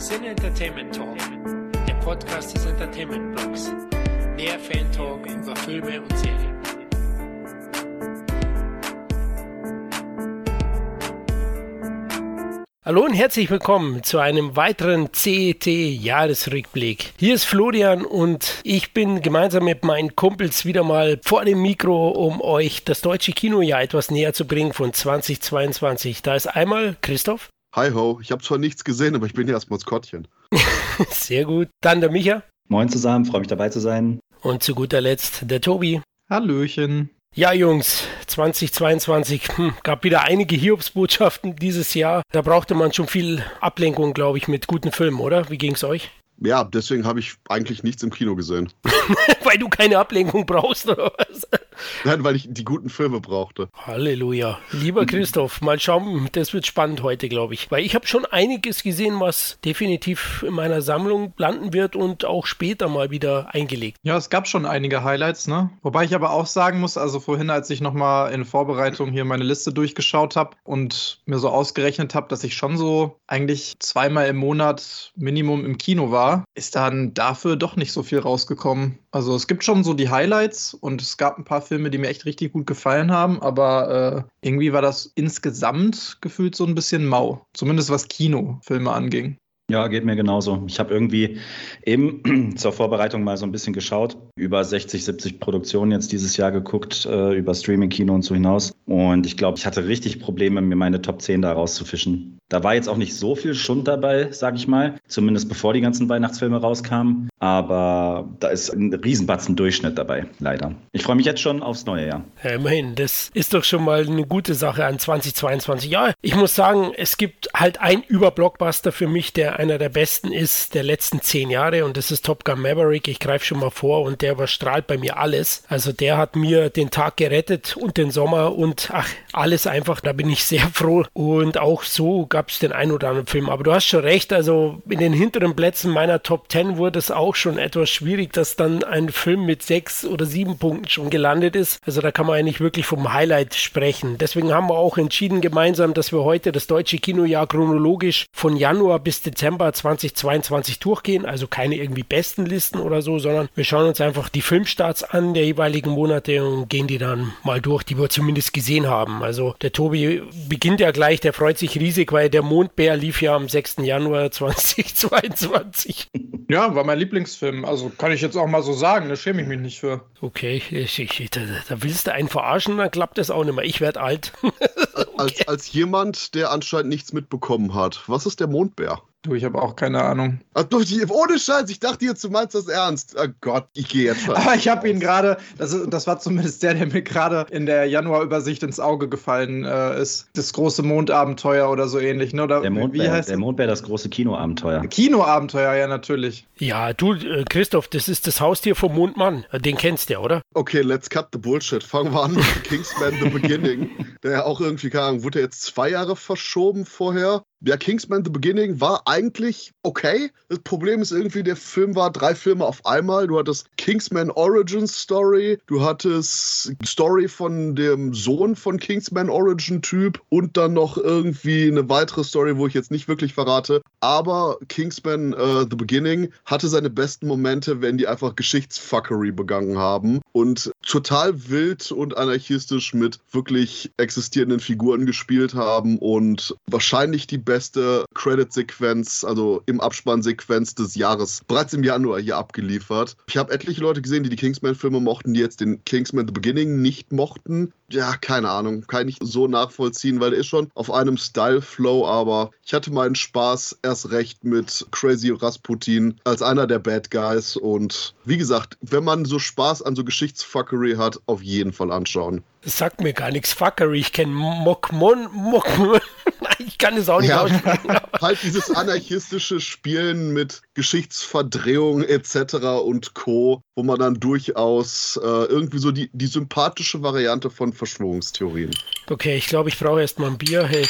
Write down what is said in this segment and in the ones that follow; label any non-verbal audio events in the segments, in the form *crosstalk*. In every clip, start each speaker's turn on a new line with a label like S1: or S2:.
S1: Sin Entertainment Talk, der Podcast des Entertainment Blogs. Mehr Fan Talk über Filme und Serien. Hallo und herzlich willkommen zu einem weiteren CET-Jahresrückblick. Hier ist Florian und ich bin gemeinsam mit meinen Kumpels wieder mal vor dem Mikro, um euch das deutsche Kinojahr etwas näher zu bringen von 2022. Da ist einmal Christoph.
S2: Hi ho, ich habe zwar nichts gesehen, aber ich bin hier als Maskottchen. *laughs*
S1: Sehr gut. Dann der Micha.
S3: Moin zusammen, freue mich dabei zu sein.
S1: Und zu guter Letzt der Tobi.
S4: Hallöchen.
S1: Ja, Jungs, 2022 hm, gab wieder einige Hiobsbotschaften dieses Jahr. Da brauchte man schon viel Ablenkung, glaube ich, mit guten Filmen, oder? Wie ging es euch?
S2: Ja, deswegen habe ich eigentlich nichts im Kino gesehen. *laughs*
S1: weil du keine Ablenkung brauchst, oder was?
S2: Nein, weil ich die guten Filme brauchte.
S1: Halleluja. Lieber Christoph, mal schauen, das wird spannend heute, glaube ich. Weil ich habe schon einiges gesehen, was definitiv in meiner Sammlung landen wird und auch später mal wieder eingelegt.
S4: Ja, es gab schon einige Highlights, ne? Wobei ich aber auch sagen muss, also vorhin, als ich nochmal in Vorbereitung hier meine Liste durchgeschaut habe und mir so ausgerechnet habe, dass ich schon so eigentlich zweimal im Monat Minimum im Kino war, ist dann dafür doch nicht so viel rausgekommen. Also es gibt schon so die Highlights und es gab ein paar Filme, die mir echt richtig gut gefallen haben, aber äh, irgendwie war das insgesamt gefühlt so ein bisschen mau. Zumindest was Kinofilme anging.
S3: Ja, geht mir genauso. Ich habe irgendwie eben *clears throat* zur Vorbereitung mal so ein bisschen geschaut, über 60, 70 Produktionen jetzt dieses Jahr geguckt, äh, über Streaming-Kino und so hinaus. Und ich glaube, ich hatte richtig Probleme, mir meine Top 10 da rauszufischen. Da war jetzt auch nicht so viel Schund dabei, sage ich mal, zumindest bevor die ganzen Weihnachtsfilme rauskamen. Aber da ist ein Riesenbatzen Durchschnitt dabei, leider. Ich freue mich jetzt schon aufs neue Jahr.
S1: Ja, immerhin, das ist doch schon mal eine gute Sache an 2022. Ja, ich muss sagen, es gibt halt ein Überblockbuster für mich, der einer der besten ist der letzten zehn Jahre und das ist Top Gun Maverick. Ich greife schon mal vor und der überstrahlt bei mir alles. Also der hat mir den Tag gerettet und den Sommer und ach, alles einfach. Da bin ich sehr *laughs* froh. Und auch so gab es den ein oder anderen Film. Aber du hast schon recht, also in den hinteren Plätzen meiner Top 10 wurde es auch schon etwas schwierig, dass dann ein Film mit sechs oder sieben Punkten schon gelandet ist. Also da kann man eigentlich wirklich vom Highlight sprechen. Deswegen haben wir auch entschieden gemeinsam, dass wir heute das deutsche Kinojahr chronologisch von Januar bis Dezember Dezember 2022 durchgehen, also keine irgendwie besten Listen oder so, sondern wir schauen uns einfach die Filmstarts an der jeweiligen Monate und gehen die dann mal durch, die wir zumindest gesehen haben. Also der Tobi beginnt ja gleich, der freut sich riesig, weil der Mondbär lief ja am 6. Januar 2022. *laughs*
S4: Ja, war mein Lieblingsfilm. Also kann ich jetzt auch mal so sagen, da schäme ich mich nicht für.
S1: Okay, ich, ich, da, da, willst du einen verarschen, dann klappt das auch nicht mehr. Ich werde alt. *laughs*
S2: okay. als, als jemand, der anscheinend nichts mitbekommen hat, was ist der Mondbär?
S4: Du, ich habe auch keine Ahnung.
S2: Ach, du, ohne Scheiß, ich dachte jetzt, du meinst das ernst. Oh Gott, ich gehe jetzt *laughs*
S4: schon. Aber ich habe ihn gerade, das, das war zumindest der, der mir gerade in der Januarübersicht ins Auge gefallen äh, ist. Das große Mondabenteuer oder so ähnlich, ne? Oder
S3: der Mondbär, wie heißt der Mondbär, das große Kinoabenteuer.
S4: Kinoabenteuer, ja, natürlich.
S1: Ja, du, äh, Christoph, das ist das Haustier vom Mondmann. Den kennst du ja, oder?
S2: Okay, let's cut the bullshit. Fangen wir an mit Kingsman The Beginning. *laughs* Der ja auch irgendwie, keine Ahnung, wurde jetzt zwei Jahre verschoben vorher ja, Kingsman The Beginning war eigentlich okay. Das Problem ist irgendwie, der Film war drei Filme auf einmal. Du hattest Kingsman Origin Story, du hattest Story von dem Sohn von Kingsman Origin Typ und dann noch irgendwie eine weitere Story, wo ich jetzt nicht wirklich verrate. Aber Kingsman uh, The Beginning hatte seine besten Momente, wenn die einfach Geschichtsfuckery begangen haben und total wild und anarchistisch mit wirklich existierenden Figuren gespielt haben und wahrscheinlich die beste Credit-Sequenz, also im Abspann-Sequenz des Jahres, bereits im Januar hier abgeliefert. Ich habe etliche Leute gesehen, die die Kingsman-Filme mochten, die jetzt den Kingsman The Beginning nicht mochten. Ja, keine Ahnung, kann ich so nachvollziehen, weil er ist schon auf einem Style-Flow, aber ich hatte meinen Spaß erst recht mit Crazy Rasputin als einer der Bad Guys und wie gesagt, wenn man so Spaß an so Geschichtsfuckery hat, auf jeden Fall anschauen.
S1: Das sagt mir gar nichts. Fuckery, ich kenne Mokmon, Mokmon. *laughs* ich kann es auch nicht ja, aussprechen. *laughs*
S2: halt dieses anarchistische Spielen mit Geschichtsverdrehung etc. und Co., wo man dann durchaus äh, irgendwie so die, die sympathische Variante von Verschwörungstheorien.
S1: Okay, ich glaube, ich brauche erst mal ein Bier. Hey,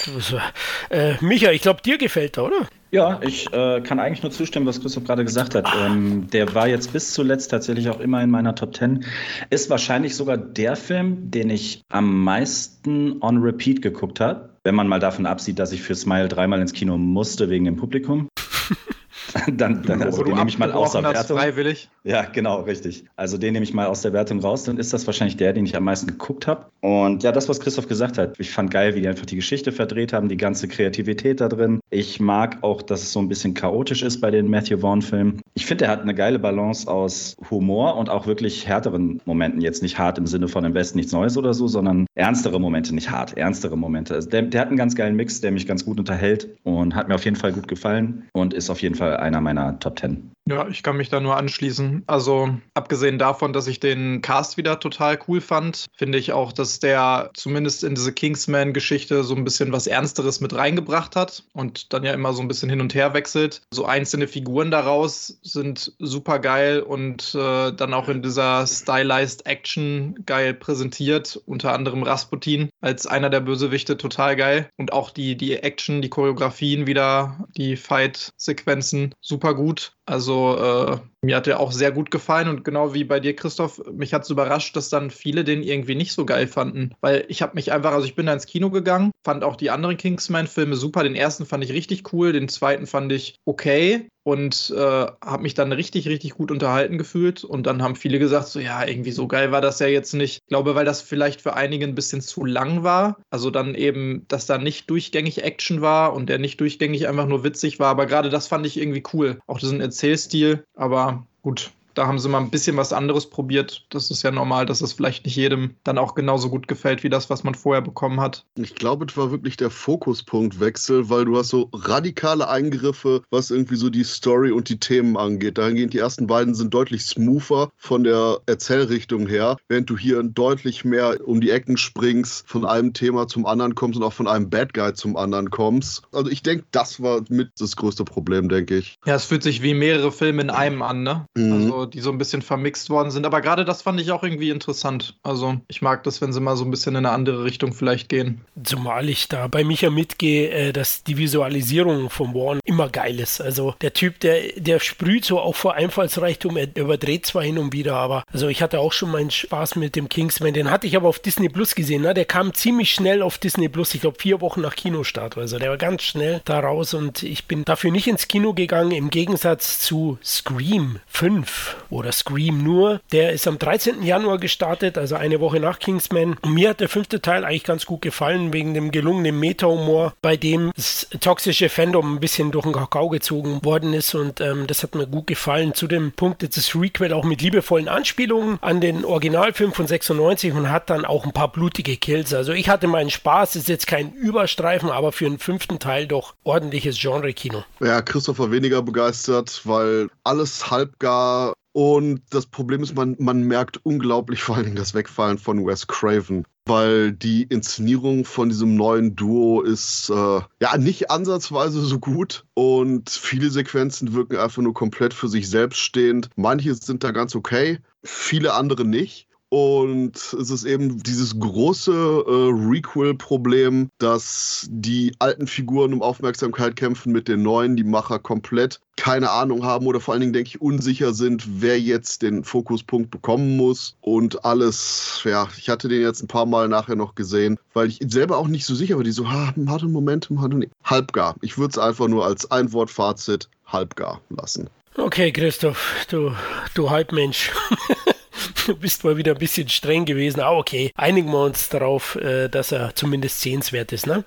S1: äh, Micha, ich glaube, dir gefällt er, oder?
S3: Ja, ich äh, kann eigentlich nur zustimmen, was Christoph gerade gesagt hat. Ähm, der war jetzt bis zuletzt tatsächlich auch immer in meiner Top 10. Ist wahrscheinlich sogar der Film, den ich am meisten on repeat geguckt habe. Wenn man mal davon absieht, dass ich für Smile dreimal ins Kino musste wegen dem Publikum. *laughs* *laughs* dann, dann also den nehme ich mal aus der Wertung.
S4: Freiwillig.
S3: Ja, genau, richtig. Also den nehme ich mal aus der Wertung raus, dann ist das wahrscheinlich der, den ich am meisten geguckt habe. Und ja, das, was Christoph gesagt hat, ich fand geil, wie die einfach die Geschichte verdreht haben, die ganze Kreativität da drin. Ich mag auch, dass es so ein bisschen chaotisch ist bei den Matthew Vaughn-Filmen. Ich finde, er hat eine geile Balance aus Humor und auch wirklich härteren Momenten. Jetzt nicht hart im Sinne von im Westen nichts Neues oder so, sondern ernstere Momente, nicht hart, ernstere Momente. Also der, der hat einen ganz geilen Mix, der mich ganz gut unterhält und hat mir auf jeden Fall gut gefallen und ist auf jeden Fall einer meiner Top Ten.
S4: Ja, ich kann mich da nur anschließen. Also abgesehen davon, dass ich den Cast wieder total cool fand, finde ich auch, dass der zumindest in diese Kingsman-Geschichte so ein bisschen was Ernsteres mit reingebracht hat und dann ja immer so ein bisschen hin und her wechselt. So einzelne Figuren daraus sind super geil und äh, dann auch in dieser Stylized Action geil präsentiert. Unter anderem Rasputin als einer der Bösewichte total geil. Und auch die, die Action, die Choreografien wieder, die Fight-Sequenzen super gut. Also äh, mir hat er auch sehr gut gefallen und genau wie bei dir, Christoph, mich hat es überrascht, dass dann viele den irgendwie nicht so geil fanden. Weil ich habe mich einfach, also ich bin da ins Kino gegangen, fand auch die anderen Kingsman-Filme super. Den ersten fand ich richtig cool, den zweiten fand ich okay und äh, habe mich dann richtig, richtig gut unterhalten gefühlt. Und dann haben viele gesagt, so ja, irgendwie so geil war das ja jetzt nicht. Ich glaube, weil das vielleicht für einige ein bisschen zu lang war. Also dann eben, dass da nicht durchgängig Action war und der nicht durchgängig einfach nur witzig war. Aber gerade das fand ich irgendwie cool. Auch diesen Erzählstil. Aber gut, da haben sie mal ein bisschen was anderes probiert. Das ist ja normal, dass es vielleicht nicht jedem dann auch genauso gut gefällt wie das, was man vorher bekommen hat.
S2: Ich glaube, es war wirklich der Fokuspunktwechsel, weil du hast so radikale Eingriffe, was irgendwie so die Story und die Themen angeht. Dahingehend, die ersten beiden sind deutlich smoother von der Erzählrichtung her, während du hier deutlich mehr um die Ecken springst, von einem Thema zum anderen kommst und auch von einem Bad Guy zum anderen kommst. Also ich denke, das war mit das größte Problem, denke ich.
S4: Ja, es fühlt sich wie mehrere Filme in einem an, ne? Mhm. Also die so ein bisschen vermixt worden sind. Aber gerade das fand ich auch irgendwie interessant. Also ich mag das, wenn sie mal so ein bisschen in eine andere Richtung vielleicht gehen.
S1: Zumal ich da bei Micha mitgehe, äh, dass die Visualisierung von Warren immer geil ist. Also der Typ, der, der sprüht so auch vor Einfallsreichtum, er überdreht zwar hin und wieder, aber also ich hatte auch schon meinen Spaß mit dem Kingsman. Den hatte ich aber auf Disney Plus gesehen. Ne? Der kam ziemlich schnell auf Disney Plus. Ich glaube vier Wochen nach Kinostart. Also der war ganz schnell da raus und ich bin dafür nicht ins Kino gegangen, im Gegensatz zu Scream 5 oder Scream nur. Der ist am 13. Januar gestartet, also eine Woche nach Kingsman. Und mir hat der fünfte Teil eigentlich ganz gut gefallen, wegen dem gelungenen Meta-Humor, bei dem das toxische Fandom ein bisschen durch den Kakao gezogen worden ist. Und ähm, das hat mir gut gefallen. Zu dem Punkt ist das Requel auch mit liebevollen Anspielungen an den Originalfilm von 96 und hat dann auch ein paar blutige Kills. Also ich hatte meinen Spaß, ist jetzt kein Überstreifen, aber für den fünften Teil doch ordentliches Genre-Kino.
S2: Ja, Christopher weniger begeistert, weil alles halbgar und das Problem ist, man, man merkt unglaublich vor allen Dingen das Wegfallen von Wes Craven, weil die Inszenierung von diesem neuen Duo ist äh, ja nicht ansatzweise so gut und viele Sequenzen wirken einfach nur komplett für sich selbst stehend. Manche sind da ganz okay, viele andere nicht. Und es ist eben dieses große äh, Requel-Problem, dass die alten Figuren um Aufmerksamkeit kämpfen mit den neuen, die Macher komplett keine Ahnung haben oder vor allen Dingen, denke ich, unsicher sind, wer jetzt den Fokuspunkt bekommen muss. Und alles, ja, ich hatte den jetzt ein paar Mal nachher noch gesehen, weil ich selber auch nicht so sicher war. Die so, ha, hatte einen Momentum, hatte nicht. Halbgar. Ich würde es einfach nur als Einwortfazit halbgar lassen.
S1: Okay, Christoph, du, du Halbmensch. *laughs* *laughs* du bist mal wieder ein bisschen streng gewesen. Ah, okay. Einigen wir uns darauf, äh, dass er zumindest sehenswert ist, ne?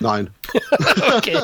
S2: Nein. *laughs*
S1: okay.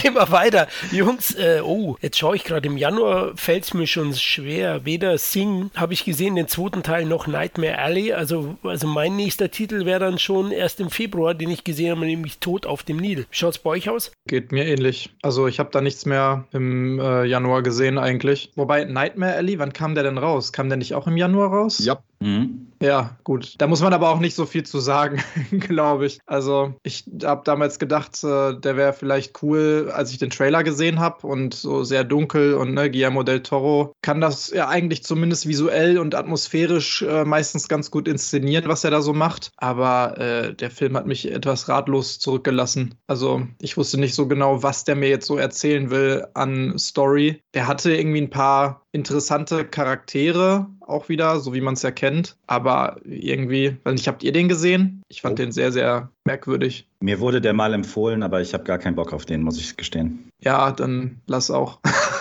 S1: Gehen wir weiter. Jungs, äh, oh, jetzt schaue ich gerade im Januar, fällt es mir schon schwer. Weder Sing habe ich gesehen, den zweiten Teil, noch Nightmare Alley. Also, also mein nächster Titel wäre dann schon erst im Februar, den ich gesehen habe, nämlich Tod auf dem Nil. Schaut es bei euch aus?
S4: Geht mir ähnlich. Also ich habe da nichts mehr im äh, Januar gesehen eigentlich. Wobei Nightmare Alley, wann kam der denn raus? Kam der nicht auch im Januar raus?
S2: Ja.
S4: Mhm. Ja, gut. Da muss man aber auch nicht so viel zu sagen, *laughs* glaube ich. Also, ich habe damals gedacht, äh, der wäre vielleicht cool, als ich den Trailer gesehen habe und so sehr dunkel und ne, Guillermo del Toro kann das ja eigentlich zumindest visuell und atmosphärisch äh, meistens ganz gut inszenieren, was er da so macht. Aber äh, der Film hat mich etwas ratlos zurückgelassen. Also, ich wusste nicht so genau, was der mir jetzt so erzählen will an Story. Der hatte irgendwie ein paar interessante Charaktere, auch wieder, so wie man es ja kennt. Aber irgendwie, weiß nicht, habt ihr den gesehen? Ich fand oh. den sehr, sehr merkwürdig.
S3: Mir wurde der mal empfohlen, aber ich habe gar keinen Bock auf den, muss ich gestehen.
S4: Ja, dann lass auch. *laughs*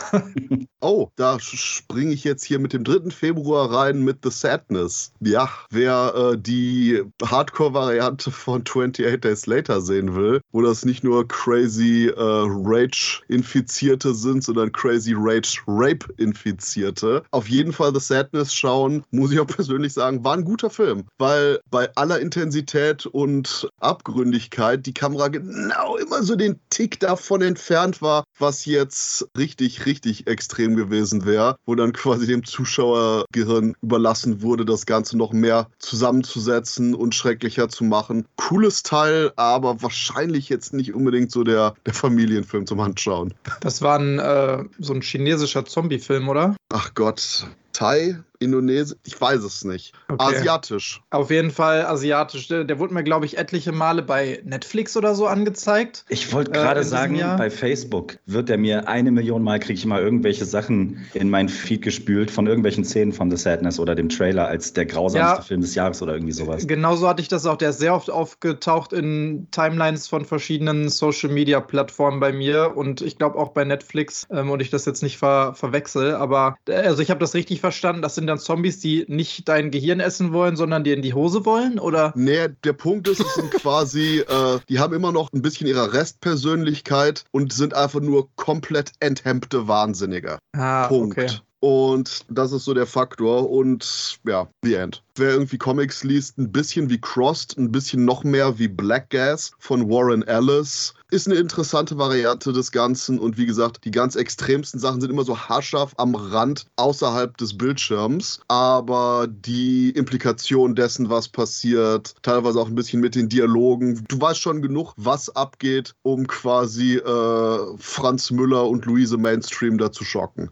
S2: oh, da springe ich jetzt hier mit dem 3. Februar rein mit The Sadness. Ja, wer äh, die Hardcore-Variante von 28 Days Later sehen will, wo das nicht nur crazy äh, Rage-Infizierte sind, sondern crazy Rage-Rape-Infizierte, auf jeden Fall The Sadness schauen, muss ich auch persönlich sagen, war ein guter Film, weil bei aller Intensität und Abgründigkeit die Kamera genau immer so den Tick davon entfernt war, was jetzt richtig, richtig extrem gewesen wäre, wo dann quasi dem Zuschauergehirn überlassen wurde, das Ganze noch mehr zusammenzusetzen und schrecklicher zu machen. Cooles Teil, aber wahrscheinlich jetzt nicht unbedingt so der, der Familienfilm zum Anschauen.
S4: Das war ein, äh, so ein chinesischer Zombie-Film, oder?
S2: Ach Gott. Thai, Indonesisch, ich weiß es nicht. Okay. Asiatisch.
S4: Auf jeden Fall asiatisch. Der, der wurde mir, glaube ich, etliche Male bei Netflix oder so angezeigt.
S3: Ich wollte gerade äh, sagen, bei Facebook wird er mir eine Million Mal, kriege ich mal irgendwelche Sachen in mein Feed gespült von irgendwelchen Szenen von The Sadness oder dem Trailer als der grausamste ja, Film des Jahres oder irgendwie sowas.
S4: Genauso hatte ich das auch. Der ist sehr oft aufgetaucht in Timelines von verschiedenen Social Media Plattformen bei mir und ich glaube auch bei Netflix ähm, und ich das jetzt nicht ver verwechsel. Aber äh, also ich habe das richtig verstanden. Das sind dann Zombies, die nicht dein Gehirn essen wollen, sondern dir in die Hose wollen, oder?
S2: Nee, der Punkt ist, es sind quasi, *laughs* äh, die haben immer noch ein bisschen ihre Restpersönlichkeit und sind einfach nur komplett enthemmte Wahnsinnige. Ah, Punkt. Okay. Und das ist so der Faktor. Und ja, the end. Wer irgendwie Comics liest, ein bisschen wie Crossed, ein bisschen noch mehr wie Black Gas von Warren Ellis. Ist eine interessante Variante des Ganzen. Und wie gesagt, die ganz extremsten Sachen sind immer so haarscharf am Rand außerhalb des Bildschirms. Aber die Implikation dessen, was passiert, teilweise auch ein bisschen mit den Dialogen. Du weißt schon genug, was abgeht, um quasi äh, Franz Müller und Luise Mainstream da zu schocken.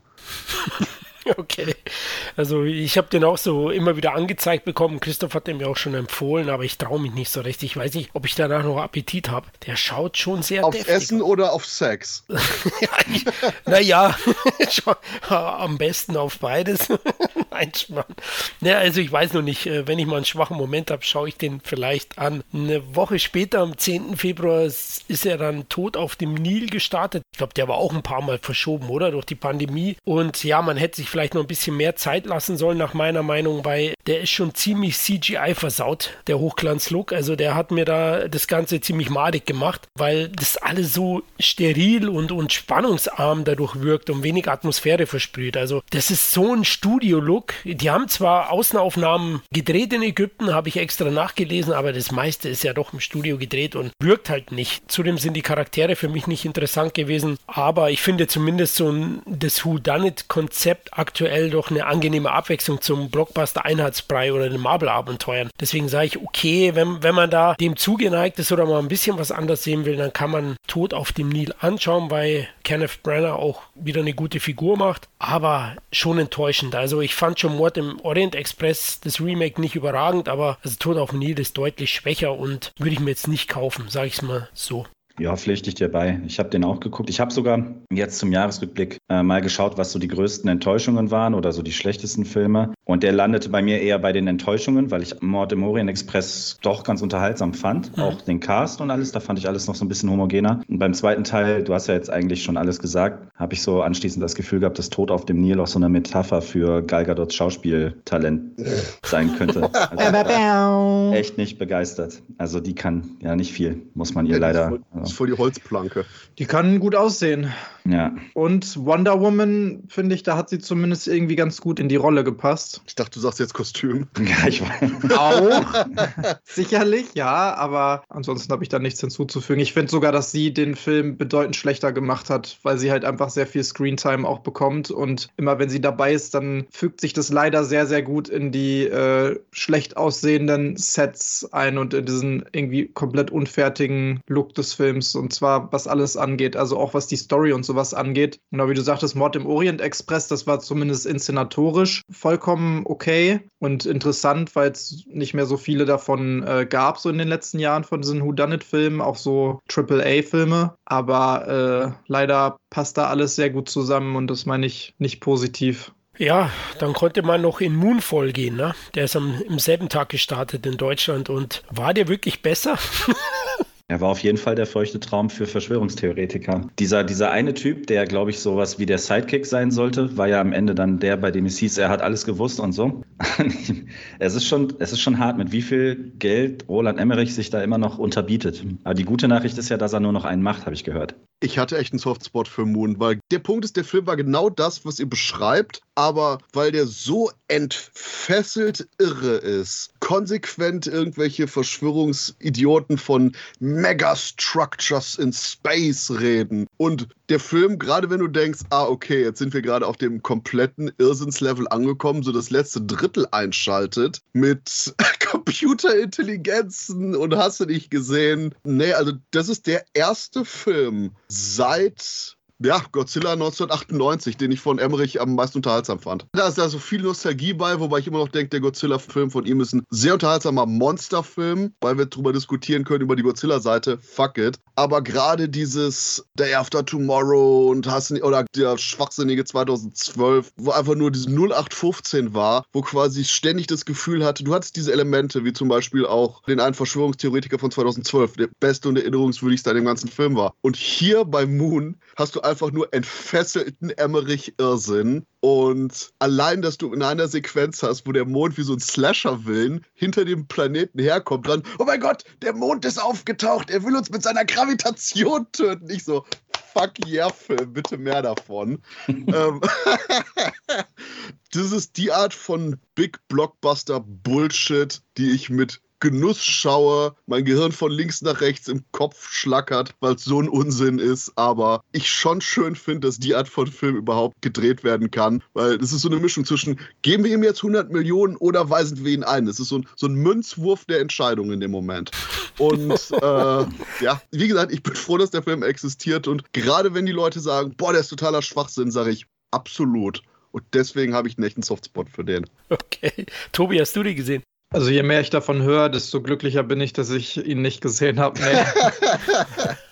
S2: *laughs* *laughs*
S1: Okay. Also ich habe den auch so immer wieder angezeigt bekommen. Christoph hat den mir auch schon empfohlen, aber ich traue mich nicht so recht. Ich weiß nicht, ob ich danach noch Appetit habe. Der schaut schon sehr
S2: Auf Essen oder auf Sex? *laughs*
S1: naja, *laughs* am besten auf beides. Nein, Mann. Naja, also ich weiß noch nicht. Äh, wenn ich mal einen schwachen Moment habe, schaue ich den vielleicht an. Eine Woche später, am 10. Februar, ist er dann tot auf dem Nil gestartet. Ich glaube, der war auch ein paar Mal verschoben, oder? Durch die Pandemie. Und ja, man hätte sich vielleicht noch ein bisschen mehr Zeit lassen sollen, nach meiner Meinung, weil der ist schon ziemlich CGI versaut, der Hochglanzlook. Also der hat mir da das Ganze ziemlich madig gemacht, weil das alles so steril und, und spannungsarm dadurch wirkt und wenig Atmosphäre versprüht. Also das ist so ein Studio-Look. Die haben zwar Außenaufnahmen gedreht in Ägypten, habe ich extra nachgelesen, aber das meiste ist ja doch im Studio gedreht und wirkt halt nicht. Zudem sind die Charaktere für mich nicht interessant gewesen, aber ich finde zumindest so ein, das Who Done It Konzept aktuell doch eine angenehme Abwechslung zum Blockbuster Einheitsbrei oder den Marvel-Abenteuern. Deswegen sage ich, okay, wenn, wenn man da dem zugeneigt ist oder mal ein bisschen was anders sehen will, dann kann man Tod auf dem Nil anschauen, weil Kenneth Brenner auch wieder eine gute Figur macht, aber schon enttäuschend. Also ich fand schon Mord im Orient Express, das Remake, nicht überragend, aber also Tod auf Nil ist deutlich schwächer und würde ich mir jetzt nicht kaufen, sage ich es mal so.
S3: Ja, pflichte ich dir bei. Ich habe den auch geguckt. Ich habe sogar jetzt zum Jahresrückblick äh, mal geschaut, was so die größten Enttäuschungen waren oder so die schlechtesten Filme. Und der landete bei mir eher bei den Enttäuschungen, weil ich Mord im Orient Express doch ganz unterhaltsam fand. Mhm. Auch den Cast und alles, da fand ich alles noch so ein bisschen homogener. Und beim zweiten Teil, du hast ja jetzt eigentlich schon alles gesagt, habe ich so anschließend das Gefühl gehabt, dass Tod auf dem Nil auch so eine Metapher für Gal Gadots Schauspieltalent *laughs* sein könnte. Also, echt nicht begeistert. Also die kann ja nicht viel, muss man ihr leider.
S2: Das ist voll die Holzplanke.
S4: Die kann gut aussehen.
S3: Ja.
S4: Und Wonder Woman, finde ich, da hat sie zumindest irgendwie ganz gut in die Rolle gepasst.
S2: Ich dachte, du sagst jetzt Kostüm. *laughs*
S3: Ja, ich weiß.
S4: Auch. *laughs* Sicherlich, ja, aber ansonsten habe ich da nichts hinzuzufügen. Ich finde sogar, dass sie den Film bedeutend schlechter gemacht hat, weil sie halt einfach sehr viel Screentime auch bekommt. Und immer wenn sie dabei ist, dann fügt sich das leider sehr, sehr gut in die äh, schlecht aussehenden Sets ein und in diesen irgendwie komplett unfertigen Look des Films. Und zwar, was alles angeht, also auch was die Story und so sowas angeht. Genau wie du sagtest, Mord im Orient Express, das war zumindest inszenatorisch vollkommen okay und interessant, weil es nicht mehr so viele davon äh, gab, so in den letzten Jahren von diesen Whodunit-Filmen, auch so AAA-Filme. Aber äh, leider passt da alles sehr gut zusammen und das meine ich nicht positiv.
S1: Ja, dann konnte man noch in Moonfall gehen, ne? Der ist am, im selben Tag gestartet in Deutschland und war der wirklich besser? *laughs*
S3: Er war auf jeden Fall der feuchte Traum für Verschwörungstheoretiker. Dieser, dieser eine Typ, der, glaube ich, sowas wie der Sidekick sein sollte, war ja am Ende dann der, bei dem es hieß, er hat alles gewusst und so. *laughs* es, ist schon, es ist schon hart, mit wie viel Geld Roland Emmerich sich da immer noch unterbietet. Aber die gute Nachricht ist ja, dass er nur noch einen macht, habe ich gehört.
S2: Ich hatte echt einen Softspot für Moon, weil der Punkt ist, der Film war genau das, was ihr beschreibt, aber weil der so entfesselt irre ist, konsequent irgendwelche Verschwörungsidioten von Megastructures in Space reden und der Film, gerade wenn du denkst, ah, okay, jetzt sind wir gerade auf dem kompletten Irrsinnslevel angekommen, so das letzte Drittel einschaltet mit *laughs* Computerintelligenzen und hast du nicht gesehen. Nee, also das ist der erste Film seit ja, Godzilla 1998, den ich von Emmerich am meisten unterhaltsam fand. Da ist da so viel Nostalgie bei, wobei ich immer noch denke, der Godzilla-Film von ihm ist ein sehr unterhaltsamer Monsterfilm, weil wir darüber diskutieren können, über die Godzilla-Seite. Fuck it. Aber gerade dieses Day After Tomorrow und hast oder der schwachsinnige 2012, wo einfach nur dieses 0815 war, wo quasi ständig das Gefühl hatte, du hattest diese Elemente, wie zum Beispiel auch den einen Verschwörungstheoretiker von 2012, der beste und erinnerungswürdigste an dem ganzen Film war. Und hier bei Moon hast du einfach nur entfesselten Emmerich-Irrsinn. Und allein, dass du in einer Sequenz hast, wo der Mond wie so ein Slasher-Willen hinter dem Planeten herkommt, dann, oh mein Gott, der Mond ist aufgetaucht, er will uns mit seiner Gravitation töten. Ich so, fuck yeah, Film, bitte mehr davon. *laughs* Ähm, *laughs* das ist die Art von Big Blockbuster Bullshit, die ich mit Genuss schaue, mein Gehirn von links nach rechts im Kopf schlackert, weil es so ein Unsinn ist, aber ich schon schön finde, dass die Art von Film überhaupt gedreht werden kann, weil das ist so eine Mischung zwischen, geben wir ihm jetzt 100 Millionen oder weisen wir ihn ein? Das ist so ein, so ein Münzwurf der Entscheidung in dem Moment. Und *laughs* äh, ja, wie gesagt, ich bin froh, dass der Film existiert und gerade wenn die Leute sagen, boah, der ist totaler Schwachsinn, sage ich, absolut. Und deswegen habe ich einen echten Softspot für den.
S1: Okay. Tobi, hast du die gesehen?
S4: Also je mehr ich davon höre, desto glücklicher bin ich, dass ich ihn nicht gesehen habe. Nee.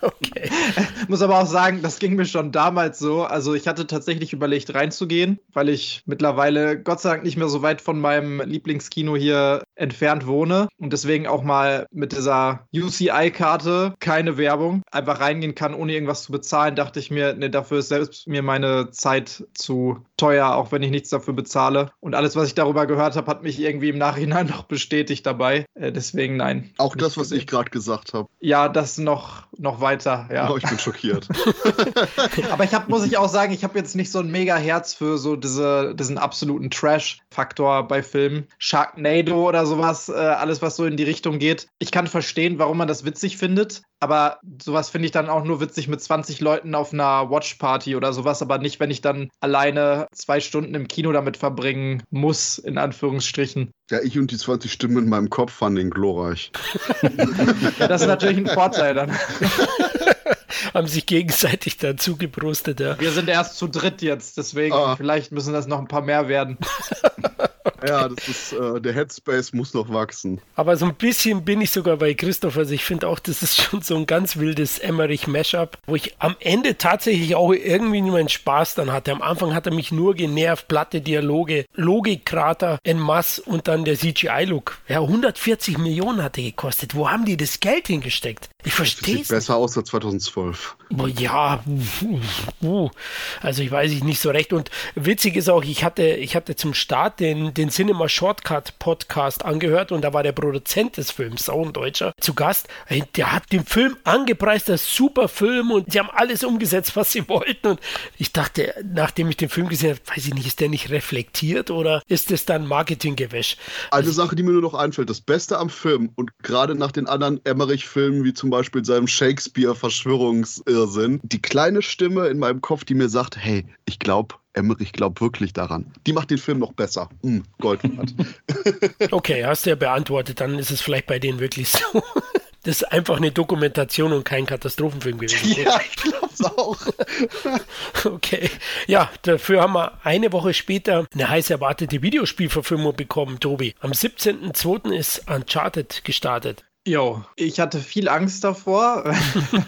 S4: *laughs* okay. *laughs* Muss aber auch sagen, das ging mir schon damals so. Also ich hatte tatsächlich überlegt reinzugehen, weil ich mittlerweile Gott sei Dank nicht mehr so weit von meinem Lieblingskino hier entfernt wohne und deswegen auch mal mit dieser UCI-Karte keine Werbung einfach reingehen kann, ohne irgendwas zu bezahlen, dachte ich mir, nee, dafür ist selbst mir meine Zeit zu teuer, auch wenn ich nichts dafür bezahle. Und alles, was ich darüber gehört habe, hat mich irgendwie im Nachhinein *laughs* noch bestätigt dabei. Äh, deswegen nein.
S2: Auch das, was ich gerade gesagt habe.
S4: Ja, das noch, noch weiter, ja.
S2: Oh, ich bin schockiert. *laughs*
S4: Aber ich habe, muss ich auch sagen, ich habe jetzt nicht so ein mega Herz für so diese, diesen absoluten Trash-Faktor bei Filmen. Sharknado oder sowas, äh, alles, was so in die Richtung geht. Ich kann verstehen, warum man das witzig findet, aber sowas finde ich dann auch nur witzig mit 20 Leuten auf einer Watchparty oder sowas, aber nicht, wenn ich dann alleine zwei Stunden im Kino damit verbringen muss, in Anführungsstrichen.
S2: Ja, ich und die 20 Stimmen in meinem Kopf fanden ihn glorreich.
S4: ja, *laughs* das ist natürlich ein Vorteil dann. *laughs*
S1: Haben sich gegenseitig dazu gebrustet, ja.
S4: Wir sind erst zu dritt jetzt, deswegen ah. vielleicht müssen das noch ein paar mehr werden. *laughs*
S2: Ja, das ist, äh, der Headspace muss noch wachsen.
S1: Aber so ein bisschen bin ich sogar bei Christoph. Also ich finde auch, das ist schon so ein ganz wildes Emmerich-Mashup, wo ich am Ende tatsächlich auch irgendwie meinen Spaß dann hatte. Am Anfang hat er mich nur genervt, platte Dialoge, Logikkrater en masse und dann der CGI-Look. Ja, 140 Millionen hat er gekostet. Wo haben die das Geld hingesteckt? Ich verstehe es.
S2: Sieht besser aus als 2012.
S1: Ja, also ich weiß ich nicht so recht. Und witzig ist auch, ich hatte, ich hatte zum Start den, den Cinema Shortcut Podcast angehört und da war der Produzent des Films, auch ein Deutscher, zu Gast. Der hat den Film angepreist, das super Film und die haben alles umgesetzt, was sie wollten. Und ich dachte, nachdem ich den Film gesehen habe, weiß ich nicht, ist der nicht reflektiert oder ist das dann Marketinggewäsch?
S2: Eine also, Sache, die mir nur noch einfällt, das Beste am Film und gerade nach den anderen Emmerich-Filmen, wie zum Beispiel seinem Shakespeare-Verschwörungsirrsinn, die kleine Stimme in meinem Kopf, die mir sagt, hey, ich glaube, Emmerich glaubt wirklich daran. Die macht den Film noch besser. Mm, Gold wert. *laughs*
S1: okay, hast du ja beantwortet. Dann ist es vielleicht bei denen wirklich so. *laughs* Das ist einfach eine Dokumentation und kein Katastrophenfilm gewesen.
S2: Ja, ich glaube es auch. *laughs*
S1: okay. Ja, dafür haben wir eine Woche später eine heiß erwartete Videospielverfilmung bekommen, Tobi. Am 17.02. ist Uncharted gestartet.
S4: Jo, ich hatte viel Angst davor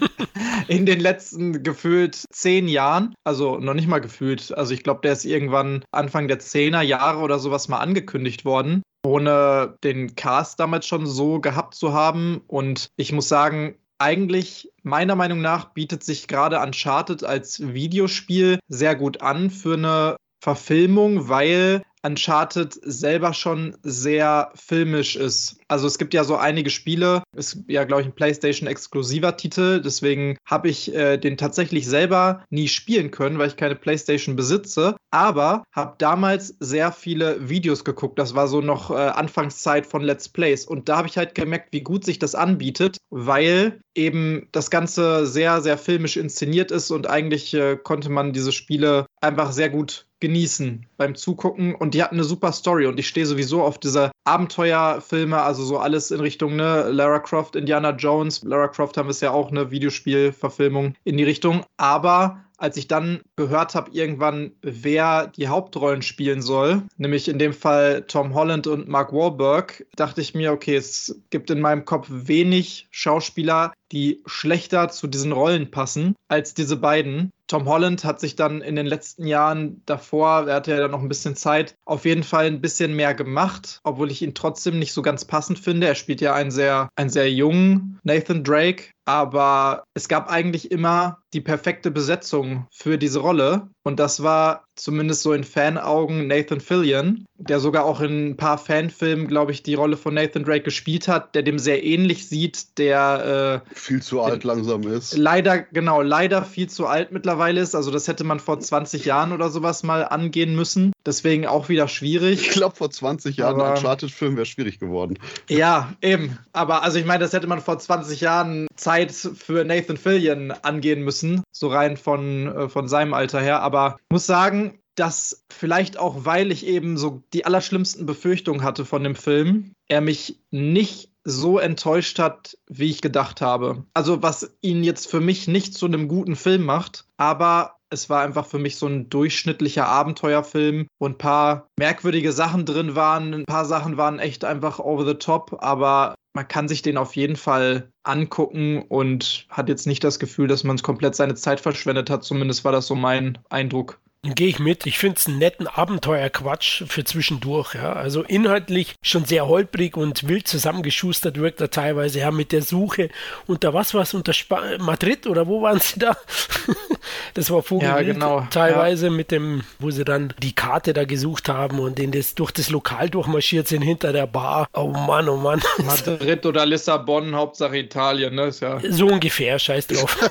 S4: *laughs* in den letzten gefühlt zehn Jahren. Also noch nicht mal gefühlt. Also ich glaube, der ist irgendwann Anfang der Zehner Jahre oder sowas mal angekündigt worden ohne den Cast damals schon so gehabt zu haben. Und ich muss sagen, eigentlich meiner Meinung nach bietet sich gerade Uncharted als Videospiel sehr gut an für eine Verfilmung, weil Uncharted selber schon sehr filmisch ist. Also es gibt ja so einige Spiele, ist ja, glaube ich, ein PlayStation-exklusiver Titel, deswegen habe ich äh, den tatsächlich selber nie spielen können, weil ich keine PlayStation besitze, aber habe damals sehr viele Videos geguckt. Das war so noch äh, Anfangszeit von Let's Plays und da habe ich halt gemerkt, wie gut sich das anbietet, weil eben das Ganze sehr, sehr filmisch inszeniert ist und eigentlich äh, konnte man diese Spiele einfach sehr gut genießen beim Zugucken und die hatten eine super Story und ich stehe sowieso auf diese Abenteuerfilme, also so alles in Richtung ne Lara Croft, Indiana Jones. Lara Croft haben wir es ja auch eine Videospielverfilmung in die Richtung, aber als ich dann gehört habe irgendwann, wer die Hauptrollen spielen soll, nämlich in dem Fall Tom Holland und Mark Wahlberg, dachte ich mir, okay, es gibt in meinem Kopf wenig Schauspieler, die schlechter zu diesen Rollen passen als diese beiden. Tom Holland hat sich dann in den letzten Jahren davor, er hatte ja dann noch ein bisschen Zeit, auf jeden Fall ein bisschen mehr gemacht, obwohl ich ihn trotzdem nicht so ganz passend finde. Er spielt ja einen sehr, einen sehr jungen Nathan Drake, aber es gab eigentlich immer die perfekte Besetzung für diese Rolle. Und das war zumindest so in Fanaugen Nathan Fillion, der sogar auch in ein paar Fanfilmen, glaube ich, die Rolle von Nathan Drake gespielt hat, der dem sehr ähnlich sieht, der
S2: äh, viel zu alt langsam ist.
S4: Leider, genau, leider viel zu alt mittlerweile ist. Also das hätte man vor 20 Jahren oder sowas mal angehen müssen. Deswegen auch wieder schwierig.
S2: Ich glaube, vor 20 Jahren ein Uncharted-Film wäre schwierig geworden.
S4: Ja, eben. Aber also ich meine, das hätte man vor 20 Jahren Zeit für Nathan Fillion angehen müssen. So rein von, äh, von seinem Alter her. Aber muss sagen, dass vielleicht auch, weil ich eben so die allerschlimmsten Befürchtungen hatte von dem Film, er mich nicht so enttäuscht hat, wie ich gedacht habe. Also was ihn jetzt für mich nicht zu einem guten Film macht, aber es war einfach für mich so ein durchschnittlicher Abenteuerfilm, wo ein paar merkwürdige Sachen drin waren. Ein paar Sachen waren echt einfach over the top, aber man kann sich den auf jeden Fall angucken und hat jetzt nicht das Gefühl, dass man es komplett seine Zeit verschwendet hat. Zumindest war das so mein Eindruck.
S1: Gehe ich mit. Ich finde es einen netten Abenteuerquatsch für zwischendurch. Ja. Also inhaltlich schon sehr holprig und wild zusammengeschustert wirkt er teilweise. Ja, mit der Suche unter was war es? Unter Sp Madrid oder wo waren sie da? *laughs* das war Vogelwild.
S4: Ja, genau.
S1: Teilweise ja. mit dem, wo sie dann die Karte da gesucht haben und in das, durch das Lokal durchmarschiert sind hinter der Bar. Oh Mann, oh Mann. *laughs*
S4: Madrid oder Lissabon, Hauptsache Italien, ne? Ja
S1: so ungefähr, scheiß drauf. *laughs*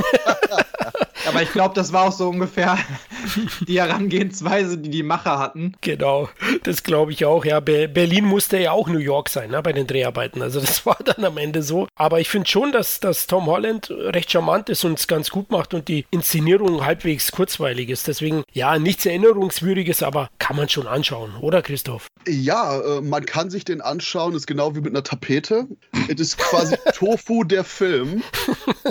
S4: Aber ich glaube, das war auch so ungefähr *laughs* die Herangehensweise, die die Macher hatten.
S1: Genau, das glaube ich auch. Ja, Be Berlin musste ja auch New York sein ne, bei den Dreharbeiten. Also das *laughs* war dann am Ende so. Aber ich finde schon, dass, dass Tom Holland recht charmant ist und es ganz gut macht und die Inszenierung halbwegs kurzweilig ist. Deswegen, ja, nichts Erinnerungswürdiges, aber kann man schon anschauen, oder Christoph?
S2: Ja, äh, man kann sich den anschauen, ist genau wie mit einer Tapete. Es ist quasi *laughs* Tofu der Film.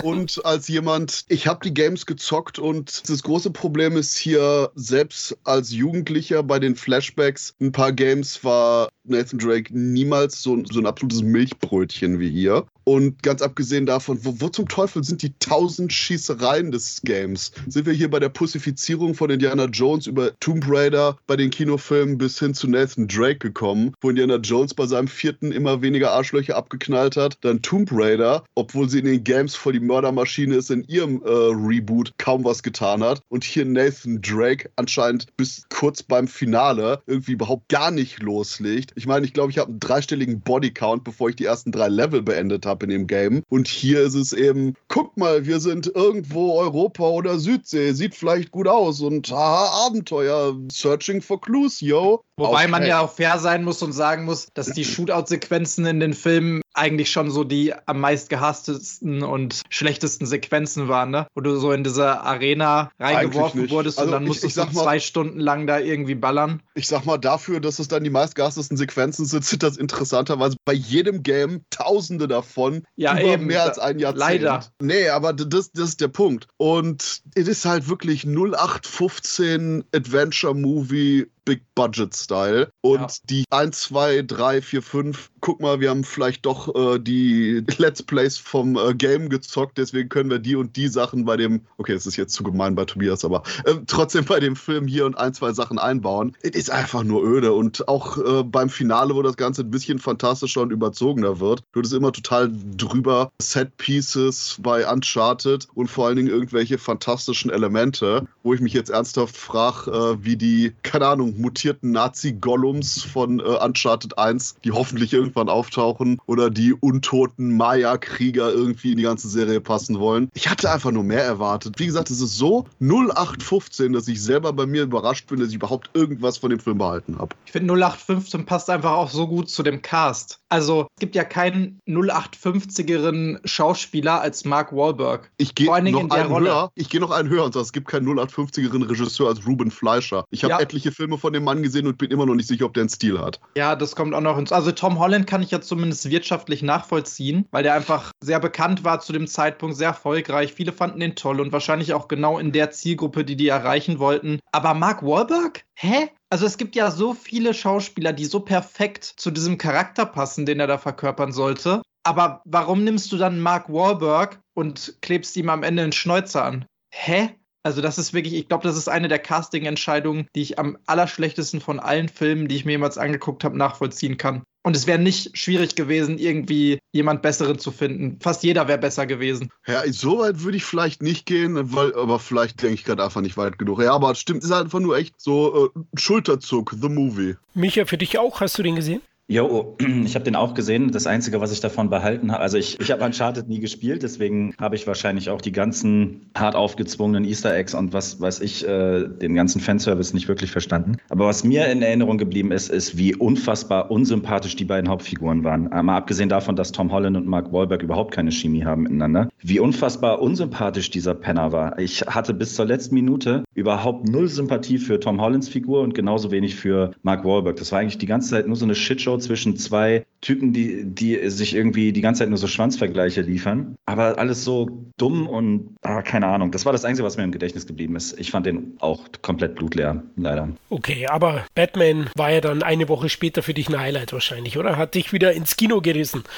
S2: Und als jemand, ich habe die Games gezockt und das große Problem ist hier, selbst als Jugendlicher bei den Flashbacks, ein paar Games war Nathan Drake niemals so, so ein absolutes Milchbrötchen wie hier. Und ganz abgesehen davon, wo, wo, zum Teufel sind die tausend Schießereien des Games? Sind wir hier bei der Pussifizierung von Indiana Jones über Tomb Raider bei den Kinofilmen bis hin zu Nathan Drake gekommen, wo Indiana Jones bei seinem vierten immer weniger Arschlöcher abgeknallt hat? Dann Tomb Raider, obwohl sie in den Games voll die Mördermaschine ist, in ihrem äh, Reboot kaum was getan hat. Und hier Nathan Drake anscheinend bis kurz beim Finale irgendwie überhaupt gar nicht loslegt. Ich meine, ich glaube, ich habe einen dreistelligen Bodycount, bevor ich die ersten drei Level beendet habe in dem Game. Und hier ist es eben, guck mal, wir sind irgendwo Europa oder Südsee, sieht vielleicht gut aus und haha, Abenteuer, Searching for Clues, yo.
S4: Wobei man ja auch fair sein muss und sagen muss, dass die Shootout-Sequenzen in den Filmen eigentlich schon so die am meist gehasstesten und schlechtesten Sequenzen waren, ne? Wo du so in diese Arena reingeworfen wurdest also und dann musstest ich, ich du zwei Stunden lang da irgendwie ballern.
S2: Ich sag mal, dafür, dass es dann die meist gehasstesten Sequenzen sind, sind das interessanterweise bei jedem Game tausende davon
S4: ja,
S2: über
S4: eben,
S2: mehr als ein Jahrzehnt.
S4: Leider.
S2: Nee, aber das, das ist der Punkt. Und es ist halt wirklich 0815 Adventure-Movie Big Budget Style. Und ja. die 1, 2, 3, 4, 5 guck mal, wir haben vielleicht doch äh, die Let's Plays vom äh, Game gezockt, deswegen können wir die und die Sachen bei dem, okay, es ist jetzt zu gemein bei Tobias, aber äh, trotzdem bei dem Film hier und ein, zwei Sachen einbauen. Es ist einfach nur öde und auch äh, beim Finale, wo das Ganze ein bisschen fantastischer und überzogener wird, wird es immer total drüber Set Pieces bei Uncharted und vor allen Dingen irgendwelche fantastischen Elemente, wo ich mich jetzt ernsthaft frage, äh, wie die, keine Ahnung, mutierten Nazi-Gollums von äh, Uncharted 1, die hoffentlich irgendwann auftauchen, oder die untoten Maya-Krieger irgendwie in die ganze Serie passen wollen. Ich hatte einfach nur mehr erwartet. Wie gesagt, es ist so 0815, dass ich selber bei mir überrascht bin, dass ich überhaupt irgendwas von dem Film behalten habe.
S4: Ich finde 0815 passt einfach auch so gut zu dem Cast. Also es gibt ja keinen 0850eren Schauspieler als Mark Wahlberg.
S2: Ich gehe noch
S4: in der
S2: einen
S4: Rolle.
S2: höher. Ich gehe noch einen höher und sage, es gibt keinen 0850eren Regisseur als Ruben Fleischer. Ich habe
S4: Ja.
S2: etliche Filme von dem Mann gesehen und bin immer noch nicht sicher, ob der einen Stil hat.
S4: Ja, das kommt auch noch ins. Also Tom Holland kann ich ja zumindest wirtschaftlich nachvollziehen, weil der einfach sehr bekannt war zu dem Zeitpunkt, sehr erfolgreich. Viele fanden ihn toll und wahrscheinlich auch genau in der Zielgruppe, die die erreichen wollten. Aber Mark Wahlberg? Hä? Also es gibt ja so viele Schauspieler, die so perfekt zu diesem Charakter passen, den er da verkörpern sollte. Aber warum nimmst du dann Mark Wahlberg und klebst ihm am Ende einen Schnäuzer an? Hä? Also das ist wirklich, ich glaube, das ist eine der Casting-Entscheidungen, die ich am allerschlechtesten von allen Filmen, die ich mir jemals angeguckt habe, nachvollziehen kann. Und es wäre nicht schwierig gewesen, irgendwie jemand Besseren zu finden. Fast jeder wäre besser gewesen.
S2: Ja, so weit würde ich vielleicht nicht gehen, weil, aber vielleicht denke ich gerade einfach nicht weit genug. Ja, aber es stimmt, es ist halt einfach nur echt so äh, Schulterzug, The Movie.
S1: Micha, für dich auch, hast du den gesehen?
S3: Jo, *clears throat* ich habe den auch gesehen. Das Einzige, was ich davon behalten habe, also ich, ich habe Uncharted nie gespielt, deswegen habe ich wahrscheinlich auch die ganzen hart aufgezwungenen Easter Eggs und was weiß ich, äh, den ganzen Fanservice nicht wirklich verstanden. Aber was mir in Erinnerung geblieben ist, ist, wie unfassbar unsympathisch die beiden Hauptfiguren waren. Äh, Mal abgesehen davon, dass Tom Holland und Mark Wahlberg überhaupt keine Chemie haben miteinander. Wie unfassbar unsympathisch dieser Penner war. Ich hatte bis zur letzten Minute überhaupt null Sympathie für Tom Hollands Figur und genauso wenig für Mark Wahlberg. Das war eigentlich die ganze Zeit nur so eine Shitshow zwischen zwei Typen, die, die sich irgendwie die ganze Zeit nur so Schwanzvergleiche liefern. Aber alles so dumm und ah, keine Ahnung. Das war das Einzige, was mir im Gedächtnis geblieben ist. Ich fand den auch komplett blutleer, leider.
S1: Okay, aber Batman war ja dann eine Woche später für dich ein Highlight wahrscheinlich, oder? Hat dich wieder ins Kino gerissen. *laughs*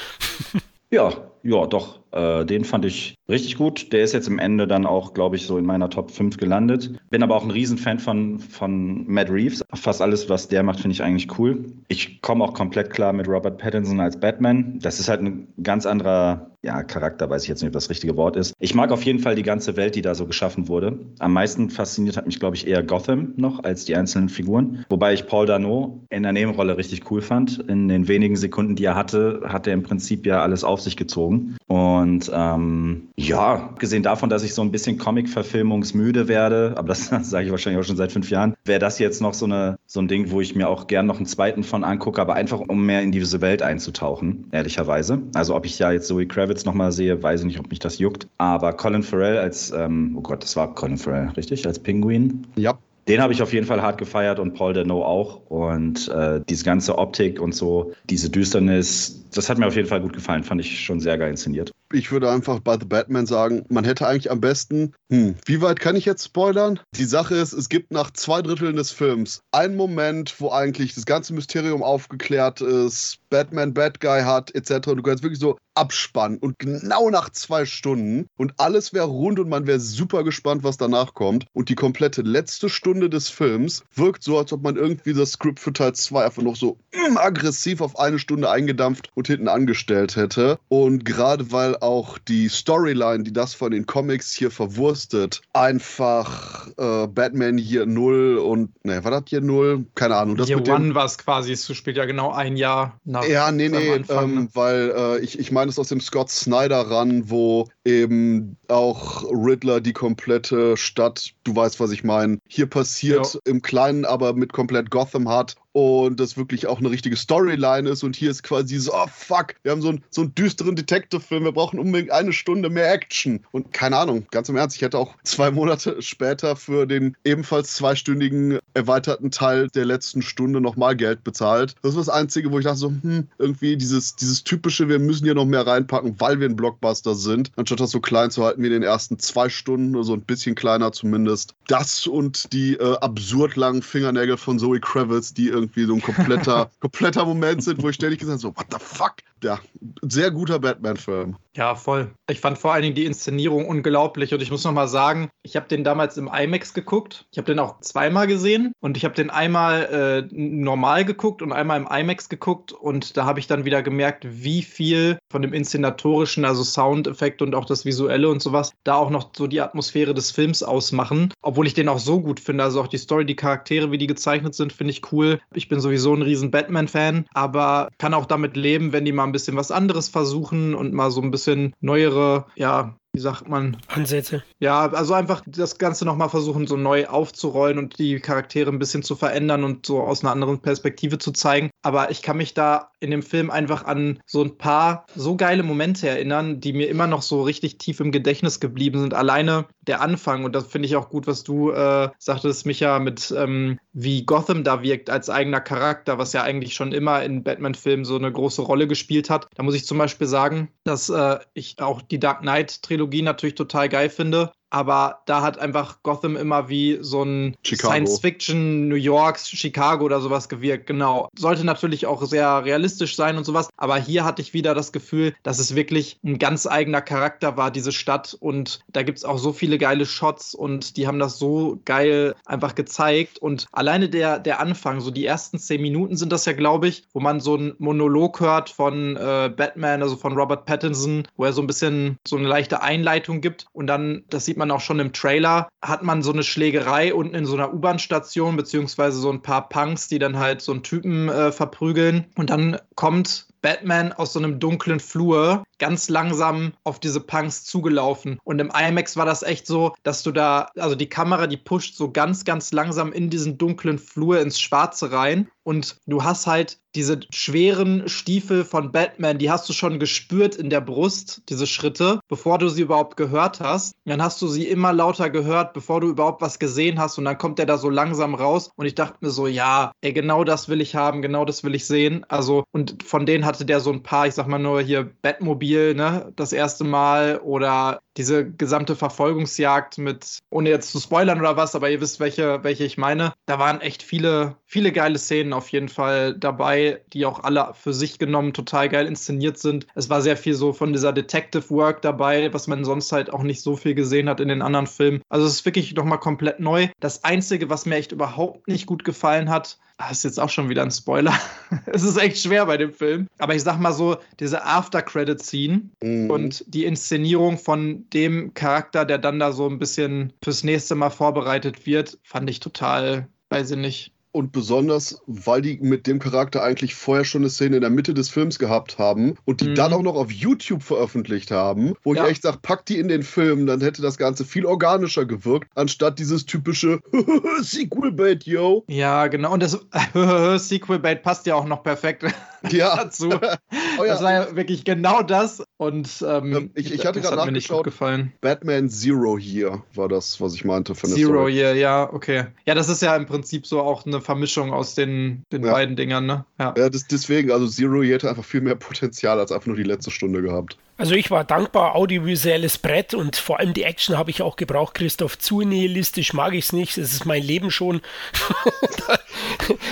S3: Ja, ja, doch. Äh, den fand ich richtig gut. Der ist jetzt am Ende dann auch, glaube ich, so in meiner Top 5 gelandet. Bin aber auch ein Riesenfan von, von Matt Reeves. Fast alles, was der macht, finde ich eigentlich cool. Ich komme auch komplett klar mit Robert Pattinson als Batman. Das ist halt ein ganz anderer ja, Charakter, weiß ich jetzt nicht, ob das richtige Wort ist. Ich mag auf jeden Fall die ganze Welt, die da so geschaffen wurde. Am meisten fasziniert hat mich, glaube ich, eher Gotham noch als die einzelnen Figuren. Wobei ich Paul Dano in der Nebenrolle richtig cool fand. In den wenigen Sekunden, die er hatte, hat er im Prinzip ja alles auf sich gezogen. Und ähm, ja, abgesehen davon, dass ich so ein bisschen Comic-Verfilmungsmüde werde, aber das *laughs* sage ich wahrscheinlich auch schon seit fünf Jahren, wäre das jetzt noch so, eine, so ein Ding, wo ich mir auch gern noch einen zweiten von angucke, aber einfach um mehr in diese Welt einzutauchen, ehrlicherweise. Also ob ich ja jetzt Zoe Kravitz nochmal sehe, weiß ich nicht, ob mich das juckt. Aber Colin Farrell als, ähm, oh Gott, das war Colin Farrell, richtig? Als Pinguin?
S2: Ja.
S3: Den habe ich auf jeden Fall hart gefeiert und Paul Dano auch. Und äh, diese ganze Optik und so, diese Düsternis, das hat mir auf jeden Fall gut gefallen. Fand ich schon sehr geil inszeniert.
S2: Ich würde einfach bei The Batman sagen, man hätte eigentlich am besten, hm, wie weit kann ich jetzt spoilern? Die Sache ist, es gibt nach zwei Dritteln des Films einen Moment, wo eigentlich das ganze Mysterium aufgeklärt ist, Batman Bad Guy hat, etc. Du kannst wirklich so abspannen und genau nach zwei Stunden und alles wäre rund und man wäre super gespannt, was danach kommt. Und die komplette letzte Stunde des Films wirkt so, als ob man irgendwie das Skript für Teil 2 einfach noch so mm, aggressiv auf eine Stunde eingedampft und hinten angestellt hätte. Und gerade weil auch die Storyline, die das von den Comics hier verwurstet, einfach äh, Batman hier null und, ne, war das hier null? Keine Ahnung. Das
S4: Year
S2: mit
S4: One war es quasi, es spielt ja genau ein Jahr nach
S2: ja, nee, nee,
S4: Anfang, ne?
S2: ähm, weil äh, ich, ich meine es aus dem Scott Snyder ran, wo eben auch Riddler die komplette Stadt, du weißt, was ich meine, hier passiert
S4: Ja.
S2: im Kleinen, aber mit komplett Gotham hat und das wirklich auch eine richtige Storyline ist und hier ist quasi so, oh fuck, wir haben so, einen so einen düsteren Detective-Film, wir brauchen unbedingt eine Stunde mehr Action und keine Ahnung, ganz im Ernst, ich hätte auch zwei *laughs* Monate später für den ebenfalls zweistündigen erweiterten Teil der letzten Stunde nochmal Geld bezahlt. Das ist das Einzige, wo ich dachte so, hm, irgendwie dieses, dieses typische, wir müssen hier noch mehr reinpacken, weil wir ein Blockbuster sind, anstatt das so klein zu halten wie in den ersten zwei Stunden oder so ein bisschen kleiner zumindest. Das und die äh, absurd langen Fingernägel von Zoe Kravitz, die irgendwie irgendwie so ein kompletter, *laughs* kompletter Moment sind, wo ich ständig gesagt habe, so, what the fuck? Ja, sehr guter Batman-Film.
S4: Ja, voll. Ich fand vor allen Dingen die Inszenierung unglaublich und ich muss noch mal sagen, ich habe den damals im IMAX geguckt. Ich habe den auch zweimal gesehen und ich habe den einmal äh, normal geguckt und einmal im IMAX geguckt und da habe ich dann wieder gemerkt, wie viel von dem inszenatorischen, also Soundeffekt und auch das visuelle und sowas, da auch noch so die Atmosphäre des Films ausmachen, obwohl ich den auch so gut finde, also auch die Story, die Charaktere, wie die gezeichnet sind, finde ich cool. Ich bin sowieso ein riesen Batman-Fan, aber kann auch damit leben, wenn die mal ein bisschen was anderes versuchen und mal so ein bisschen neuere, ja, wie sagt man?
S1: Ansätze.
S4: Ja, also einfach das Ganze nochmal versuchen, so neu aufzurollen und die Charaktere ein bisschen zu verändern und so aus einer anderen Perspektive zu zeigen. Aber ich kann mich da in dem Film einfach an so ein paar so geile Momente erinnern, die mir immer noch so richtig tief im Gedächtnis geblieben sind. Alleine der Anfang, und das finde ich auch gut, was du äh, sagtest, Micha, mit ähm, wie Gotham da wirkt als eigener Charakter, was ja eigentlich schon immer in Batman-Filmen so eine große Rolle gespielt hat. Da muss ich zum Beispiel sagen, dass äh, ich auch die Dark Knight-Trilogie natürlich total geil finde aber da hat einfach Gotham immer wie so ein Science-Fiction, New York, Chicago oder sowas gewirkt. Genau. Sollte natürlich auch sehr realistisch sein und sowas, aber hier hatte ich wieder das Gefühl, dass es wirklich ein ganz eigener Charakter war, diese Stadt. Und da gibt es auch so viele geile Shots und die haben das so geil einfach gezeigt. Und alleine der, der Anfang, so die ersten zehn Minuten sind das ja, glaube ich, wo man so einen Monolog hört von äh, Batman, also von Robert Pattinson, wo er so ein bisschen so eine leichte Einleitung gibt und dann, das sieht sieht man auch schon im Trailer, hat man so eine Schlägerei unten in so einer U-Bahn-Station, beziehungsweise so ein paar Punks, die dann halt so einen Typen äh, verprügeln. Und dann kommt Batman aus so einem dunklen Flur ganz langsam auf diese Punks zugelaufen. Und im IMAX war das echt so, dass du da, also die Kamera, die pusht so ganz, ganz langsam in diesen dunklen Flur ins Schwarze rein. Und du hast halt diese schweren Stiefel von Batman, die hast du schon gespürt in der Brust, diese Schritte, bevor du sie überhaupt gehört hast. Dann hast du sie immer lauter gehört, bevor du überhaupt was gesehen hast. Und dann kommt er da so langsam raus. Und ich dachte mir so, ja, ey, genau das will ich haben, genau das will ich sehen. Also, und von denen hatte der so ein paar, ich sag mal nur hier Batmobil, ne, das erste Mal oder diese gesamte Verfolgungsjagd mit, ohne jetzt zu spoilern oder was, aber ihr wisst, welche, welche ich meine. Da waren echt viele, viele geile Szenen auf jeden Fall dabei, die auch alle für sich genommen total geil inszeniert sind. Es war sehr viel so von dieser Detective Work dabei, was man sonst halt auch nicht so viel gesehen hat in den anderen Filmen. Also es ist wirklich nochmal komplett neu. Das Einzige, was mir echt überhaupt nicht gut gefallen hat, das ah, ist jetzt auch schon wieder ein Spoiler. *laughs* es ist echt schwer bei dem Film. Aber ich sag mal so, diese After-Credit-Scene mhm. und die Inszenierung von dem Charakter, der dann da so ein bisschen fürs nächste Mal vorbereitet wird, fand ich total, weiß ich nicht,
S2: und besonders, weil die mit dem Charakter eigentlich vorher schon eine Szene in der Mitte des Films gehabt haben und die mhm. dann auch noch auf YouTube veröffentlicht haben, wo ja. ich echt sage, pack die in den Film, dann hätte das Ganze viel organischer gewirkt, anstatt dieses typische *laughs* Sequel-Bait, yo.
S4: Ja, genau. Und das *laughs* Sequel-Bait passt ja auch noch perfekt ja. *laughs* dazu. *laughs* oh, ja. Das war ja wirklich genau das. Und ähm,
S2: ähm ich, ich hatte gerade nachgeschaut,
S4: gefallen.
S2: Batman Zero hier war das, was ich meinte.
S4: Von der Zero. Year, ja, okay. Ja, das ist ja im Prinzip so auch eine Vermischung aus den, den ja. beiden Dingern, ne?
S2: Ja, ja das, deswegen, also Zero Year hätte einfach viel mehr Potenzial als einfach nur die letzte Stunde gehabt.
S1: Also ich war dankbar, audiovisuelles Brett und vor allem die Action habe ich auch gebraucht, Christoph. Zu nihilistisch mag ich es nicht, es ist mein Leben schon. *laughs*
S2: da,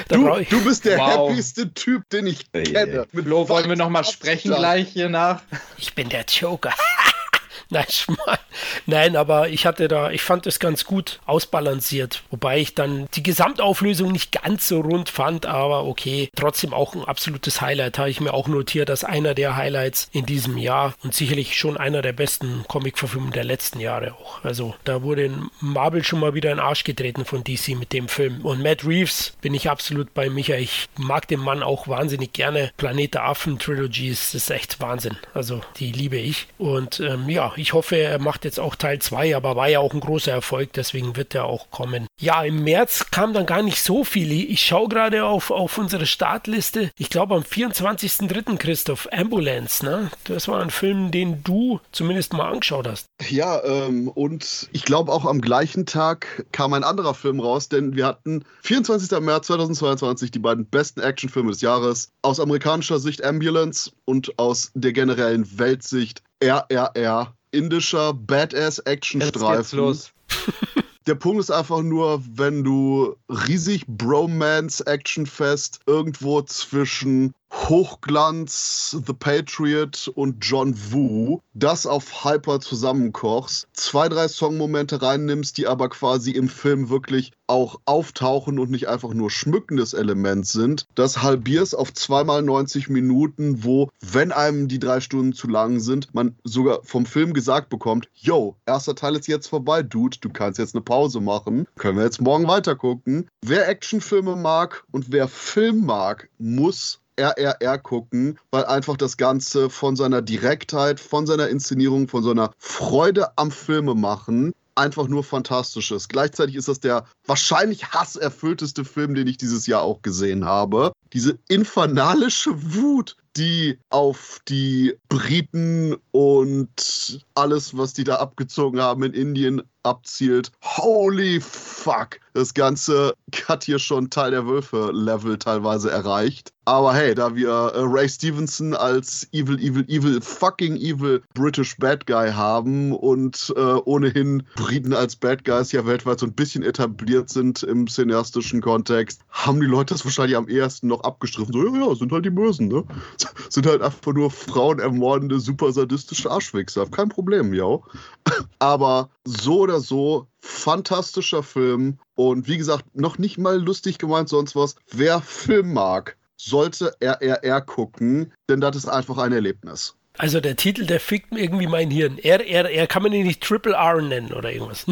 S2: da du, du, bist der wow. happyste Typ, den ich kenne.
S4: Mit Flo, wollen wir nochmal sprechen gleich hier nach?
S1: Ich bin der Joker. *laughs* Nein, Nein, aber ich hatte da, ich fand es ganz gut ausbalanciert, wobei ich dann die Gesamtauflösung nicht ganz so rund fand, aber okay, trotzdem auch ein absolutes Highlight, habe ich mir auch notiert, dass einer der Highlights in diesem Jahr und sicherlich schon einer der besten Comic-Verfilmungen der letzten Jahre auch. Also da wurde Marvel schon mal wieder in den Arsch getreten von DC mit dem Film. Und Matt Reeves bin ich absolut bei Micha. Ich mag den Mann auch wahnsinnig gerne. Planet der Affen Trilogy ist, echt Wahnsinn. Also die liebe ich. Und ähm, ja, ich hoffe, er macht jetzt auch Teil 2, aber war ja auch ein großer Erfolg, deswegen wird er auch kommen. Ja, im März kam dann gar nicht so viel. Ich schaue gerade auf, auf unsere Startliste. Ich glaube am 24.03. Christoph, Ambulance, ne? Das war ein Film, den du zumindest mal angeschaut hast.
S2: Ja, ähm, und ich glaube auch am gleichen Tag kam ein anderer Film raus, denn wir hatten 24. März 2022 die beiden besten Actionfilme des Jahres. Aus amerikanischer Sicht Ambulance und aus der generellen Weltsicht RRR indischer Badass-Action-Streifen. *laughs* Der Punkt ist einfach nur, wenn du riesig Bromance-Actionfest irgendwo zwischen Hochglanz, The Patriot und John Woo, das auf Hyper zusammenkochst, zwei, drei Songmomente reinnimmst, die aber quasi im Film wirklich auch auftauchen und nicht einfach nur schmückendes Element sind, das halbierst auf zweimal 90 Minuten, wo, wenn einem die drei Stunden zu lang sind, man sogar vom Film gesagt bekommt, yo, erster Teil ist jetzt vorbei, Dude, du kannst jetzt eine Pause machen, können wir jetzt morgen weitergucken. Wer Actionfilme mag und wer Film mag, muss RRR gucken, weil einfach das Ganze von seiner Direktheit, von seiner Inszenierung, von seiner Freude am Filme machen einfach nur fantastisch ist. Gleichzeitig ist das der wahrscheinlich hasserfüllteste Film, den ich dieses Jahr auch gesehen habe. Diese infernalische Wut, die auf die Briten und alles, was die da abgezogen haben in Indien, abzielt. Holy fuck! Das Ganze hat hier schon Teil der Wölfe-Level teilweise erreicht. Aber hey, da wir äh, Ray Stevenson als evil, evil, evil, fucking evil British Bad Guy haben und äh, ohnehin Briten als Bad Guys ja weltweit so ein bisschen etabliert sind im cineastischen Kontext, haben die Leute das wahrscheinlich am ehesten noch abgestriffen. So, ja, ja, sind halt die Bösen, ne? Sind halt einfach nur Frauen ermordende, super sadistische Arschwichser. Kein Problem, ja. Aber so oder so, fantastischer Film. Und wie gesagt, noch nicht mal lustig gemeint, sonst was. Wer Film mag, sollte RRR gucken, denn das ist einfach ein Erlebnis.
S1: Also der Titel, der fickt irgendwie mein Hirn. RRR kann man ihn nicht Triple R nennen oder irgendwas.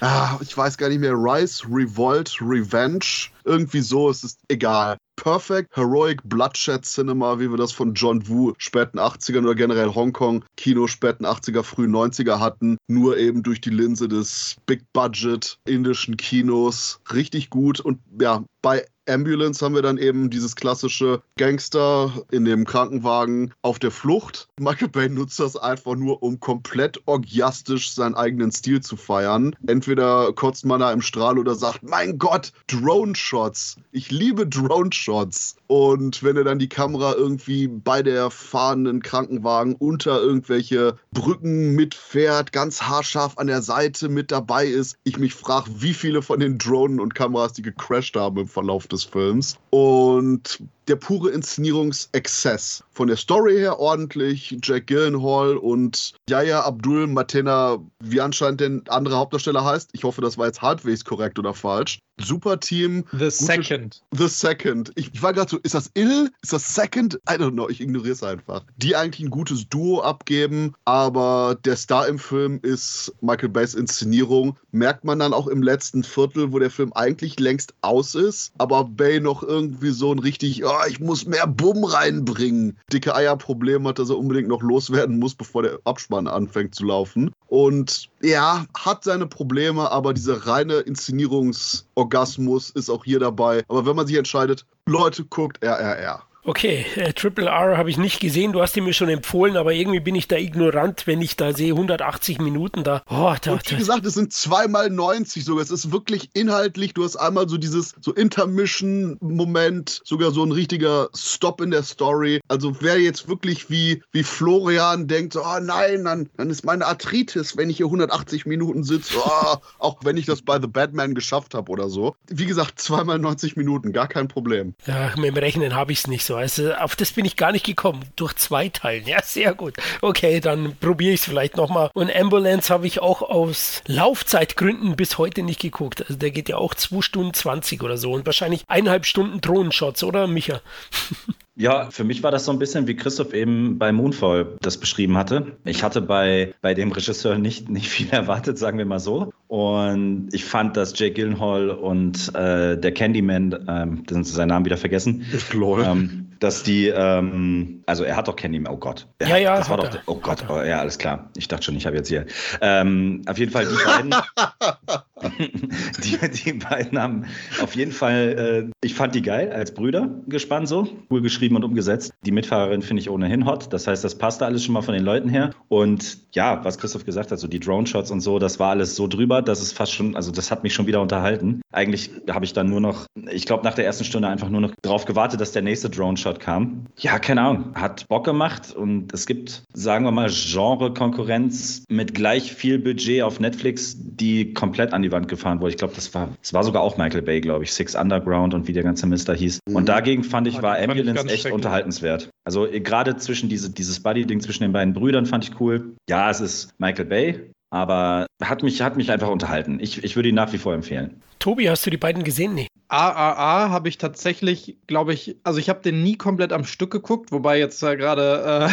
S2: ah, ich weiß gar nicht mehr. Rise, Revolt, Revenge. Irgendwie so, es ist egal. Perfect Heroic Bloodshed Cinema, wie wir das von John Woo späten 80ern oder generell Hongkong Kino späten 80er, frühen 90er hatten, nur eben durch die Linse des Big Budget indischen Kinos. Richtig gut und ja, bei Ambulance haben wir dann eben dieses klassische Gangster in dem Krankenwagen auf der Flucht. Michael Bay nutzt das einfach nur, um komplett orgiastisch seinen eigenen Stil zu feiern. Entweder kotzt man da im Strahl oder sagt, mein Gott, Drone-Shots. Ich liebe Drone-Shots. Und wenn er dann die Kamera irgendwie bei der fahrenden Krankenwagen unter irgendwelche Brücken mitfährt, ganz haarscharf an der Seite mit dabei ist, ich mich frage, wie viele von den Drohnen und Kameras die gecrashed haben im Verlauf des Films. Und der pure Inszenierungsexzess. Von der Story her ordentlich, Jack Gyllenhaal und Yaya Abdul Matena, wie anscheinend der andere Hauptdarsteller heißt. Ich hoffe, das war jetzt halbwegs korrekt oder falsch. Super Team.
S4: The Second.
S2: The Second. Ich, ich war gerade so, ist das Ill? Ist das Second? I don't know, ich ignoriere es einfach. Die eigentlich ein gutes Duo abgeben, aber der Star im Film ist Michael Bays Inszenierung. Merkt man dann auch im letzten Viertel, wo der Film eigentlich längst aus ist, aber Bay noch irgendwie so ein richtig, oh, ich muss mehr Bumm reinbringen. Dicke Eierproblem hat, dass er unbedingt noch loswerden muss, bevor der Abspann anfängt zu laufen. Und ja, hat seine Probleme, aber diese reine Inszenierungsorgasmus ist auch hier dabei. Aber wenn man sich entscheidet, Leute, guckt RRR.
S1: Okay, äh, Triple R habe ich nicht gesehen, du hast ihn mir schon empfohlen, aber irgendwie bin ich da ignorant, wenn ich da sehe 180 Minuten da.
S2: Oh, da Und wie gesagt, es sind zweimal 90 sogar. Es ist wirklich inhaltlich, du hast einmal so dieses so Intermission-Moment, sogar so ein richtiger Stop in der Story. Also wer jetzt wirklich wie, wie Florian denkt, so, oh nein, dann, dann ist meine Arthritis, wenn ich hier 180 Minuten sitze, oh, *laughs* auch wenn ich das bei The Batman geschafft habe oder so. Wie gesagt, zweimal 90 Minuten, gar kein Problem.
S1: Ja, mit dem Rechnen habe ich es nicht so. Also auf das bin ich gar nicht gekommen. Durch zwei Teilen. Ja, sehr gut. Okay, dann probiere ich es vielleicht nochmal. Und Ambulance habe ich auch aus Laufzeitgründen bis heute nicht geguckt. Also der geht ja auch 2 Stunden 20 oder so. Und wahrscheinlich eineinhalb Stunden Drohnenshots, oder Micha? *laughs*
S3: Ja, für mich war das so ein bisschen, wie Christoph eben bei Moonfall das beschrieben hatte. Ich hatte bei, bei dem Regisseur nicht, nicht viel *laughs* erwartet, sagen wir mal so. Und ich fand, dass Jay Gyllenhaal und äh, der Candyman, ähm, sind seinen Namen wieder vergessen, ähm, dass die, ähm, also er hat doch Candyman, oh Gott.
S1: Er, ja, ja.
S3: Das war doch, der, oh Gott, oh, ja, alles klar. Ich dachte schon, ich habe jetzt hier. Ähm, auf jeden Fall die beiden. *laughs* *laughs* die, die beiden haben auf jeden Fall, äh, ich fand die geil als Brüder gespannt so, cool geschrieben und umgesetzt. Die Mitfahrerin finde ich ohnehin hot, das heißt, das passte alles schon mal von den Leuten her. Und ja, was Christoph gesagt hat, so die Drone-Shots und so, das war alles so drüber, dass es fast schon, also das hat mich schon wieder unterhalten. Eigentlich habe ich dann nur noch, ich glaube nach der ersten Stunde einfach nur noch drauf gewartet, dass der nächste Drone-Shot kam. Ja, keine Ahnung, hat Bock gemacht und es gibt, sagen wir mal, Genre-Konkurrenz mit gleich viel Budget auf Netflix, die komplett an die Wand gefahren wurde. Ich glaube, das war, das war sogar auch Michael Bay, glaube ich, Six Underground und wie der ganze Mister hieß. Mhm. Und dagegen fand ich, war Ambulance echt unterhaltenswert. Also äh, gerade zwischen diese, dieses Buddy-Ding zwischen den beiden Brüdern fand ich cool. Ja, es ist Michael Bay, aber hat mich, hat mich einfach unterhalten. Ich, ich würde ihn nach wie vor empfehlen.
S1: Tobi, hast du die beiden gesehen? Nee.
S4: AAA habe ich tatsächlich, glaube ich, also ich habe den nie komplett am Stück geguckt, wobei jetzt äh, gerade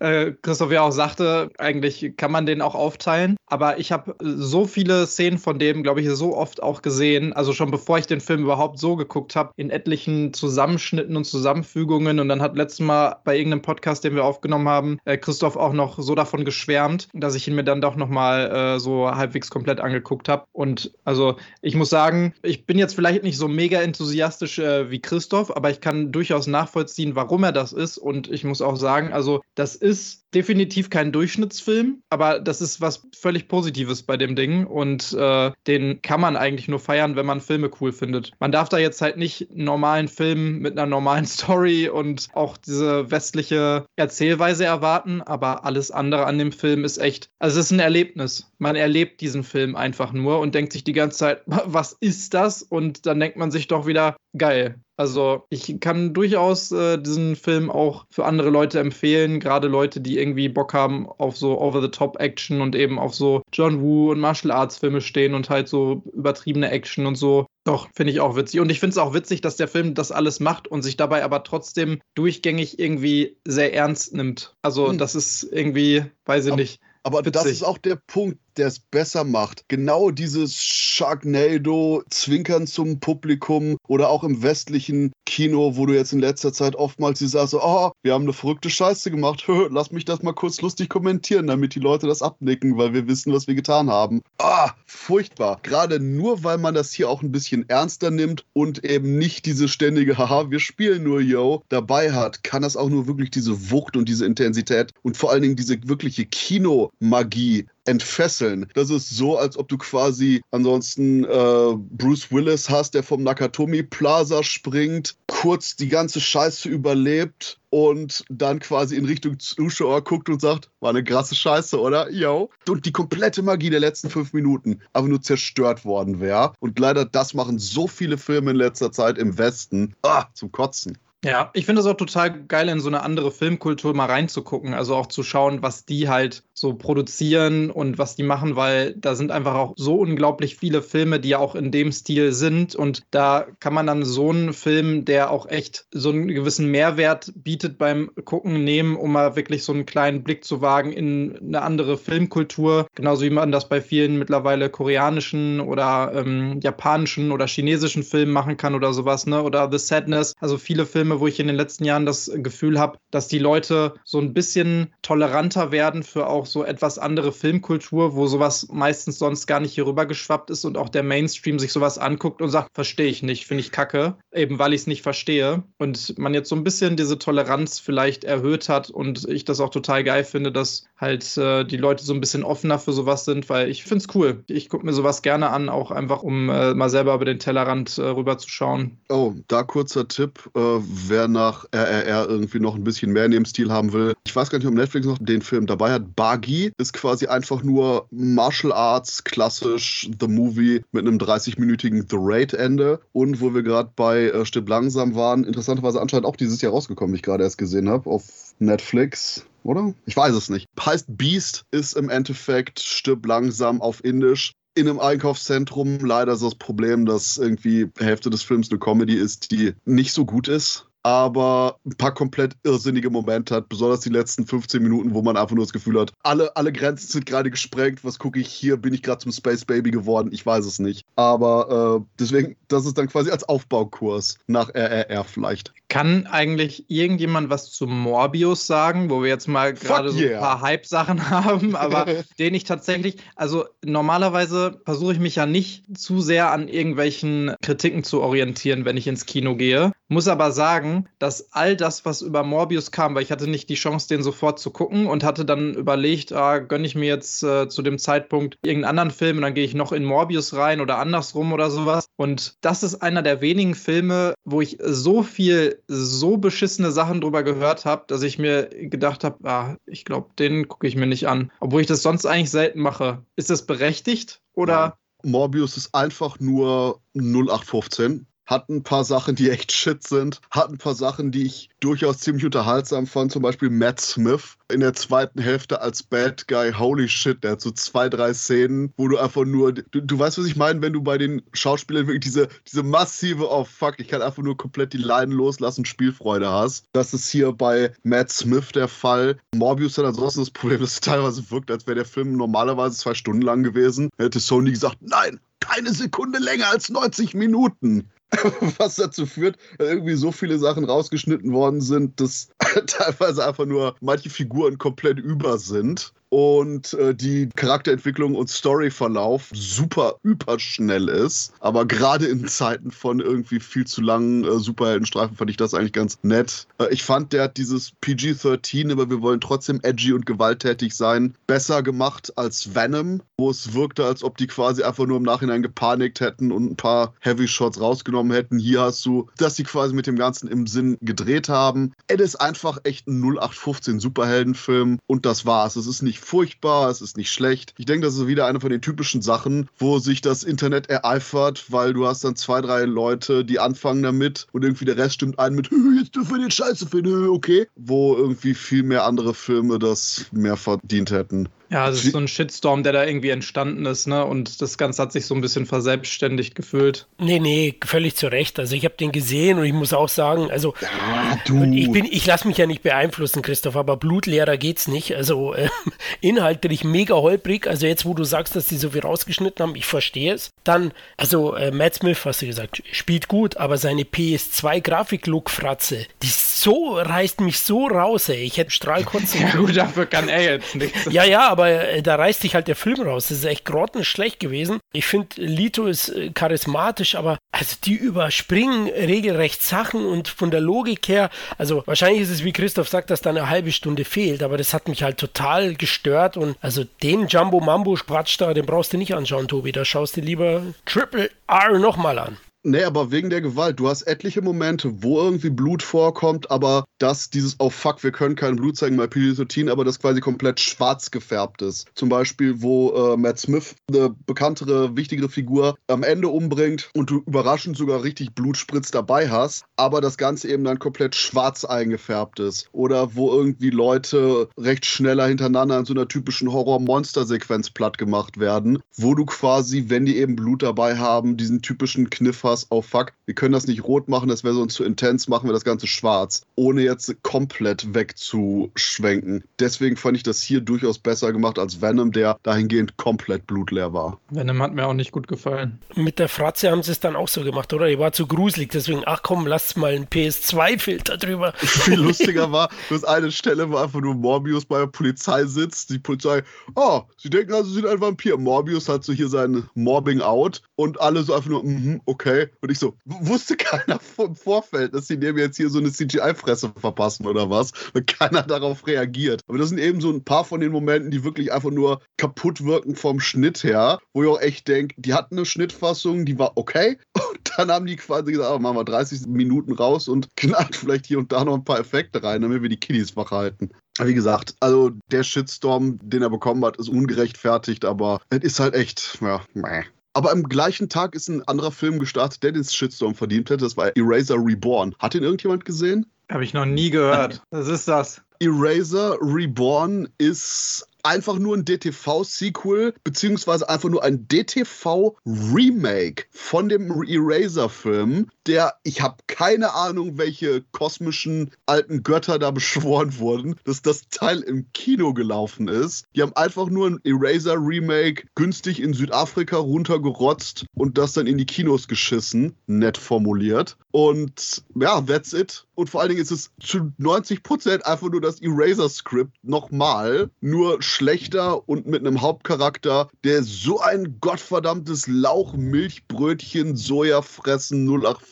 S4: äh, *laughs* äh, Christoph ja auch sagte, eigentlich kann man den auch aufteilen. Aber ich habe so viele Szenen von dem, glaube ich, so oft auch gesehen, also schon bevor ich den Film überhaupt so geguckt habe, in etlichen Zusammenschnitten und Zusammenfügungen. Und dann hat letztes Mal bei irgendeinem Podcast, den wir aufgenommen haben, äh, Christoph auch noch so davon geschwärmt, dass ich ihn mir dann doch nochmal äh, so halbwegs komplett angeguckt habe. Und also ich muss sagen, ich bin jetzt vielleicht nicht so mega enthusiastisch äh, wie Christoph, aber ich kann durchaus nachvollziehen, warum er das ist. Und ich muss auch sagen, also das ist definitiv kein Durchschnittsfilm, aber das ist was völlig Positives bei dem Ding und äh, den kann man eigentlich nur feiern, wenn man Filme cool findet. Man darf da jetzt halt nicht einen normalen Film mit einer normalen *laughs* Story und auch diese westliche Erzählweise erwarten, aber alles andere an dem Film ist echt, also es ist ein Erlebnis. Man erlebt diesen Film einfach nur und denkt sich die ganze Zeit, *laughs* was ist das? Und dann denkt man sich doch wieder, geil. Also ich kann durchaus äh, diesen Film auch für andere Leute empfehlen, gerade Leute, die irgendwie Bock haben auf so Over-the-Top-Action und eben auf so John Woo und Martial Arts-Filme stehen und halt so übertriebene Action und so. Doch, finde ich auch witzig. Und ich finde es auch witzig, dass der Film das alles macht und sich dabei aber trotzdem durchgängig irgendwie sehr ernst nimmt. Also, hm. das ist irgendwie, weiß ich aber, nicht.
S2: Aber witzig. das ist auch der Punkt, der es besser macht. Genau dieses Sharknado-Zwinkern zum Publikum oder auch im westlichen Kino, wo du jetzt in letzter Zeit oftmals die sagst, oh, wir haben eine verrückte Scheiße gemacht, lass mich das mal kurz lustig kommentieren, damit die Leute das abnicken, weil wir wissen, was wir getan haben. Ah, furchtbar. Gerade nur, weil man das hier auch ein bisschen ernster nimmt und eben nicht diese ständige, haha, wir spielen nur, yo, dabei hat, kann das auch nur wirklich diese Wucht und diese Intensität und vor allen Dingen diese wirkliche Kinomagie entfesseln. Das ist so, als ob du quasi ansonsten äh, Bruce Willis hast, der vom Nakatomi Plaza springt, kurz die ganze Scheiße überlebt und dann quasi in Richtung Zuschauer guckt und sagt, war eine krasse Scheiße, oder? Yo. Und die komplette Magie der letzten fünf Minuten aber nur zerstört worden wäre. Und leider, das machen so viele Filme in letzter Zeit im Westen. Ah, zum Kotzen.
S4: Ja, ich finde es auch total geil, in so eine andere Filmkultur mal reinzugucken. Also auch zu schauen, was die halt so produzieren und was die machen, weil da sind einfach auch so unglaublich viele Filme, die ja auch in dem Stil sind. Und da kann man dann so einen Film, der auch echt so einen gewissen Mehrwert bietet beim Gucken, nehmen, um mal wirklich so einen kleinen Blick zu wagen in eine andere Filmkultur. Genauso wie man das bei vielen mittlerweile koreanischen oder ähm, japanischen oder chinesischen Filmen machen kann oder sowas, ne? Oder The Sadness. Also viele Filme wo ich in den letzten Jahren das Gefühl habe, dass die Leute so ein bisschen toleranter werden für auch so etwas andere Filmkultur, wo sowas meistens sonst gar nicht hier rüber geschwappt ist und auch der Mainstream sich sowas anguckt und sagt, verstehe ich nicht, finde ich kacke, eben weil ich es nicht verstehe. Und man jetzt so ein bisschen diese Toleranz vielleicht erhöht hat und ich das auch total geil finde, dass halt äh, die Leute so ein bisschen offener für sowas sind, weil ich finde es cool. Ich gucke mir sowas gerne an, auch einfach um äh, mal selber über den Tellerrand äh, rüber zu schauen.
S2: Oh, da kurzer Tipp. Äh, wer nach RRR irgendwie noch ein bisschen mehr in dem Stil haben will. Ich weiß gar nicht, ob Netflix noch den Film dabei hat. Bagi ist quasi einfach nur Martial Arts, klassisch The Movie mit einem 30-minütigen The Raid-Ende. Und wo wir gerade bei äh, Stipp langsam waren, interessanterweise anscheinend auch dieses Jahr rausgekommen, wie ich gerade erst gesehen habe, auf Netflix oder? Ich weiß es nicht. Heißt Beast ist im Endeffekt Stirb langsam auf Indisch in einem Einkaufszentrum. Leider ist das Problem, dass irgendwie Hälfte des Films eine Comedy ist, die nicht so gut ist aber ein paar komplett irrsinnige Momente hat, besonders die letzten 15 Minuten, wo man einfach nur das Gefühl hat, alle, alle Grenzen sind gerade gesprengt, was gucke ich hier, bin ich gerade zum Space Baby geworden, ich weiß es nicht. Aber äh, deswegen, das ist dann quasi als Aufbaukurs nach RRR vielleicht.
S4: Kann eigentlich irgendjemand was zu Morbius sagen, wo wir jetzt mal gerade so
S2: yeah.
S4: ein paar Hype-Sachen *laughs* haben, aber *laughs* den ich tatsächlich, also normalerweise versuche ich mich ja nicht zu sehr an irgendwelchen Kritiken zu orientieren, wenn ich ins Kino gehe. Muss aber sagen, dass all das, was über Morbius kam, weil ich hatte nicht die Chance, den sofort zu gucken und hatte dann überlegt, ah, gönne ich mir jetzt äh, zu dem Zeitpunkt irgendeinen anderen Film und dann gehe ich noch in Morbius rein oder andersrum oder sowas. Und das ist einer der wenigen Filme, wo ich so viel, so beschissene Sachen drüber gehört habe, dass ich mir gedacht habe, ah, ich glaube, den gucke ich mir nicht an. Obwohl ich das sonst eigentlich selten mache. Ist das berechtigt oder? Ja.
S2: Morbius ist einfach nur 0815 hat ein paar Sachen, die echt shit sind, hat ein paar Sachen, die ich durchaus ziemlich unterhaltsam fand, zum Beispiel Matt Smith in der zweiten Hälfte als Bad Guy, holy shit, der hat so zwei, drei Szenen, wo du einfach nur, du, du weißt, was ich meine, wenn du bei den Schauspielern wirklich diese, diese massive, oh fuck, ich kann einfach nur komplett die Leiden loslassen, Spielfreude hast. Das ist hier bei Matt Smith der Fall. Morbius hat ansonsten das Problem, dass es teilweise wirkt, als wäre der Film normalerweise zwei Stunden lang gewesen. Hätte Sony gesagt, nein, keine Sekunde länger als 90 Minuten. *laughs* was dazu führt, dass irgendwie so viele Sachen rausgeschnitten worden sind, dass *laughs* teilweise einfach nur manche Figuren komplett über sind und äh, die Charakterentwicklung und Storyverlauf super überschnell ist. Aber gerade in Zeiten von irgendwie viel zu langen äh, Superheldenstreifen fand ich das eigentlich ganz nett. Äh, ich fand, der hat dieses PG-13, aber wir wollen trotzdem edgy und gewalttätig sein, besser gemacht als Venom, wo es wirkte, als ob die quasi einfach nur im Nachhinein gepanikt hätten und ein paar Heavy Shots rausgenommen hätten. Hier hast du, dass sie quasi mit dem Ganzen im Sinn gedreht haben. Es ist einfach echt ein 0815 Superheldenfilm und das war's. Es ist nicht furchtbar, es ist nicht schlecht. Ich denke, das ist wieder eine von den typischen Sachen, wo sich das Internet ereifert, weil du hast dann zwei, drei Leute, die anfangen damit und irgendwie der Rest stimmt ein mit, jetzt dürfen wir den Scheiße finden, okay. Wo irgendwie viel mehr andere Filme das mehr verdient hätten.
S4: Ja, es ist so ein Shitstorm, der da irgendwie entstanden ist, ne? Und das Ganze hat sich so ein bisschen verselbstständigt gefühlt.
S1: Nee, nee, völlig zu Recht. Also ich habe den gesehen und ich muss auch sagen, also ja, ich bin, ich lasse mich ja nicht beeinflussen, Christoph, aber blutleerer geht's nicht. Also äh, *laughs* inhaltlich mega holprig. Also jetzt, wo du sagst, dass die so viel rausgeschnitten haben, ich verstehe es. Dann, also äh, Matt Smith, hast du gesagt, spielt gut, aber seine PS2-Grafik-Look-Fratze, die so reißt mich so raus, ey. Ich hätte Strahlkotzen.
S4: ja, gut, dafür kann er jetzt nichts.
S1: Ja, ja, aber äh, da reißt sich halt der Film raus. Das ist echt grottenschlecht gewesen. Ich finde, Lito ist äh, charismatisch, aber also die überspringen regelrecht Sachen und von der Logik her, also wahrscheinlich ist es, wie Christoph sagt, dass da eine halbe Stunde fehlt, aber das hat mich halt total gestört und also den Jumbo Mambo Quatsch da, den brauchst du nicht anschauen, Tobi. Da schaust du lieber Triple R nochmal an.
S2: Nee, aber wegen der Gewalt. Du hast etliche Momente, wo irgendwie Blut vorkommt, aber dass dieses, oh fuck, wir können kein Blut zeigen bei Pilotin, aber das quasi komplett schwarz gefärbt ist. Zum Beispiel, wo äh, Matt Smith, eine bekanntere, wichtigere Figur, am Ende umbringt und du überraschend sogar richtig Blutspritz dabei hast, aber das Ganze eben dann komplett schwarz eingefärbt ist. Oder wo irgendwie Leute recht schneller hintereinander in so einer typischen Horror-Monster-Sequenz platt gemacht werden, wo du quasi, wenn die eben Blut dabei haben, diesen typischen Kniff hast, oh fuck, wir können das nicht rot machen, das wäre sonst zu intens, machen wir das Ganze schwarz, ohne jetzt komplett wegzuschwenken. Deswegen fand ich das hier durchaus besser gemacht als Venom, der dahingehend komplett blutleer war.
S4: Venom hat mir auch nicht gut gefallen.
S1: Mit der Fratze haben sie es dann auch so gemacht, oder? Die war zu gruselig, deswegen, ach komm, lass mal einen PS2-Filter drüber. *laughs*
S2: Viel lustiger war, dass eine Stelle, wo einfach nur Morbius bei der Polizei sitzt, die Polizei, oh, sie denken also, sie sind ein Vampir. Morbius hat so hier sein Mobbing out und alle so einfach nur, mm okay. Und ich so, wusste keiner vom Vorfeld, dass sie dem jetzt hier so eine CGI-Fresse verpassen oder was, weil keiner darauf reagiert. Aber das sind eben so ein paar von den Momenten, die wirklich einfach nur kaputt wirken vom Schnitt her, wo ich auch echt denke, die hatten eine Schnittfassung, die war okay. *laughs* Und dann haben die quasi gesagt, oh, machen wir 30 Minuten raus und *laughs* knallt vielleicht hier und da noch ein paar Effekte rein, damit wir die Kiddies wach halten. Wie gesagt, also der Shitstorm, den er bekommen hat, ist ungerechtfertigt, aber es ist halt echt, ja, meh. Aber am gleichen Tag ist ein anderer Film gestartet, der den Shitstorm verdient hätte. Das war Eraser Reborn. Hat ihn irgendjemand gesehen?
S4: Habe ich noch nie gehört. *laughs* Was ist das?
S2: Eraser Reborn ist einfach nur ein DTV-Sequel, beziehungsweise einfach nur ein DTV-Remake von dem Eraser-Film, der, ich habe keine Ahnung, welche kosmischen alten Götter da beschworen wurden, dass das Teil im Kino gelaufen ist. Die haben einfach nur ein Eraser-Remake günstig in Südafrika runtergerotzt und das dann in die Kinos geschissen, nett formuliert. Und ja, that's it. Und vor allen Dingen ist es zu 90% einfach nur das Eraser-Skript nochmal, nur schlechter und mit einem Hauptcharakter, der so ein gottverdammtes Lauch-Milchbrötchen, Sojafressen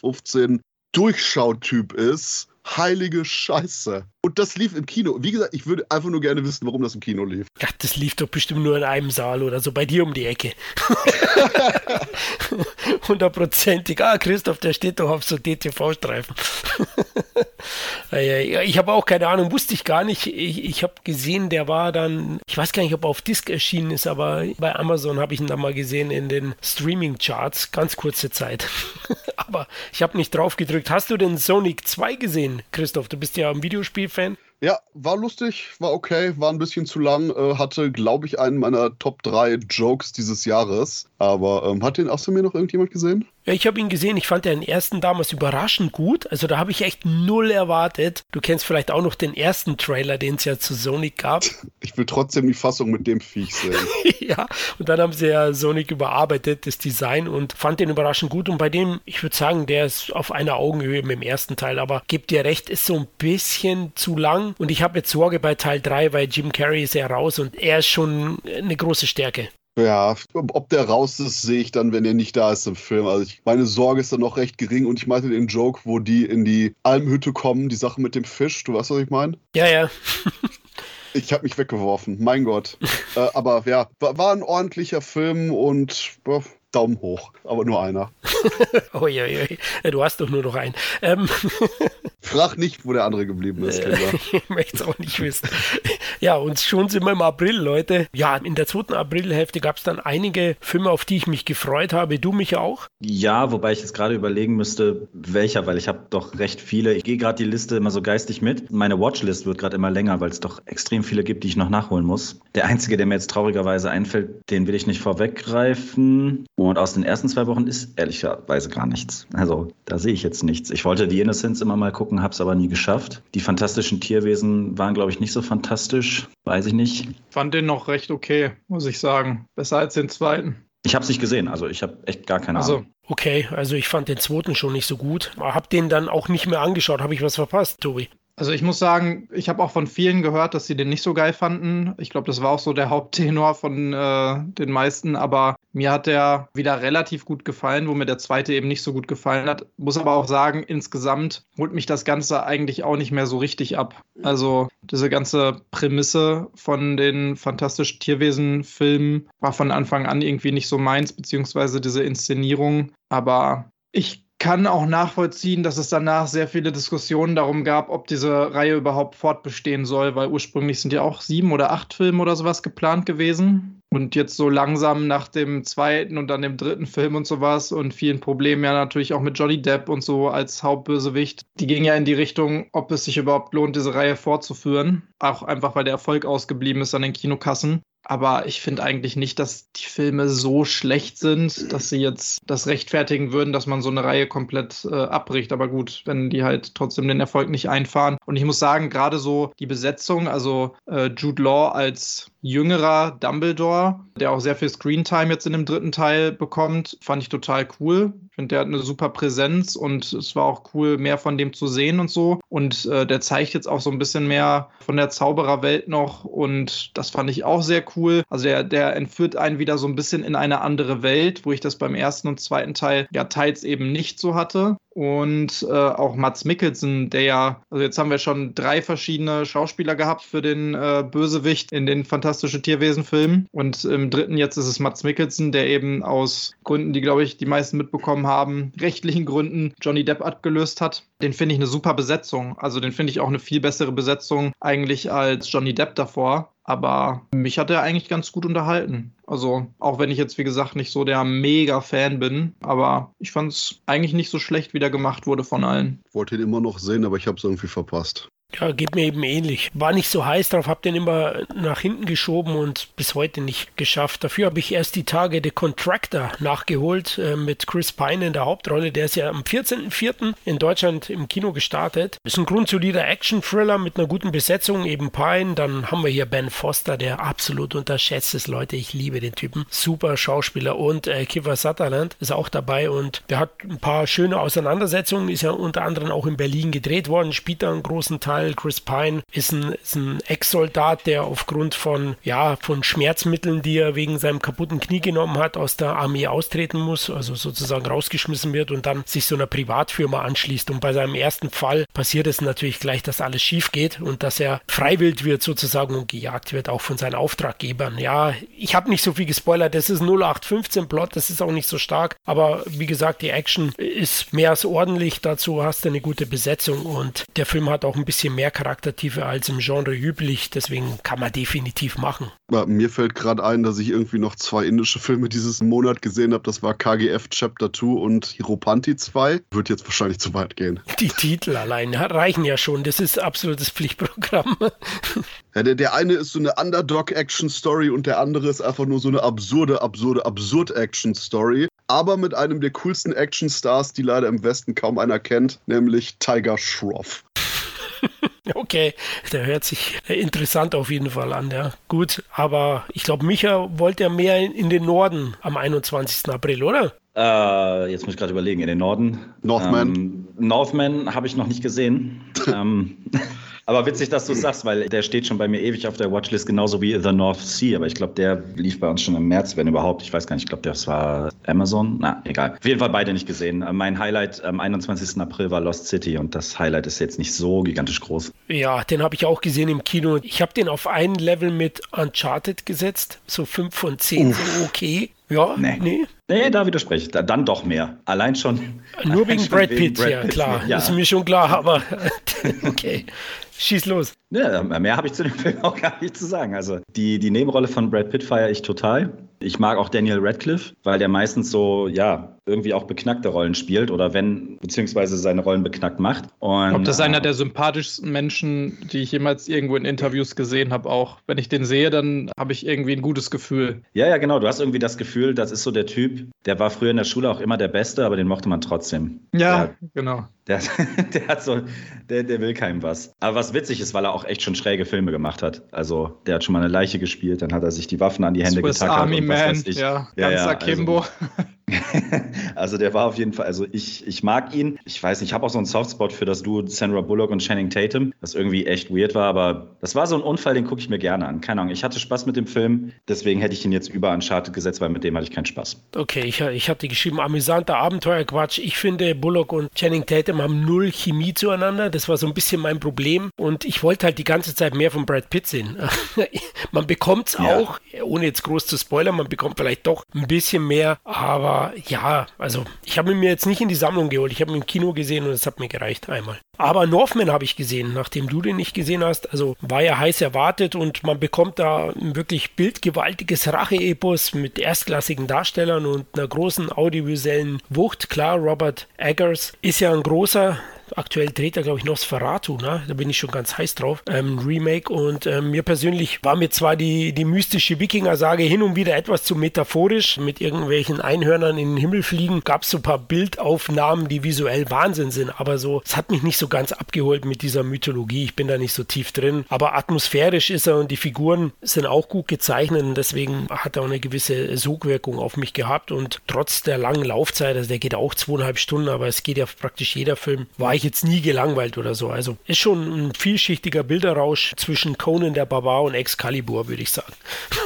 S2: 0815 Durchschautyp ist heilige Scheiße. Und das lief im Kino. Wie gesagt, ich würde einfach nur gerne wissen, warum das im Kino lief.
S1: Ja, das lief doch bestimmt nur in einem Saal oder so bei dir um die Ecke. *laughs* Hundertprozentig. Ah, Christoph, der steht doch auf so DTV-Streifen. *laughs* ich habe auch keine Ahnung, wusste ich gar nicht. Ich, ich habe gesehen, der war dann, ich weiß gar nicht, ob er auf Disc erschienen ist, aber bei Amazon habe ich ihn dann mal gesehen in den Streaming-Charts. Ganz kurze Zeit. *laughs* aber ich habe nicht drauf gedrückt. Hast du den Sonic 2 gesehen, Christoph? Du bist ja ein Videospiel-Fan.
S2: Ja, war lustig, war okay, war ein bisschen zu lang, äh, hatte, glaube ich, einen meiner Top 3 Jokes dieses Jahres. Aber ähm, hat den außer mir noch irgendjemand gesehen?
S1: Ja, ich habe ihn gesehen. Ich fand den ersten damals überraschend gut. Also da habe ich echt null erwartet. Du kennst vielleicht auch noch den ersten Trailer, den es ja zu Sonic gab. *laughs*
S2: Ich will trotzdem die Fassung mit dem Viech sehen. *laughs*
S1: ja, und dann haben sie ja Sonic überarbeitet, das Design, und fand den überraschend gut. Und bei dem, ich würde sagen, der ist auf einer Augenhöhe mit dem ersten Teil. Aber gebt dir recht, ist so ein bisschen zu lang. Und ich habe jetzt Sorge bei Teil 3, weil Jim Carrey ist ja raus und er ist schon eine große Stärke.
S2: Ja, ob der raus ist, sehe ich dann, wenn er nicht da ist im Film. Also ich, meine Sorge ist dann noch recht gering und ich meinte den Joke, wo die in die Almhütte kommen, die Sache mit dem Fisch. Du weißt, was ich meine?
S1: Ja, ja. *laughs*
S2: ich habe mich weggeworfen, mein Gott. äh, aber ja, war, war, ein ordentlicher Film und äh, Daumen hoch, aber nur einer. *laughs*
S1: Uiuiui, du hast doch nur noch einen. Ähm.
S2: Frag nicht, wo der andere geblieben ist, Kinder. *laughs*
S1: ich möchte es auch nicht wissen. Ja, und schon sind wir im April, Leute. Ja, in der zweiten Aprilhälfte gab es dann einige Filme, auf die ich mich gefreut habe. Du mich auch?
S3: Ja, wobei ich jetzt gerade überlegen müsste, welcher, weil ich habe doch recht viele. Ich gehe gerade die Liste immer so geistig mit. Meine Watchlist wird gerade immer länger, weil es doch extrem viele gibt, die ich noch nachholen muss. Der einzige, der mir jetzt traurigerweise einfällt, den will ich nicht vorweggreifen. Und aus den ersten zwei Wochen ist ehrlicherweise gar nichts. Also da sehe ich jetzt nichts. Ich wollte die Innocence immer mal gucken, habe es aber nie geschafft. Die fantastischen Tierwesen waren, glaube ich, nicht so fantastisch. Weiß ich nicht.
S4: Fand den noch recht okay, muss ich sagen. Besser als den zweiten.
S3: Ich habe es nicht gesehen, also ich habe echt gar keine
S1: also,
S3: Ahnung.
S1: Okay, also ich fand den zweiten schon nicht so gut. Habe den dann auch nicht mehr angeschaut. Habe ich was verpasst, Tobi?
S4: Also ich muss sagen, ich habe auch von vielen gehört, dass sie den nicht so geil fanden. Ich glaube, das war auch so der *laughs* Haupttenor von äh, den meisten. Aber mir hat der wieder relativ gut gefallen, wo mir der zweite eben nicht so gut gefallen hat. Muss aber auch sagen, insgesamt holt mich das Ganze eigentlich auch nicht mehr so richtig ab. Also diese ganze Prämisse von den fantastischen Tierwesen-Filmen war von Anfang an irgendwie nicht so meins, beziehungsweise diese Inszenierung. Aber ich kann auch nachvollziehen, dass es danach sehr viele Diskussionen darum gab, ob diese Reihe überhaupt fortbestehen soll, weil ursprünglich sind ja auch sieben oder acht Filme oder sowas geplant gewesen. Und jetzt so langsam nach dem zweiten und dann dem dritten Film und sowas und vielen Problemen ja natürlich auch mit Johnny Depp und so als Hauptbösewicht, die gingen ja in die Richtung, ob es sich überhaupt lohnt, diese Reihe fortzuführen. Auch einfach, weil der Erfolg ausgeblieben ist an den Kinokassen. Aber ich finde eigentlich nicht, dass die Filme so schlecht sind, dass sie jetzt das rechtfertigen würden, dass man so eine Reihe komplett äh, abbricht. Aber gut, wenn die halt trotzdem den Erfolg nicht einfahren. Und ich muss sagen, gerade so die Besetzung, also äh, Jude Law als jüngerer Dumbledore, der auch sehr viel Screentime jetzt in dem dritten Teil bekommt, fand ich total cool. Ich finde, der hat eine super Präsenz und es war auch cool, mehr von dem zu sehen und so. Und äh, der zeigt jetzt auch so ein bisschen mehr von der Zaubererwelt noch und das fand ich auch sehr cool. Also der, der entführt einen wieder so ein bisschen in eine andere Welt, wo ich das beim ersten und zweiten Teil ja teils eben nicht so hatte und äh, auch Mats Mikkelsen, der ja, also jetzt haben wir schon drei verschiedene Schauspieler gehabt für den äh, Bösewicht in den Fantastische Tierwesen-Filmen und im dritten jetzt ist es Mats Mikkelsen, der eben aus Gründen, die glaube ich die meisten mitbekommen haben, rechtlichen Gründen Johnny Depp abgelöst hat. Den finde ich eine super Besetzung, also den finde ich auch eine viel bessere Besetzung eigentlich als Johnny Depp davor. Aber mich hat er eigentlich ganz gut unterhalten. Also, auch wenn ich jetzt, wie gesagt, nicht so der Mega-Fan bin, aber ich fand es eigentlich nicht so schlecht, wie der gemacht wurde von allen.
S2: Wollte ihn immer noch sehen, aber ich habe es irgendwie verpasst.
S1: Ja, geht mir eben ähnlich. War nicht so heiß drauf, hab den immer nach hinten geschoben und bis heute nicht geschafft. Dafür habe ich erst die Tage The Contractor nachgeholt äh, mit Chris Pine in der Hauptrolle. Der ist ja am 14.04. in Deutschland im Kino gestartet. Ist ein grundsolider Action-Thriller mit einer guten Besetzung, eben Pine. Dann haben wir hier Ben Foster, der absolut unterschätzt ist, Leute. Ich liebe den Typen. Super Schauspieler. Und äh, Kiefer Sutherland ist auch dabei und der hat ein paar schöne Auseinandersetzungen. Ist ja unter anderem auch in Berlin gedreht worden, spielt da einen großen Teil Fall. Chris Pine ist ein, ist ein Ex-Soldat, der aufgrund von, ja, von Schmerzmitteln, die er wegen seinem kaputten Knie genommen hat, aus der Armee austreten muss, also sozusagen rausgeschmissen wird und dann sich so einer Privatfirma anschließt. Und bei seinem ersten Fall passiert es natürlich gleich, dass alles schief geht und dass er freiwillig wird sozusagen und gejagt wird, auch von seinen Auftraggebern. Ja, ich habe nicht so viel gespoilert, das ist 0815 Plot, das ist auch nicht so stark, aber wie gesagt, die Action ist mehr als ordentlich, dazu hast du eine gute Besetzung und der Film hat auch ein bisschen bisschen mehr Charaktertiefe als im Genre üblich. Deswegen kann man definitiv machen.
S2: Ja, mir fällt gerade ein, dass ich irgendwie noch zwei indische Filme dieses Monat gesehen habe. Das war KGF Chapter 2 und Hiropanti 2. Wird jetzt wahrscheinlich zu weit gehen.
S1: Die Titel allein reichen ja schon. Das ist absolutes Pflichtprogramm. *laughs*
S2: Ja, der, der eine ist so eine Underdog-Action-Story und der andere ist einfach nur so eine absurde, absurde, absurd Action-Story. Aber mit einem der coolsten Action-Stars, die leider im Westen kaum einer kennt, nämlich Tiger Shroff. *laughs*
S1: Okay, der hört sich interessant auf jeden Fall an, ja. Gut, aber ich glaube, Micha wollte ja mehr in den Norden am 21. April, oder?
S3: Äh, jetzt muss ich gerade überlegen, in den Norden.
S2: Northman. Ähm,
S3: Northman habe ich noch nicht gesehen. *laughs* ähm, aber witzig, dass du es sagst, weil der steht schon bei mir ewig auf der Watchlist, genauso wie The North Sea. Aber ich glaube, der lief bei uns schon im März, wenn überhaupt. Ich weiß gar nicht, ich glaube, das war Amazon. Na, egal. Auf jeden Fall beide nicht gesehen. Äh, mein Highlight am 21. April war Lost City und das Highlight ist jetzt nicht so gigantisch groß.
S1: Ja, den habe ich auch gesehen im Kino. Ich habe den auf ein Level mit Uncharted gesetzt. So 5 von 10 sind okay. Ja,
S3: nee. nee. Nee, da widerspreche ich. Dann doch mehr. Allein schon.
S1: Nur allein wegen *laughs* schon Brad Pitt, Brad ja, klar. Ja. Ist mir schon klar, aber *laughs* okay. Schieß los.
S3: Ja, mehr habe ich zu dem *laughs* Film auch gar nicht zu sagen. Also die, die Nebenrolle von Brad Pitt feiere ich total. Ich mag auch Daniel Radcliffe, weil der meistens so, ja, irgendwie auch beknackte Rollen spielt oder wenn, beziehungsweise seine Rollen beknackt macht.
S4: Und, Ob das ist einer äh, der sympathischsten Menschen, die ich jemals irgendwo in Interviews gesehen habe, auch. Wenn ich den sehe, dann habe ich irgendwie ein gutes Gefühl.
S3: Ja, ja, genau. Du hast irgendwie das Gefühl, das ist so der Typ, der war früher in der Schule auch immer der Beste, aber den mochte man trotzdem.
S4: Ja, der, genau.
S3: Der, *laughs* der hat so, der, der will keinem was. Aber was witzig ist, weil er auch echt schon schräge Filme gemacht hat. Also, der hat schon mal eine Leiche gespielt, dann hat er sich die Waffen an die Hände
S4: Swiss
S3: getackert.
S4: Army Man, ja, ja, ganz ja, Akimbo.
S3: Also, *laughs* also der war auf jeden Fall, also ich, ich mag ihn. Ich weiß nicht, ich habe auch so einen Softspot für das Duo Sandra Bullock und Channing Tatum, was irgendwie echt weird war, aber das war so ein Unfall, den gucke ich mir gerne an. Keine Ahnung, ich hatte Spaß mit dem Film, deswegen hätte ich ihn jetzt über Uncharted gesetzt, weil mit dem hatte ich keinen Spaß.
S1: Okay, ich, ich hatte geschrieben, amüsanter Abenteuerquatsch. Ich finde, Bullock und Channing Tatum haben null Chemie zueinander. Das war so ein bisschen mein Problem und ich wollte halt die ganze Zeit mehr von Brad Pitt sehen. *laughs* man bekommt es ja. auch, ohne jetzt groß zu spoilern, man bekommt vielleicht doch ein bisschen mehr, aber ja, also ich habe ihn mir jetzt nicht in die Sammlung geholt. Ich habe ihn im Kino gesehen und es hat mir gereicht einmal. Aber Northman habe ich gesehen, nachdem du den nicht gesehen hast. Also war ja heiß erwartet und man bekommt da ein wirklich bildgewaltiges Rache-Epos mit erstklassigen Darstellern und einer großen audiovisuellen Wucht. Klar, Robert Eggers ist ja ein großer Aktuell dreht er, glaube ich, Nosferatu, ne? Da bin ich schon ganz heiß drauf. Ähm, Remake. Und ähm, mir persönlich war mir zwar die, die mystische Wikinger-Sage hin und wieder etwas zu metaphorisch. Mit irgendwelchen Einhörnern in den Himmel fliegen gab es so ein paar Bildaufnahmen, die visuell Wahnsinn sind. Aber so, es hat mich nicht so ganz abgeholt mit dieser Mythologie. Ich bin da nicht so tief drin. Aber atmosphärisch ist er und die Figuren sind auch gut gezeichnet. Und deswegen hat er auch eine gewisse Sogwirkung auf mich gehabt. Und trotz der langen Laufzeit, also der geht auch zweieinhalb Stunden, aber es geht ja praktisch jeder Film, war ich jetzt nie gelangweilt oder so. Also ist schon ein vielschichtiger Bilderrausch zwischen Conan der Barbar und Excalibur, würde ich sagen.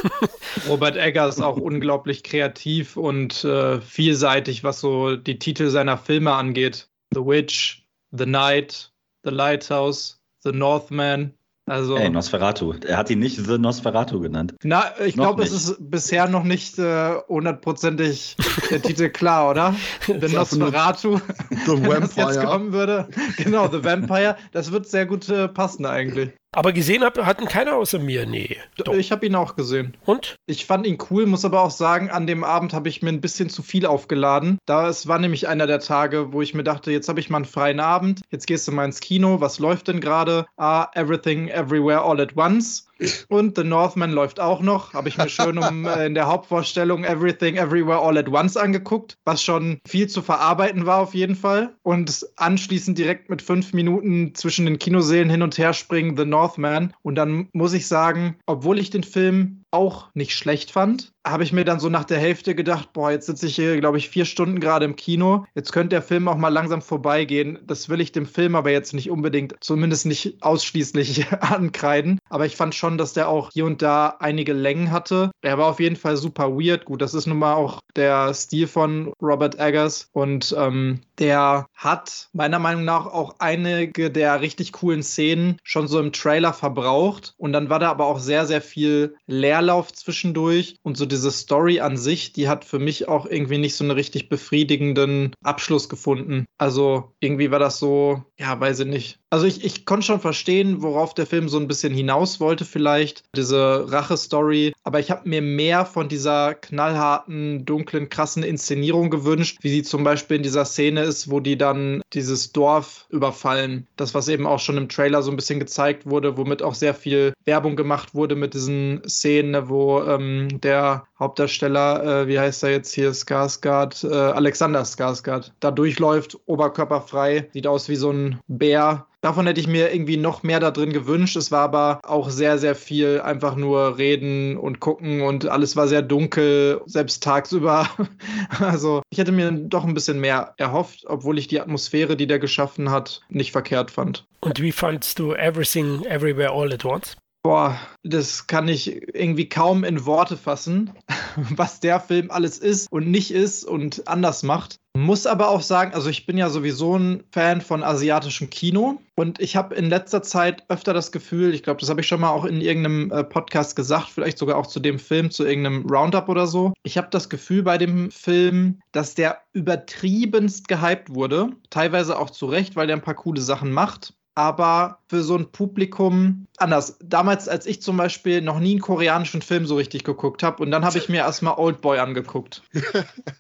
S1: *laughs*
S4: Robert Egger ist auch unglaublich kreativ und äh, vielseitig, was so die Titel seiner Filme angeht. The Witch, The Night, The Lighthouse, The Northman. Also,
S3: Ey, Nosferatu. Er hat ihn nicht The Nosferatu genannt.
S4: Na, ich glaube, es ist bisher noch nicht äh, hundertprozentig äh, der *laughs* Titel klar, oder? The Nosferatu.
S2: The *laughs* Vampire.
S4: Wenn jetzt kommen würde. Genau, The Vampire. Das wird sehr gut äh, passen eigentlich.
S1: Aber gesehen hab, hatten keiner außer mir, nee.
S4: Doch. Ich habe ihn auch gesehen.
S1: Und?
S4: Ich fand ihn cool, muss aber auch sagen, an dem Abend habe ich mir ein bisschen zu viel aufgeladen. Da es war nämlich einer der Tage, wo ich mir dachte, jetzt habe ich mal einen freien Abend, jetzt gehst du mal ins Kino, was läuft denn gerade? Ah, Everything Everywhere All at Once. Und The Northman läuft auch noch. Habe ich mir schön um, *laughs* äh, in der Hauptvorstellung Everything Everywhere All at Once angeguckt, was schon viel zu verarbeiten war auf jeden Fall. Und anschließend direkt mit fünf Minuten zwischen den Kinoseelen hin und her springen The Northman. Und dann muss ich sagen, obwohl ich den Film auch nicht schlecht fand, habe ich mir dann so nach der Hälfte gedacht, boah, jetzt sitze ich hier, glaube ich, vier Stunden gerade im Kino. Jetzt könnte der Film auch mal langsam vorbeigehen. Das will ich dem Film aber jetzt nicht unbedingt, zumindest nicht ausschließlich *laughs* ankreiden. Aber ich fand schon, dass der auch hier und da einige Längen hatte. Er war auf jeden Fall super weird. Gut, das ist nun mal auch der Stil von Robert Eggers. Und ähm, der hat meiner Meinung nach auch einige der richtig coolen Szenen schon so im Trailer verbraucht. Und dann war da aber auch sehr, sehr viel Leerlauf zwischendurch. Und so diese Story an sich, die hat für mich auch irgendwie nicht so einen richtig befriedigenden Abschluss gefunden. Also irgendwie war das so, ja, weiß ich nicht. Also ich, ich konnte schon verstehen, worauf der Film so ein bisschen hinaus wollte vielleicht, diese Rache-Story. Aber ich habe mir mehr von dieser knallharten, dunklen, krassen Inszenierung gewünscht, wie sie zum Beispiel in dieser Szene ist, wo die dann dieses Dorf überfallen. Das, was eben auch schon im Trailer so ein bisschen gezeigt wurde, womit auch sehr viel Werbung gemacht wurde mit diesen Szenen, wo ähm, der Hauptdarsteller, äh, wie heißt er jetzt hier, Skarsgård, äh, Alexander Skarsgård, da durchläuft, oberkörperfrei, sieht aus wie so ein Bär. Davon hätte ich mir irgendwie noch mehr da drin gewünscht. Es war aber auch sehr, sehr viel einfach nur reden und gucken und alles war sehr dunkel, selbst tagsüber. *laughs* Also ich hätte mir doch ein bisschen mehr erhofft, obwohl ich die Atmosphäre, die der geschaffen hat, nicht verkehrt fand.
S1: Und wie fandst du Everything Everywhere All at Once?
S4: Boah, das kann ich irgendwie kaum in Worte fassen, *laughs* was der Film alles ist und nicht ist und anders macht. Muss aber auch sagen, also ich bin ja sowieso ein Fan von asiatischem Kino und ich habe in letzter Zeit öfter das Gefühl, ich glaube, das habe ich schon mal auch in irgendeinem äh, Podcast gesagt, vielleicht sogar auch zu dem Film, zu irgendeinem Roundup oder so. Ich habe das Gefühl bei dem Film, dass der übertriebenst gehypt wurde, teilweise auch zu Recht, weil der ein paar coole Sachen macht aber für so ein Publikum anders. Damals, als ich zum Beispiel noch nie einen koreanischen Film so richtig geguckt habe und dann habe ich mir erstmal Oldboy angeguckt. *laughs*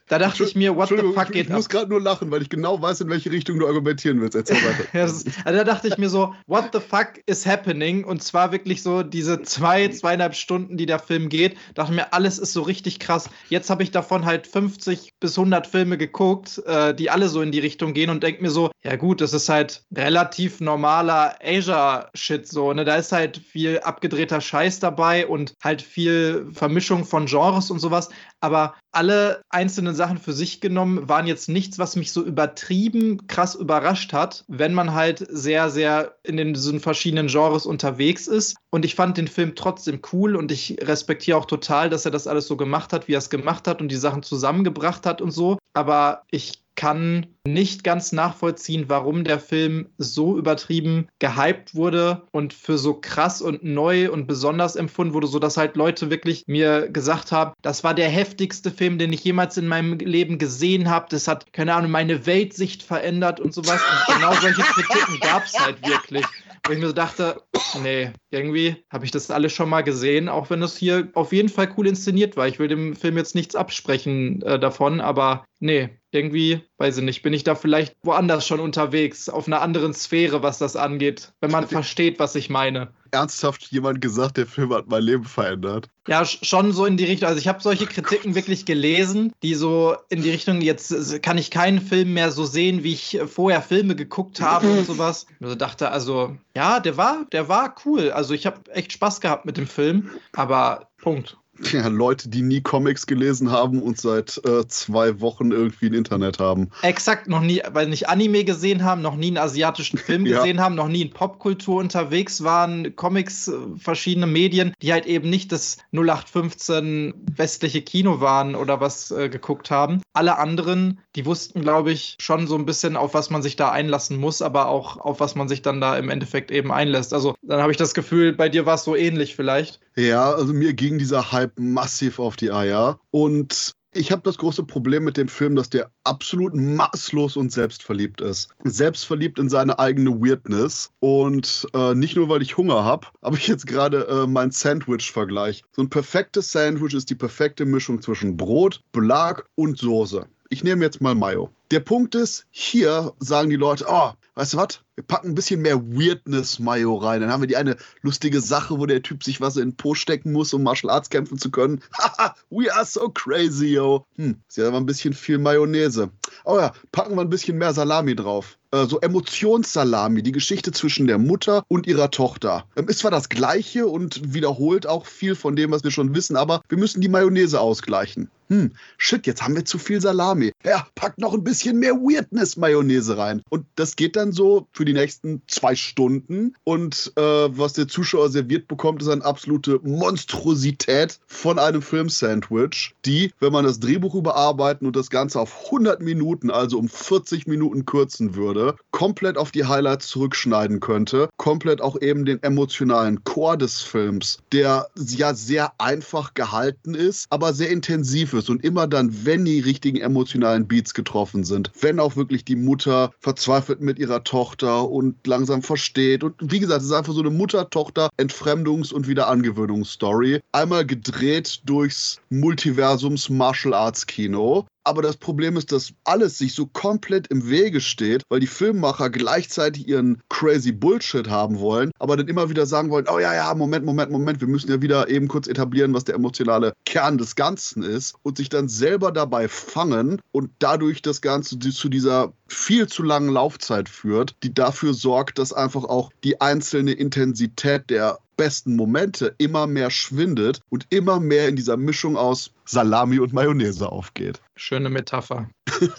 S4: Da dachte ich mir, what the fuck geht
S2: ab? Ich muss gerade nur lachen, weil ich genau weiß, in welche Richtung du argumentieren willst. Erzähl weiter. *laughs*
S4: ja, ist, also da dachte ich mir so, what the fuck is happening? Und zwar wirklich so diese zwei, zweieinhalb Stunden, die der Film geht, dachte mir, alles ist so richtig krass. Jetzt habe ich davon halt 50 bis 100 Filme geguckt, äh, die alle so in die Richtung gehen und denke mir so, ja gut, das ist halt relativ normaler Asia-Shit so, ne? Da ist halt viel abgedrehter Scheiß dabei und halt viel Vermischung von Genres und sowas. Aber alle einzelnen Sachen für sich genommen waren jetzt nichts, was mich so übertrieben krass überrascht hat, wenn man halt sehr, sehr in den diesen verschiedenen Genres unterwegs ist. Und ich fand den Film trotzdem cool und ich respektiere auch total, dass er das alles so gemacht hat, wie er es gemacht hat und die Sachen zusammengebracht hat und so. Aber ich kann nicht ganz nachvollziehen, warum der Film so übertrieben gehypt wurde und für so krass und neu und besonders empfunden wurde, sodass halt Leute wirklich mir gesagt haben, das war der heftigste Film, den ich jemals in meinem Leben gesehen habe. Das hat, keine Ahnung, meine Weltsicht verändert und sowas. Und genau solche Kritiken gab es halt wirklich. Wo ich mir so dachte, nee, irgendwie habe ich das alles schon mal gesehen, auch wenn es hier auf jeden Fall cool inszeniert war. Ich will dem Film jetzt nichts absprechen äh, davon, aber nee, irgendwie, weiß ich nicht, bin ich da vielleicht woanders schon unterwegs, auf einer anderen Sphäre, was das angeht, wenn man versteht, was ich meine.
S2: Ernsthaft jemand gesagt, der Film hat mein Leben verändert?
S4: Ja, schon so in die Richtung. Also ich habe solche Kritiken wirklich gelesen, die so in die Richtung, jetzt kann ich keinen Film mehr so sehen, wie ich vorher Filme geguckt habe und sowas. Ich *laughs* also dachte, also, ja, der war, der war cool. Also ich habe echt Spaß gehabt mit dem Film, aber Punkt *laughs*
S2: ja, Leute, die nie Comics gelesen haben und seit äh, zwei Wochen irgendwie ein Internet haben.
S4: Exakt, noch nie, weil nicht Anime gesehen haben, noch nie einen asiatischen Film *laughs* ja. gesehen haben, noch nie in Popkultur unterwegs waren, Comics, äh, verschiedene Medien, die halt eben nicht das 0815 westliche Kino waren oder was äh, geguckt haben. Alle anderen, die wussten, glaube ich, schon so ein bisschen, auf was man sich da einlassen muss, aber auch auf was man sich dann da im Endeffekt eben einlässt. Also dann habe ich das Gefühl, bei dir war es so ähnlich vielleicht.
S2: Ja, also mir ging dieser Hype massiv auf die Eier. Und Ich habe das große Problem mit dem Film, dass der absolut maßlos und selbstverliebt ist. Selbstverliebt in seine eigene Weirdness. Und äh, nicht nur, weil ich Hunger habe, habe ich jetzt gerade äh, mein Sandwich-Vergleich. So ein perfektes Sandwich ist die perfekte Mischung zwischen Brot, Belag und Soße. Ich nehme jetzt mal Mayo. Der Punkt ist, hier sagen die Leute, oh, weißt du was? Wir packen ein bisschen mehr Weirdness-Mayo rein. Dann haben wir die eine lustige Sache, wo der Typ sich was in den Po stecken muss, um Martial Arts kämpfen zu können. *laughs* Haha, we are so crazy, yo. Hm, ist ja aber ein bisschen viel Mayonnaise. Oh ja, packen wir ein bisschen mehr Salami drauf. Äh, so Emotionssalami, die Geschichte zwischen der Mutter und ihrer Tochter. Ähm, ist zwar das Gleiche und wiederholt auch viel von dem, was wir schon wissen, aber wir müssen die Mayonnaise ausgleichen. Hm, shit, jetzt haben wir zu viel Salami. Ja, packt noch ein bisschen mehr Weirdness-Mayonnaise rein. Und das geht dann so für die nächsten zwei Stunden. Und äh, was der Zuschauer serviert bekommt, ist eine absolute Monstrosität von einem Film-Sandwich, die, wenn man das Drehbuch überarbeiten und das Ganze auf 100 Minuten, also um 40 Minuten kürzen würde, komplett auf die Highlights zurückschneiden könnte. Komplett auch eben den emotionalen Chor des Films, der ja sehr einfach gehalten ist, aber sehr intensiv ist. Und immer dann, wenn die richtigen emotionalen Beats getroffen sind, wenn auch wirklich die Mutter verzweifelt mit ihrer Tochter und langsam versteht. Und wie gesagt, es ist einfach so eine Mutter-Tochter-Entfremdungs- und Wiederangewöhnungsstory. Einmal gedreht durchs Multiversums Martial Arts Kino. Aber das Problem ist, dass alles sich so komplett im Wege steht, weil die Filmmacher gleichzeitig ihren crazy Bullshit haben wollen, aber dann immer wieder sagen wollen, oh ja, ja, Moment, Moment, Moment, wir müssen ja wieder eben kurz etablieren, was der emotionale Kern des Ganzen ist und sich dann selber dabei fangen und dadurch das Ganze zu dieser viel zu langen Laufzeit führt, die dafür sorgt, dass einfach auch die einzelne Intensität der besten Momente immer mehr schwindet und immer mehr in dieser Mischung aus Salami und Mayonnaise aufgeht.
S4: Schöne Metapher. *laughs*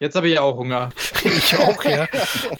S4: Jetzt habe ich ja auch Hunger. *laughs*
S1: ich auch, ja.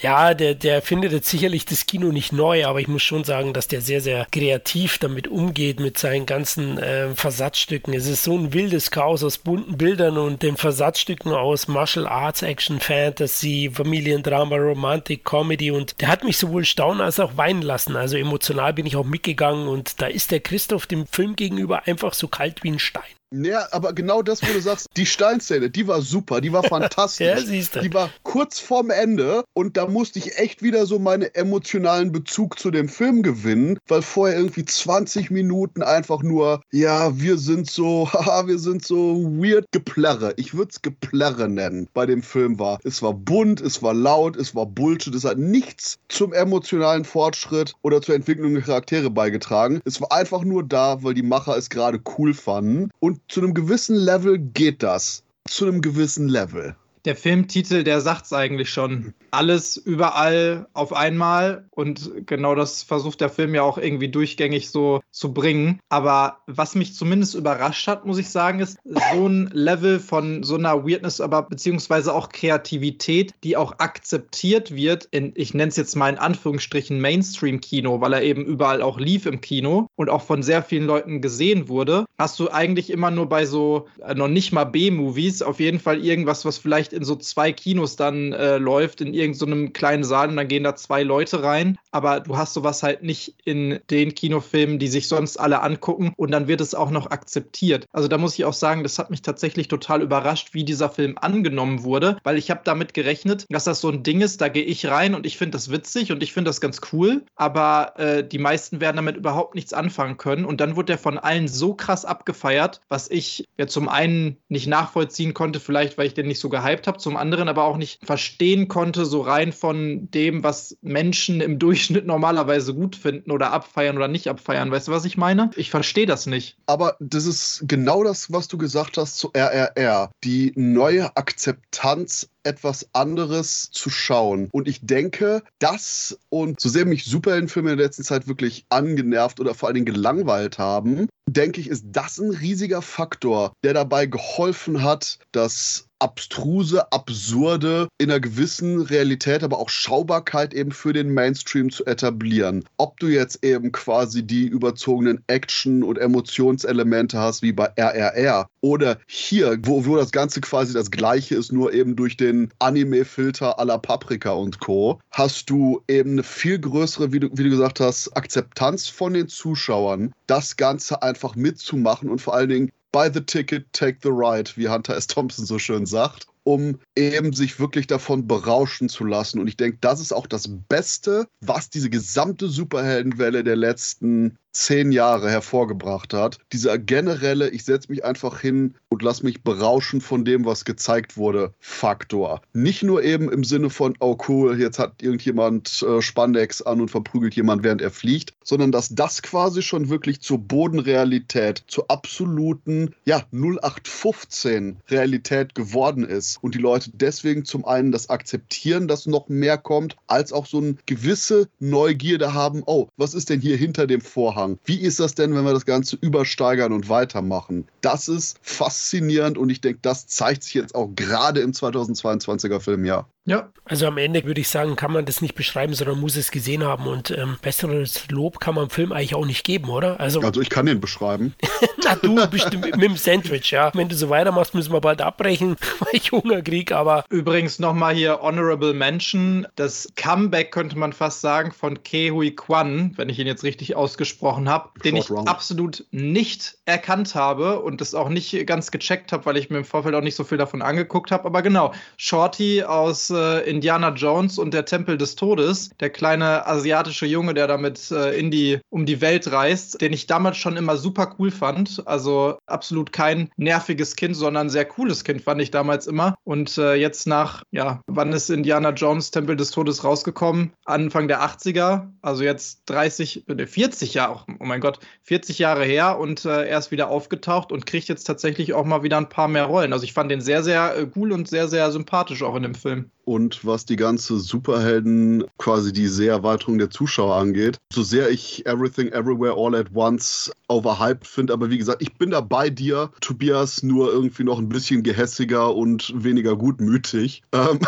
S1: Ja, der, der findet jetzt sicherlich das Kino nicht neu, aber ich muss schon sagen, dass der sehr, sehr kreativ damit umgeht mit seinen ganzen äh, Versatzstücken. Es ist so ein wildes Chaos aus bunten Bildern und den Versatzstücken aus Martial Arts, Action, Fantasy, Familiendrama, Romantik, Comedy und der hat mich sowohl staunen als auch weinen lassen. Also emotional bin ich auch mitgegangen und da ist der Christoph dem Film gegenüber einfach so kalt wie ein Stein.
S2: Ja, aber genau das, wo du sagst, die Steinszene, die war super, die war *laughs* fantastisch.
S1: ja, siehst du.
S2: Die war kurz vorm Ende und da musste ich echt wieder so meinen emotionalen Bezug zu dem Film gewinnen, weil vorher irgendwie 20 Minuten einfach nur, ja, wir sind so, *laughs* haha, wir sind so weird Geplärre. Ich würde es Geplärre nennen, bei dem Film war. Es war bunt, es war laut, es war Bullshit, es hat nichts zum emotionalen Fortschritt oder zur Entwicklung der Charaktere beigetragen. Es war einfach nur da, weil die Macher es gerade cool fanden und zu einem gewissen Level geht das. Zu einem gewissen Level.
S4: Der Filmtitel, der sagt es eigentlich schon. Alles überall auf einmal. Und genau das versucht der Film ja auch irgendwie durchgängig so zu bringen. Aber was mich zumindest überrascht hat, muss ich sagen, ist so ein Level von so einer Weirdness, aber beziehungsweise auch Kreativität, die auch akzeptiert wird in, ich nenne es jetzt mal in Anführungsstrichen Mainstream-Kino, weil er eben überall auch lief im Kino und auch von sehr vielen Leuten gesehen wurde, hast du eigentlich immer nur bei so äh, noch nicht mal B-Movies auf jeden Fall irgendwas, was vielleicht in so zwei Kinos dann äh, läuft, in irgendeinem so kleinen Saal und dann gehen da zwei Leute rein. Aber du hast sowas halt nicht in den Kinofilmen, die sich sonst alle angucken. Und dann wird es auch noch akzeptiert. Also da muss ich auch sagen, das hat mich tatsächlich total überrascht, wie dieser Film angenommen wurde, weil ich habe damit gerechnet, dass das so ein Ding ist, da gehe ich rein und ich finde das witzig und ich finde das ganz cool, aber äh, die meisten werden damit überhaupt nichts anfangen können. Und dann wurde er von allen so krass abgefeiert, was ich ja zum einen nicht nachvollziehen konnte, vielleicht weil ich den nicht so gehypt habe, zum anderen aber auch nicht verstehen konnte, so rein von dem, was Menschen im Durchschnitt normalerweise gut finden oder abfeiern oder nicht abfeiern. Weißt du, was ich meine? Ich verstehe das nicht.
S2: Aber das ist genau das, was du gesagt hast zu RRR. Die neue Akzeptanz etwas anderes zu schauen. Und ich denke, das und so sehr mich Superheldenfilme in der letzten Zeit wirklich angenervt oder vor allen Dingen gelangweilt haben, denke ich, ist das ein riesiger Faktor, der dabei geholfen hat, dass abstruse, absurde, in einer gewissen Realität, aber auch Schaubarkeit eben für den Mainstream zu etablieren. Ob du jetzt eben quasi die überzogenen Action- und Emotionselemente hast, wie bei RRR, oder hier, wo, wo das Ganze quasi das gleiche ist, nur eben durch den Anime-Filter à la Paprika und Co., hast du eben eine viel größere, wie du, wie du gesagt hast, Akzeptanz von den Zuschauern, das Ganze einfach mitzumachen und vor allen Dingen buy the ticket, take the ride, wie Hunter S. Thompson so schön sagt um eben sich wirklich davon berauschen zu lassen. Und ich denke, das ist auch das Beste, was diese gesamte Superheldenwelle der letzten zehn Jahre hervorgebracht hat. Dieser generelle, ich setze mich einfach hin und lass mich berauschen von dem, was gezeigt wurde, Faktor. Nicht nur eben im Sinne von, oh cool, jetzt hat irgendjemand äh, Spandex an und verprügelt jemand, während er fliegt, sondern dass das quasi schon wirklich zur Bodenrealität, zur absoluten, ja, 0815 Realität geworden ist. Und die Leute deswegen zum einen das akzeptieren, dass noch mehr kommt, als auch so eine gewisse Neugierde haben, oh, was ist denn hier hinter dem Vorhang? Anfang. Wie ist das denn, wenn wir das Ganze übersteigern und weitermachen? Das ist faszinierend und ich denke, das zeigt sich jetzt auch gerade im 2022er Filmjahr.
S1: Ja. Also am Ende würde ich sagen, kann man das nicht beschreiben, sondern muss es gesehen haben. Und ähm, besseres Lob kann man im Film eigentlich auch nicht geben, oder?
S2: Also, also ich kann den beschreiben. *laughs*
S1: Na, du bestimmt mit dem Sandwich, ja. Wenn du so weitermachst, müssen wir bald abbrechen, *laughs* weil ich Hunger kriege, aber.
S4: Übrigens nochmal hier Honorable Mention. Das Comeback könnte man fast sagen von Ke Hui Kwan, wenn ich ihn jetzt richtig ausgesprochen habe, den ich round. absolut nicht erkannt habe und das auch nicht ganz gecheckt habe, weil ich mir im Vorfeld auch nicht so viel davon angeguckt habe. Aber genau, Shorty aus äh, Indiana Jones und der Tempel des Todes, der kleine asiatische Junge, der damit äh, in die, um die Welt reist, den ich damals schon immer super cool fand. Also absolut kein nerviges Kind, sondern sehr cooles Kind fand ich damals immer. Und äh, jetzt nach, ja, wann ist Indiana Jones Tempel des Todes rausgekommen? Anfang der 80er, also jetzt 30, 40 Jahre, oh mein Gott, 40 Jahre her und äh, er ist wieder aufgetaucht und kriegt jetzt tatsächlich auch mal wieder ein paar mehr Rollen. Also ich fand den sehr, sehr äh, cool und sehr, sehr sympathisch auch in dem Film
S2: und was die ganze Superhelden, quasi die Seherweiterung der Zuschauer angeht. So sehr ich Everything Everywhere All at Once overhyped finde, aber wie gesagt, ich bin da bei dir, Tobias, nur irgendwie noch ein bisschen gehässiger und weniger gutmütig. Ähm,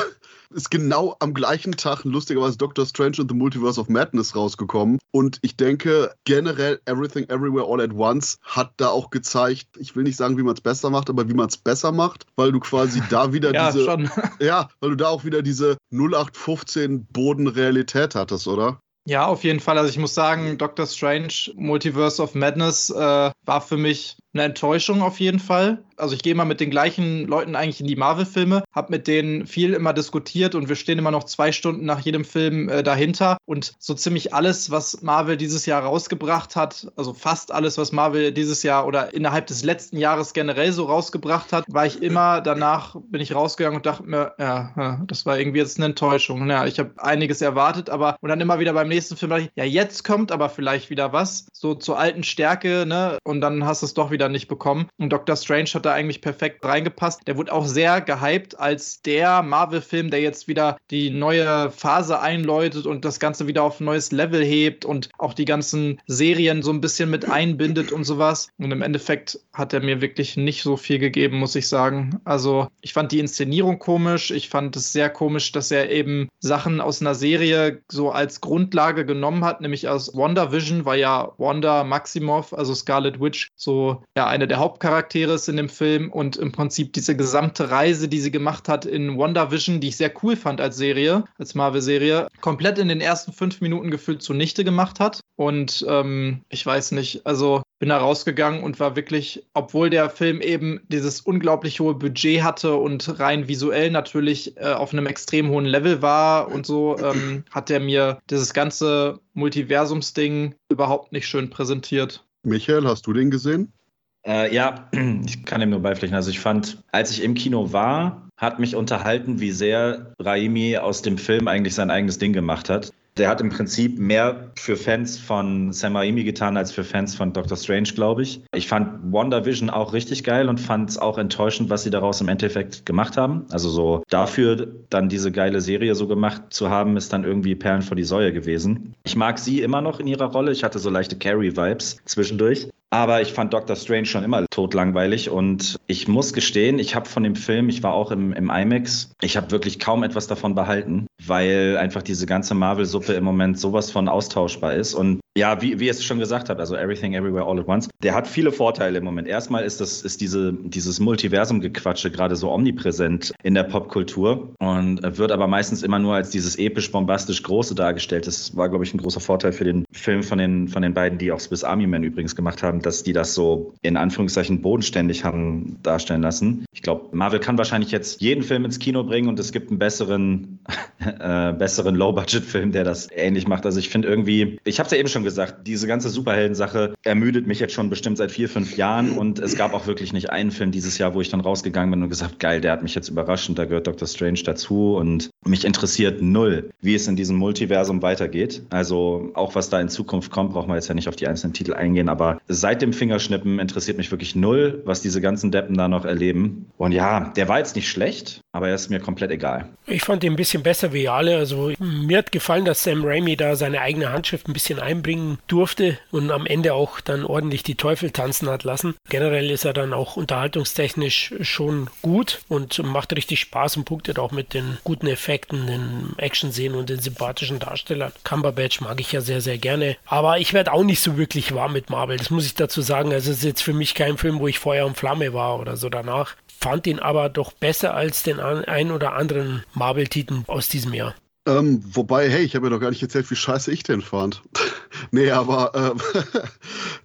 S2: ist genau am gleichen Tag lustigerweise Doctor Strange and the Multiverse of Madness rausgekommen. Und ich denke, generell Everything Everywhere All at Once hat da auch gezeigt, ich will nicht sagen, wie man es besser macht, aber wie man es besser macht, weil du quasi *laughs* da wieder ja, diese. Schon. *laughs* Ja, weil du da auch wieder diese 0815 Bodenrealität hattest, oder?
S4: Ja, auf jeden Fall. Also ich muss sagen, Doctor Strange Multiverse of Madness äh, war für mich eine Enttäuschung auf jeden Fall. Also ich gehe mal mit den gleichen Leuten eigentlich in die Marvel-Filme, habe mit denen viel immer diskutiert und wir stehen immer noch zwei Stunden nach jedem Film äh, dahinter. Und so ziemlich alles, was Marvel dieses Jahr rausgebracht hat, also fast alles, was Marvel dieses Jahr oder innerhalb des letzten Jahres generell so rausgebracht hat, war ich immer danach, bin ich rausgegangen und dachte mir, ja, das war irgendwie jetzt eine Enttäuschung. Ja, ich habe einiges erwartet, aber und dann immer wieder beim nächsten Film dachte ich, ja, jetzt kommt aber vielleicht wieder was, so zur alten Stärke, ne? Und dann hast du es doch wieder nicht bekommen. Und Doctor Strange hat da eigentlich perfekt reingepasst. Der wurde auch sehr gehypt als der Marvel-Film, der jetzt wieder die neue Phase einläutet und das Ganze wieder auf ein neues Level hebt und auch die ganzen Serien so ein bisschen mit einbindet und sowas. Und im Endeffekt hat er mir wirklich nicht so viel gegeben, muss ich sagen. Also ich fand die Inszenierung komisch. Ich fand es sehr komisch, dass er eben Sachen aus einer Serie so als Grundlage genommen hat, nämlich aus WandaVision, weil ja Wanda Maximoff, also Scarlet Witch, so ja eine der Hauptcharaktere ist in dem Film und im Prinzip diese gesamte Reise, die sie gemacht hat in WandaVision, die ich sehr cool fand als Serie, als Marvel-Serie, komplett in den ersten fünf Minuten gefühlt zunichte gemacht hat. Und ähm, ich weiß nicht, also bin da rausgegangen und war wirklich, obwohl der Film eben dieses unglaublich hohe Budget hatte und rein visuell natürlich äh, auf einem extrem hohen Level war und so, ähm, hat er mir dieses ganze Multiversumsding überhaupt nicht schön präsentiert.
S2: Michael, hast du den gesehen?
S3: Äh, ja, *clears throat* ich kann dem nur beipflichten. Also ich fand, als ich im Kino war, hat mich unterhalten, wie sehr Raimi aus dem Film eigentlich sein eigenes Ding gemacht hat. Der hat im Prinzip mehr für Fans von Sam Raimi getan als für Fans von Doctor Strange, glaube ich. Ich fand WandaVision auch richtig geil und fand es auch enttäuschend, was sie daraus im Endeffekt gemacht haben. Also so dafür dann diese geile Serie so gemacht zu haben, ist dann irgendwie Perlen vor die Säue gewesen. Ich mag sie immer noch in ihrer Rolle. Ich hatte so leichte Carrie-Vibes zwischendurch. Aber ich fand Doctor Strange schon immer totlangweilig und ich muss gestehen, ich habe von dem Film, ich war auch im, im IMAX, ich habe wirklich kaum etwas davon behalten. weil einfach diese ganze Marvel-Suppe im Moment sowas von austauschbar ist. Und ja, wie, wie ihr es schon gesagt habt, also Everything Everywhere All at Once, der hat viele Vorteile im Moment. Erstmal ist das, ist diese, dieses Multiversum-Gequatsche gerade so omnipräsent in der Popkultur und wird aber meistens immer nur als dieses episch, bombastisch Große dargestellt. Das war, glaube ich, ein großer Vorteil für den Film von den, von den beiden, die auch Swiss Army Man übrigens gemacht haben, dass die das so in Anführungszeichen bodenständig haben darstellen lassen. Ich glaube, Marvel kann wahrscheinlich jetzt jeden Film ins Kino bringen und es gibt einen besseren, *laughs* äh, besseren Low-Budget-Film, der das ähnlich macht. Also ich finde irgendwie, ich habe es ja eben schon gesagt, diese ganze Superhelden-Sache ermüdet mich jetzt schon bestimmt seit vier, fünf Jahren und es gab auch wirklich nicht einen Film dieses Jahr, wo ich dann rausgegangen bin und gesagt, geil, der hat mich jetzt überrascht und da gehört Doctor Strange dazu und mich interessiert null, wie es in diesem Multiversum weitergeht. Also auch was da in Zukunft kommt, brauchen wir jetzt ja nicht auf die einzelnen Titel eingehen, aber seit dem Fingerschnippen interessiert mich wirklich null, was diese ganzen Deppen da noch erleben. Und ja, der war jetzt nicht schlecht, aber er ist mir komplett egal.
S1: Ich fand ihn ein bisschen besser wie alle. Also mir hat gefallen, dass Sam Raimi da seine eigene Handschrift ein bisschen einbringt bringen durfte und am Ende auch dann ordentlich die Teufel tanzen hat lassen. Generell ist er dann auch unterhaltungstechnisch schon gut und macht richtig Spaß und punktet auch mit den guten Effekten, den Action-Szenen und den sympathischen Darstellern. Cumberbatch mag ich ja sehr, sehr gerne. Aber ich werde auch nicht so wirklich warm mit Marvel. Das muss ich dazu sagen. Also es ist jetzt für mich kein Film, wo ich Feuer und Flamme war oder so danach. Fand ihn aber doch besser als den ein oder anderen Marvel-Titel aus diesem Jahr.
S2: Ähm, wobei, hey, ich habe ja doch gar nicht erzählt, wie scheiße ich den fand. *laughs* nee, aber ähm, *laughs*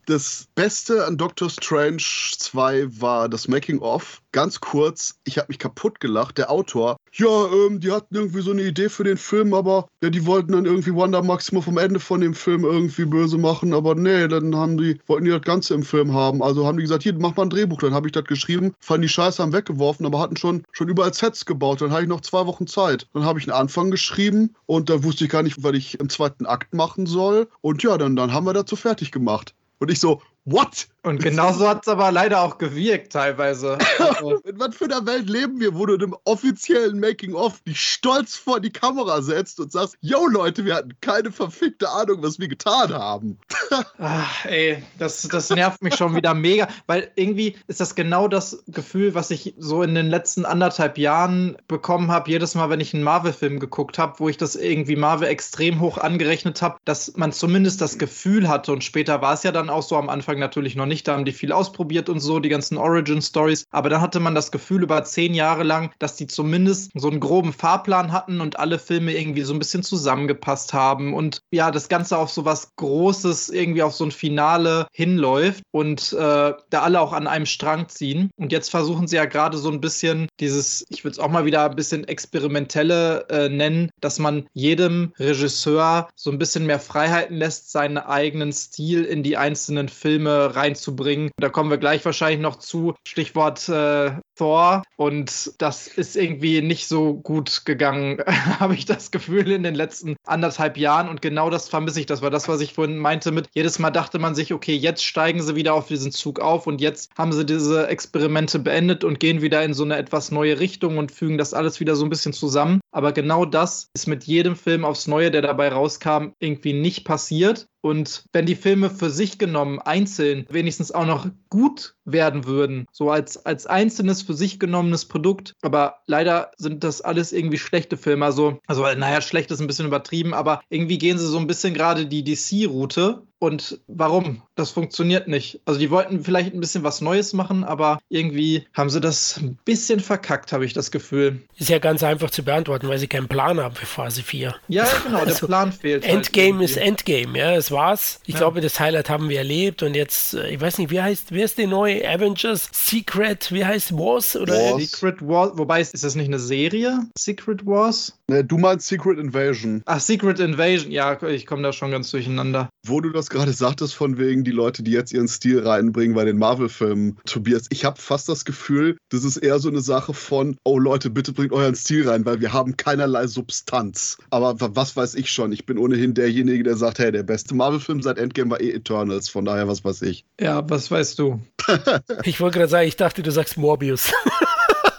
S2: das Beste an Doctor Strange 2 war das Making-of. Ganz kurz, ich habe mich kaputt gelacht. Der Autor, ja, ähm, die hatten irgendwie so eine Idee für den Film, aber ja, die wollten dann irgendwie Wanda Maximoff vom Ende von dem Film irgendwie böse machen. Aber nee, dann haben die, wollten die das Ganze im Film haben. Also haben die gesagt, hier, mach mal ein Drehbuch. Dann habe ich das geschrieben, fanden die Scheiße, haben weggeworfen, aber hatten schon, schon überall Sets gebaut. Dann hatte ich noch zwei Wochen Zeit. Dann habe ich einen Anfang geschrieben und da wusste ich gar nicht, was ich im zweiten Akt machen soll. Und ja, dann, dann haben wir dazu fertig gemacht. Und ich so, what?
S4: Und genauso *laughs* hat es aber leider auch gewirkt teilweise.
S2: Also *laughs* In was für einer Welt leben wir, wo du einem offiziellen Making-of dich stolz vor die Kamera setzt und sagst, yo Leute, wir hatten keine verfickte Ahnung, was wir getan haben. *laughs*
S4: Ach, ey, das, das nervt mich schon wieder mega, weil irgendwie ist das genau das Gefühl, was ich so in den letzten anderthalb Jahren bekommen habe, jedes Mal, wenn ich einen Marvel-Film geguckt habe, wo ich das irgendwie Marvel extrem hoch angerechnet habe, dass man zumindest das Gefühl hatte und später war es ja dann auch so am Anfang natürlich noch nicht nicht. Da haben die viel ausprobiert und so, die ganzen Origin-Stories. Aber dann hatte man das Gefühl über zehn Jahre lang, dass die zumindest so einen groben Fahrplan hatten und alle Filme irgendwie so ein bisschen zusammengepasst haben und ja, das Ganze auf so was Großes, irgendwie auf so ein Finale hinläuft und äh, da alle auch an einem Strang ziehen. Und jetzt versuchen sie ja gerade so ein bisschen dieses, ich würde es auch mal wieder ein bisschen experimentelle äh, nennen, dass man jedem Regisseur so ein bisschen mehr Freiheiten lässt, seinen eigenen Stil in die einzelnen Filme reinzuziehen zu bringen. Da kommen wir gleich wahrscheinlich noch zu. Stichwort äh, Thor. Und das ist irgendwie nicht so gut gegangen, *laughs* habe ich das Gefühl, in den letzten anderthalb Jahren. Und genau das vermisse ich. Das war das, was ich vorhin meinte mit, jedes Mal dachte man sich, okay, jetzt steigen sie wieder auf diesen Zug auf und jetzt haben sie diese Experimente beendet und gehen wieder in so eine etwas neue Richtung und fügen das alles wieder so ein bisschen zusammen. Aber genau das ist mit jedem Film aufs Neue, der dabei rauskam, irgendwie nicht passiert. Und wenn die Filme für sich genommen einzeln wenigstens auch noch gut werden würden, so als, als einzelnes für sich genommenes Produkt, aber leider sind das alles irgendwie schlechte Filme. Also, also naja, schlecht ist ein bisschen übertrieben, aber irgendwie gehen sie so ein bisschen gerade die DC-Route und warum? Das funktioniert nicht. Also die wollten vielleicht ein bisschen was Neues machen, aber irgendwie haben sie das ein bisschen verkackt, habe ich das Gefühl.
S1: Ist ja ganz einfach zu beantworten, weil sie keinen Plan haben für Phase 4.
S4: Ja, genau, der *laughs* also, Plan fehlt.
S1: Halt Endgame halt ist Endgame, ja, es war's. Ich ja. glaube, das Highlight haben wir erlebt und jetzt, äh, ich weiß nicht, wie heißt, wer ist die neue Avengers? Secret, wie heißt Wars? Oder
S4: Wars. Secret Wars, wobei ist das nicht eine Serie? Secret Wars?
S2: Ne, du meinst Secret Invasion.
S4: Ach, Secret Invasion, ja, ich komme da schon ganz durcheinander.
S2: Wo du das gerade sagtest, von wegen die Leute, die jetzt ihren Stil reinbringen bei den Marvel-Filmen, Tobias, ich habe fast das Gefühl, das ist eher so eine Sache von, oh Leute, bitte bringt euren Stil rein, weil wir haben keinerlei Substanz. Aber was weiß ich schon? Ich bin ohnehin derjenige, der sagt, hey, der beste Marvel-Film seit Endgame war eh Eternals, von daher, was weiß ich.
S4: Ja, was weißt du? *laughs*
S1: ich wollte gerade sagen, ich dachte, du sagst Morbius. *laughs*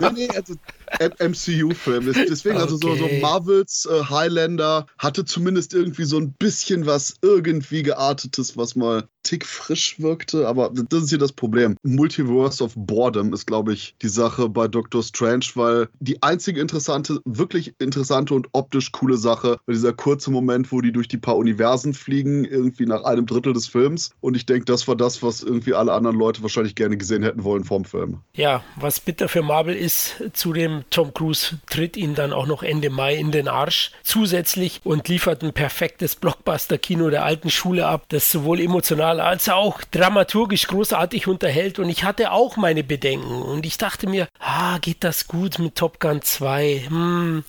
S2: nee, nee, also MCU-Film. Deswegen, okay. also so, so Marvels äh, Highlander hatte zumindest irgendwie so ein bisschen was irgendwie geartetes, was mal Tick frisch wirkte, aber das ist hier das Problem. Multiverse of Boredom ist, glaube ich, die Sache bei Doctor Strange, weil die einzige interessante, wirklich interessante und optisch coole Sache war dieser kurze Moment, wo die durch die paar Universen fliegen, irgendwie nach einem Drittel des Films. Und ich denke, das war das, was irgendwie alle anderen Leute wahrscheinlich gerne gesehen hätten wollen vom Film.
S1: Ja, was bitter für Marvel ist, zudem Tom Cruise tritt ihn dann auch noch Ende Mai in den Arsch zusätzlich und liefert ein perfektes Blockbuster-Kino der alten Schule ab, das sowohl emotional als auch dramaturgisch großartig unterhält. Und ich hatte auch meine Bedenken und ich dachte mir, ah, geht das gut mit Top Gun 2? Hm,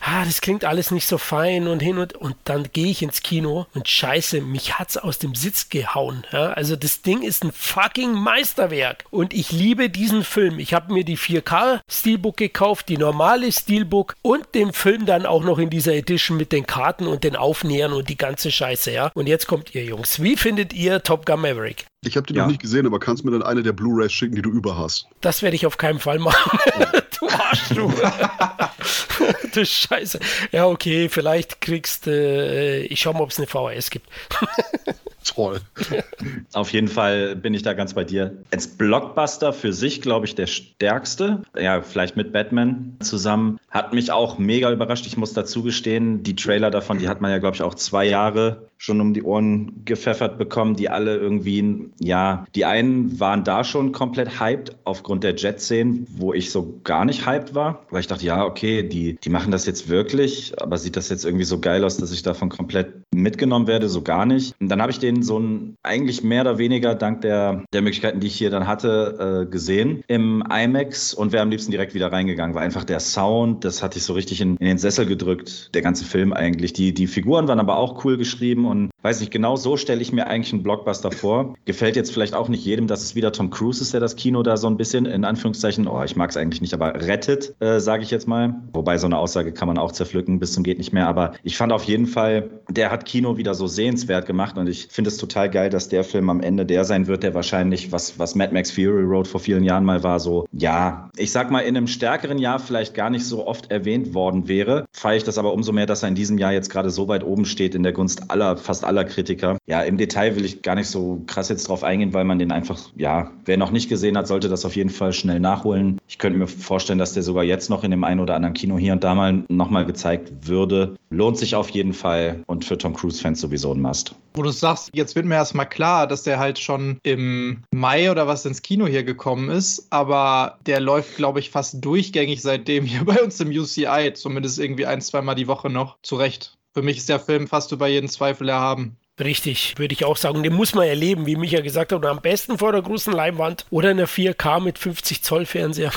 S1: ah, das klingt alles nicht so fein und hin und und dann gehe ich ins Kino und scheiße, mich hat's aus dem Sitz gehauen. Ja? Also das Ding ist ein fucking Meisterwerk und ich liebe diesen Film. Ich habe mir die 4K Steelbook gekauft, die normale Steelbook und den Film dann auch noch in dieser Edition mit den Karten und den Aufnähern und die ganze Scheiße, ja. Und jetzt kommt ihr Jungs. Wie findet ihr Top Gun Maverick?
S2: Ich habe den ja. noch nicht gesehen, aber kannst du mir dann eine der Blu-rays schicken, die du über hast?
S1: Das werde ich auf keinen Fall machen. *laughs* du Arsch, du. *laughs* du Scheiße. Ja, okay, vielleicht kriegst du. Äh, ich schau mal, ob es eine VHS gibt. *laughs*
S3: Toll. Auf jeden Fall bin ich da ganz bei dir. Als Blockbuster für sich, glaube ich, der stärkste. Ja, vielleicht mit Batman zusammen. Hat mich auch mega überrascht. Ich muss dazu gestehen, die Trailer davon, die hat man ja, glaube ich, auch zwei Jahre schon um die Ohren gepfeffert bekommen, die alle irgendwie, ja, die einen waren da schon komplett hyped aufgrund der Jet-Szenen, wo ich so gar nicht hyped war, weil ich dachte, ja, okay, die, die machen das jetzt wirklich, aber sieht das jetzt irgendwie so geil aus, dass ich davon komplett mitgenommen werde, so gar nicht. Und dann habe ich den so ein, eigentlich mehr oder weniger dank der, der Möglichkeiten, die ich hier dann hatte, äh, gesehen im IMAX und wäre am liebsten direkt wieder reingegangen, weil einfach der Sound, das hatte ich so richtig in, in den Sessel gedrückt, der ganze Film eigentlich. Die, die Figuren waren aber auch cool geschrieben und weiß nicht, genau so stelle ich mir eigentlich einen Blockbuster vor. Gefällt jetzt vielleicht auch nicht jedem, dass es wieder Tom Cruise ist, der das Kino da so ein bisschen, in Anführungszeichen, oh, ich mag es eigentlich nicht, aber rettet, äh, sage ich jetzt mal. Wobei so eine Aussage kann man auch zerpflücken bis zum geht nicht mehr. Aber ich fand auf jeden Fall, der hat Kino wieder so sehenswert gemacht und ich finde es total geil, dass der Film am Ende der sein wird, der wahrscheinlich, was, was Mad Max Fury Road vor vielen Jahren mal war, so, ja, ich sag mal, in einem stärkeren Jahr vielleicht gar nicht so oft erwähnt worden wäre. Feiere ich das aber umso mehr, dass er in diesem Jahr jetzt gerade so weit oben steht in der Gunst aller, fast aller Kritiker. Ja, im Detail will ich gar nicht so krass jetzt drauf eingehen, weil man den einfach, ja, wer noch nicht gesehen hat, sollte das auf jeden Fall schnell nachholen. Ich könnte mir vorstellen, dass der sogar jetzt noch in dem einen oder anderen Kino hier und da mal nochmal gezeigt würde. Lohnt sich auf jeden Fall und für Tom Cruise-Fans sowieso ein Must.
S4: Wo du sagst, jetzt wird mir erstmal klar, dass der halt schon im Mai oder was ins Kino hier gekommen ist, aber der läuft, glaube ich, fast durchgängig seitdem hier *laughs* bei uns im UCI, zumindest irgendwie ein, zweimal die Woche noch. Zurecht. Für mich ist der Film fast über jeden Zweifel erhaben.
S1: Richtig, würde ich auch sagen. Den muss man erleben, wie Micha gesagt hat. Und am besten vor der großen Leinwand oder in der 4K mit 50 Zoll Fernseher.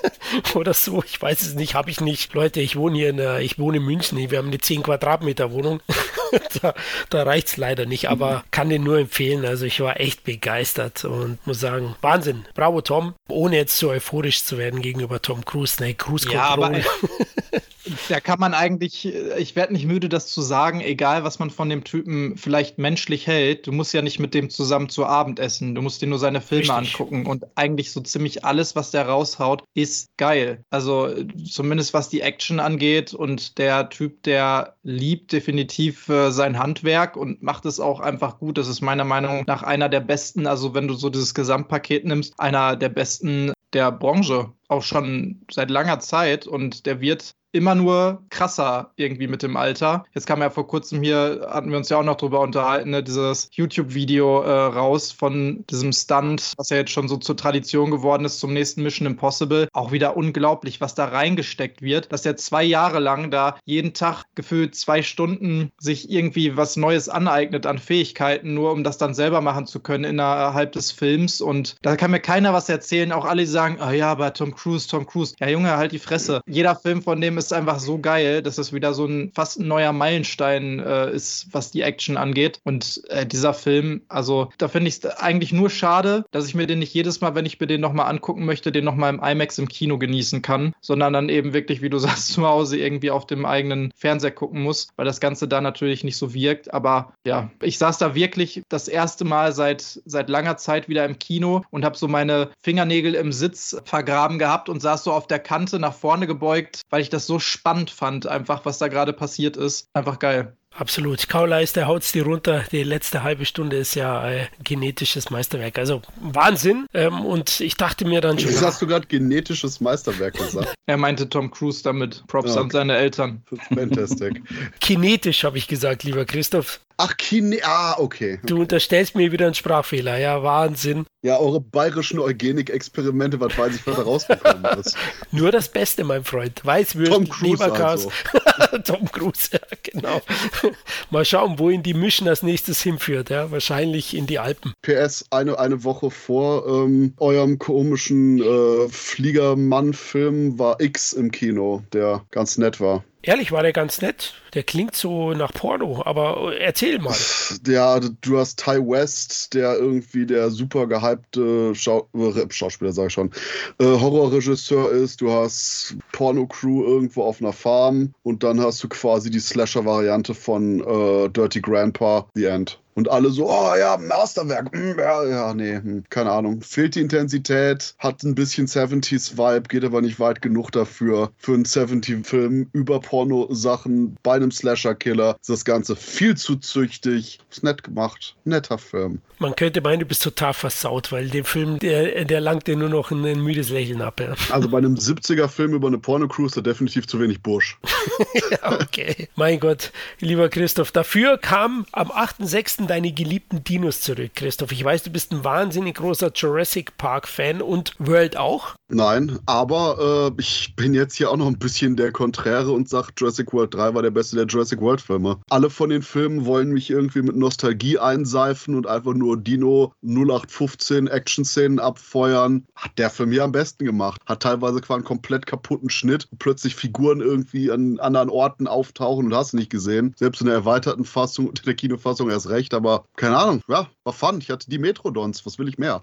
S1: *laughs* oder so. Ich weiß es nicht, habe ich nicht. Leute, ich wohne hier in der, ich wohne in München. Wir haben eine 10 Quadratmeter Wohnung. *laughs* da da reicht es leider nicht, aber kann den nur empfehlen. Also ich war echt begeistert und muss sagen, Wahnsinn. Bravo Tom. Ohne jetzt so euphorisch zu werden gegenüber Tom Cruise. Nee, Cruise
S4: ja, aber *laughs* da kann man eigentlich, ich werde nicht müde, das zu sagen, egal was man von dem Typen vielleicht menschlich hält, du musst ja nicht mit dem zusammen zu Abend essen, du musst dir nur seine Filme Richtig. angucken und eigentlich so ziemlich alles, was der raushaut, ist geil. Also zumindest was die Action angeht und der Typ, der liebt definitiv äh, sein Handwerk und macht es auch einfach gut. Das ist meiner Meinung nach einer der besten, also wenn du so dieses Gesamtpaket nimmst, einer der besten der Branche, auch schon seit langer Zeit und der wird immer nur krasser irgendwie mit dem Alter. Jetzt kam ja vor kurzem hier, hatten wir uns ja auch noch drüber unterhalten, ne, dieses YouTube-Video äh, raus von diesem Stunt, was ja jetzt schon so zur Tradition geworden ist zum nächsten Mission Impossible. Auch wieder unglaublich, was da reingesteckt wird, dass er zwei Jahre lang da jeden Tag gefühlt zwei Stunden sich irgendwie was Neues aneignet an Fähigkeiten, nur um das dann selber machen zu können innerhalb des Films. Und da kann mir keiner was erzählen. Auch alle sagen, oh ja, aber Tom Cruise, Tom Cruise. Ja, Junge, halt die Fresse. Jeder Film von dem ist ist einfach so geil, dass es wieder so ein fast ein neuer Meilenstein äh, ist, was die Action angeht. Und äh, dieser Film, also da finde ich es eigentlich nur schade, dass ich mir den nicht jedes Mal, wenn ich mir den nochmal angucken möchte, den nochmal im IMAX im Kino genießen kann, sondern dann eben wirklich, wie du *laughs* sagst, zu Hause irgendwie auf dem eigenen Fernseher gucken muss, weil das Ganze da natürlich nicht so wirkt. Aber ja, ich saß da wirklich das erste Mal seit, seit langer Zeit wieder im Kino und habe so meine Fingernägel im Sitz vergraben gehabt und saß so auf der Kante nach vorne gebeugt, weil ich das so so spannend fand, einfach was da gerade passiert ist. Einfach geil.
S1: Absolut. Kauleiste haut's dir runter. Die letzte halbe Stunde ist ja ein genetisches Meisterwerk. Also Wahnsinn. Ähm, und ich dachte mir dann schon.
S2: Jetzt hast du gerade genetisches Meisterwerk gesagt. *laughs*
S4: er meinte Tom Cruise damit. Props ja. an seine Eltern.
S2: Fantastic. *laughs*
S1: Kinetisch habe ich gesagt, lieber Christoph.
S2: Ach, Kine. Ah, okay.
S1: Du unterstellst mir wieder einen Sprachfehler. Ja, Wahnsinn.
S2: Ja, eure bayerischen Eugenik-Experimente, was weiß ich, was da rausgekommen *laughs* ist.
S1: Nur das Beste, mein Freund. Weißwürst, Leberkas. Also. *laughs* Tom Cruise, ja, genau. *laughs* Mal schauen, wohin die Mission als nächstes hinführt. Ja, wahrscheinlich in die Alpen.
S2: PS, eine, eine Woche vor ähm, eurem komischen äh, Fliegermann-Film war X im Kino, der ganz nett war.
S1: Ehrlich, war der ganz nett. Der klingt so nach Porno, aber erzähl mal.
S2: Ja, du hast Ty West, der irgendwie der super gehypte Schau äh, Schauspieler, sag ich schon, äh, Horrorregisseur ist. Du hast Porno-Crew irgendwo auf einer Farm und dann hast du quasi die Slasher-Variante von äh, Dirty Grandpa, The End. Und alle so, oh ja, Masterwerk. Hm, ja, ja, nee, hm, keine Ahnung. Fehlt die Intensität, hat ein bisschen 70s-Vibe, geht aber nicht weit genug dafür. Für einen 70-Film über Porno-Sachen bei einem Slasher-Killer ist das Ganze viel zu züchtig. Ist nett gemacht. Netter Film.
S1: Man könnte meinen, du bist total versaut, weil der Film, der, der langt dir nur noch ein, ein müdes Lächeln ab. Ja.
S2: Also bei einem 70er-Film über eine Porno-Crew ist da definitiv zu wenig Bursch. *laughs*
S1: ja, okay. Mein Gott, lieber Christoph. Dafür kam am 8.6 meisten deine geliebten Dinos zurück, Christoph? Ich weiß, du bist ein wahnsinnig großer Jurassic Park-Fan und World auch.
S2: Nein, aber äh, ich bin jetzt hier auch noch ein bisschen der Konträre und sage, Jurassic World 3 war der beste der Jurassic World-Filme. Alle von den Filmen wollen mich irgendwie mit Nostalgie einseifen und einfach nur Dino 0815 Action-Szenen abfeuern. Hat der für mich am besten gemacht. Hat teilweise quasi einen komplett kaputten Schnitt, plötzlich Figuren irgendwie an anderen Orten auftauchen und hast nicht gesehen. Selbst in der erweiterten Fassung, in der Kinofassung erst recht nicht, aber keine Ahnung, ja, war fun. Ich hatte die Metrodons, was will ich mehr?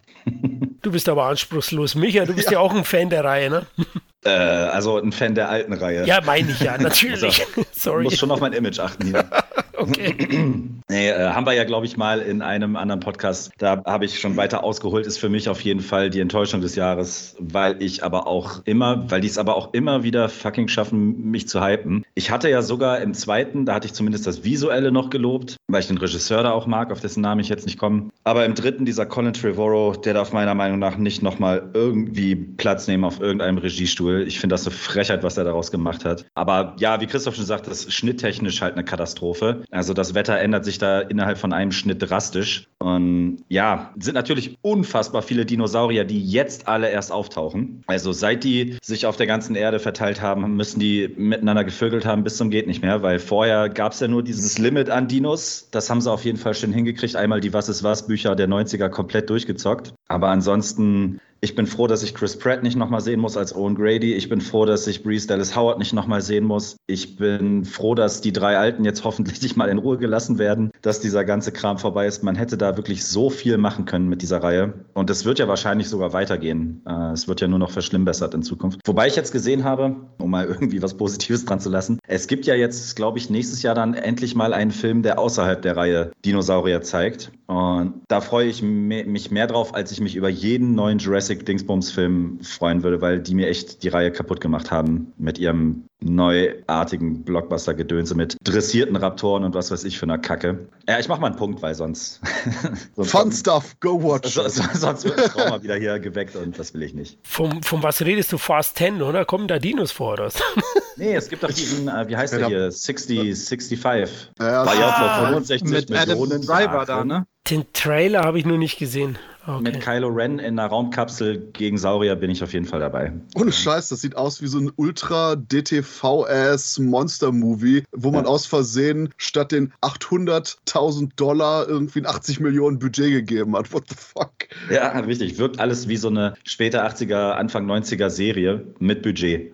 S1: Du bist aber anspruchslos. Micha, du bist ja, ja auch ein Fan der Reihe, ne? *laughs*
S3: Äh, also ein Fan der alten Reihe.
S1: Ja, meine ich ja, *laughs* natürlich. *laughs*
S3: Sorry. Ich muss schon auf mein Image achten hier. *laughs* okay. *clears throat* nee, äh, haben wir ja, glaube ich, mal in einem anderen Podcast, da habe ich schon weiter ausgeholt, ist für mich auf jeden Fall die Enttäuschung des Jahres, weil ich aber auch immer, weil die es aber auch immer wieder fucking schaffen, mich zu hypen. Ich hatte ja sogar im zweiten, da hatte ich zumindest das Visuelle noch gelobt, weil ich den Regisseur da auch mag, auf dessen Namen ich jetzt nicht komme. Aber im dritten, dieser Colin Trevorrow, der darf meiner Meinung nach nicht nochmal irgendwie Platz nehmen auf irgendeinem Regiestuhl. Ich finde das eine Frechheit, was er daraus gemacht hat. Aber ja, wie Christoph schon sagt, das ist schnitttechnisch halt eine Katastrophe. Also das Wetter ändert sich da innerhalb von einem Schnitt drastisch. Und ja, sind natürlich unfassbar viele Dinosaurier, die jetzt alle erst auftauchen. Also seit die sich auf der ganzen Erde verteilt haben, müssen die miteinander gevögelt haben bis zum geht nicht mehr, weil vorher gab es ja nur dieses Limit an Dinos. Das haben sie auf jeden Fall schön hingekriegt. Einmal die Was ist was Bücher der 90er komplett durchgezockt. Aber ansonsten ich bin froh, dass ich Chris Pratt nicht nochmal sehen muss als Owen Grady. Ich bin froh, dass ich Breeze Dallas Howard nicht nochmal sehen muss. Ich bin froh, dass die drei Alten jetzt *laughs* hoffentlich mal in Ruhe gelassen werden, dass dieser ganze Kram vorbei ist. Man hätte da wirklich so viel machen können mit dieser Reihe. Und es wird ja wahrscheinlich sogar weitergehen. Äh, es wird ja nur noch verschlimmbessert in Zukunft. Wobei ich jetzt gesehen habe, um mal *laughs* irgendwie was Positives dran zu lassen, es gibt ja jetzt, glaube ich, nächstes Jahr dann endlich mal einen Film, der außerhalb der Reihe Dinosaurier zeigt. Und da freue ich mich mehr drauf, als ich mich über jeden neuen Jurassic Dingsbums-Film freuen würde, weil die mir echt die Reihe kaputt gemacht haben mit ihrem neuartigen Blockbuster-Gedönse mit dressierten Raptoren und was weiß ich für eine Kacke. Ja, ich mach mal einen Punkt, weil sonst. *laughs*
S2: sonst Fun Stuff, go watch.
S3: So, so, sonst wird das Trauma wieder hier geweckt und das will ich nicht.
S1: Von, von was redest du? Fast 10, oder? Kommen da Dinos vor, oder? *laughs*
S3: nee, es gibt doch diesen, äh, wie heißt der hier? 60, 65. Ja, War ja vor 65
S4: mit Millionen. Adam Driver da, ne?
S1: Den Trailer habe ich nur nicht gesehen.
S3: Okay. Mit Kylo Ren in einer Raumkapsel gegen Saurier bin ich auf jeden Fall dabei.
S2: Ohne Scheiß, das sieht aus wie so ein ultra DTV-ass Monster-Movie, wo man ja. aus Versehen statt den 800.000 Dollar irgendwie ein 80 Millionen Budget gegeben hat. What the fuck?
S3: Ja, richtig. Wirkt alles wie so eine späte 80er, Anfang 90er Serie mit Budget.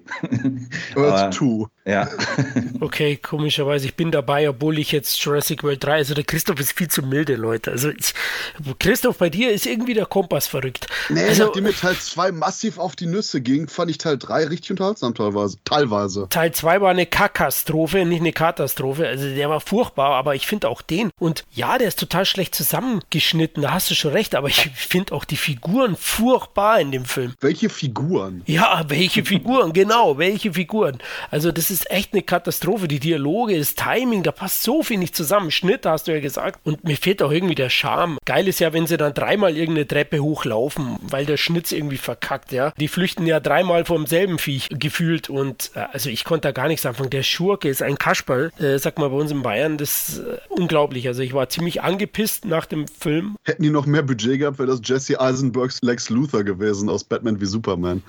S2: Earth 2.
S3: Ja. *laughs*
S1: okay, komischerweise, ich bin dabei, obwohl ich jetzt Jurassic World 3, also der Christoph ist viel zu milde, Leute. Also ich, Christoph, bei dir ist irgendwie der Kompass verrückt.
S2: Nee,
S1: also,
S2: nachdem mir Teil 2 massiv auf die Nüsse ging, fand ich Teil 3 richtig unterhaltsam teilweise. teilweise.
S1: Teil 2 war eine Katastrophe, nicht eine Katastrophe. Also der war furchtbar, aber ich finde auch den. Und ja, der ist total schlecht zusammengeschnitten, da hast du schon recht, aber ich finde auch die Figuren furchtbar in dem Film.
S2: Welche Figuren?
S1: Ja, welche Figuren, genau, welche Figuren. Also das ist ist echt eine Katastrophe. Die Dialoge, das Timing, da passt so viel nicht zusammen. Schnitt, hast du ja gesagt. Und mir fehlt auch irgendwie der Charme. Geil ist ja, wenn sie dann dreimal irgendeine Treppe hochlaufen, weil der Schnitt irgendwie verkackt, ja. Die flüchten ja dreimal vom selben Viech gefühlt und äh, also ich konnte da gar nichts anfangen. Der Schurke ist ein Kasperl, äh, sag mal bei uns in Bayern, das ist äh, unglaublich. Also ich war ziemlich angepisst nach dem Film.
S2: Hätten die noch mehr Budget gehabt, wäre das Jesse Eisenbergs Lex Luthor gewesen aus Batman wie Superman.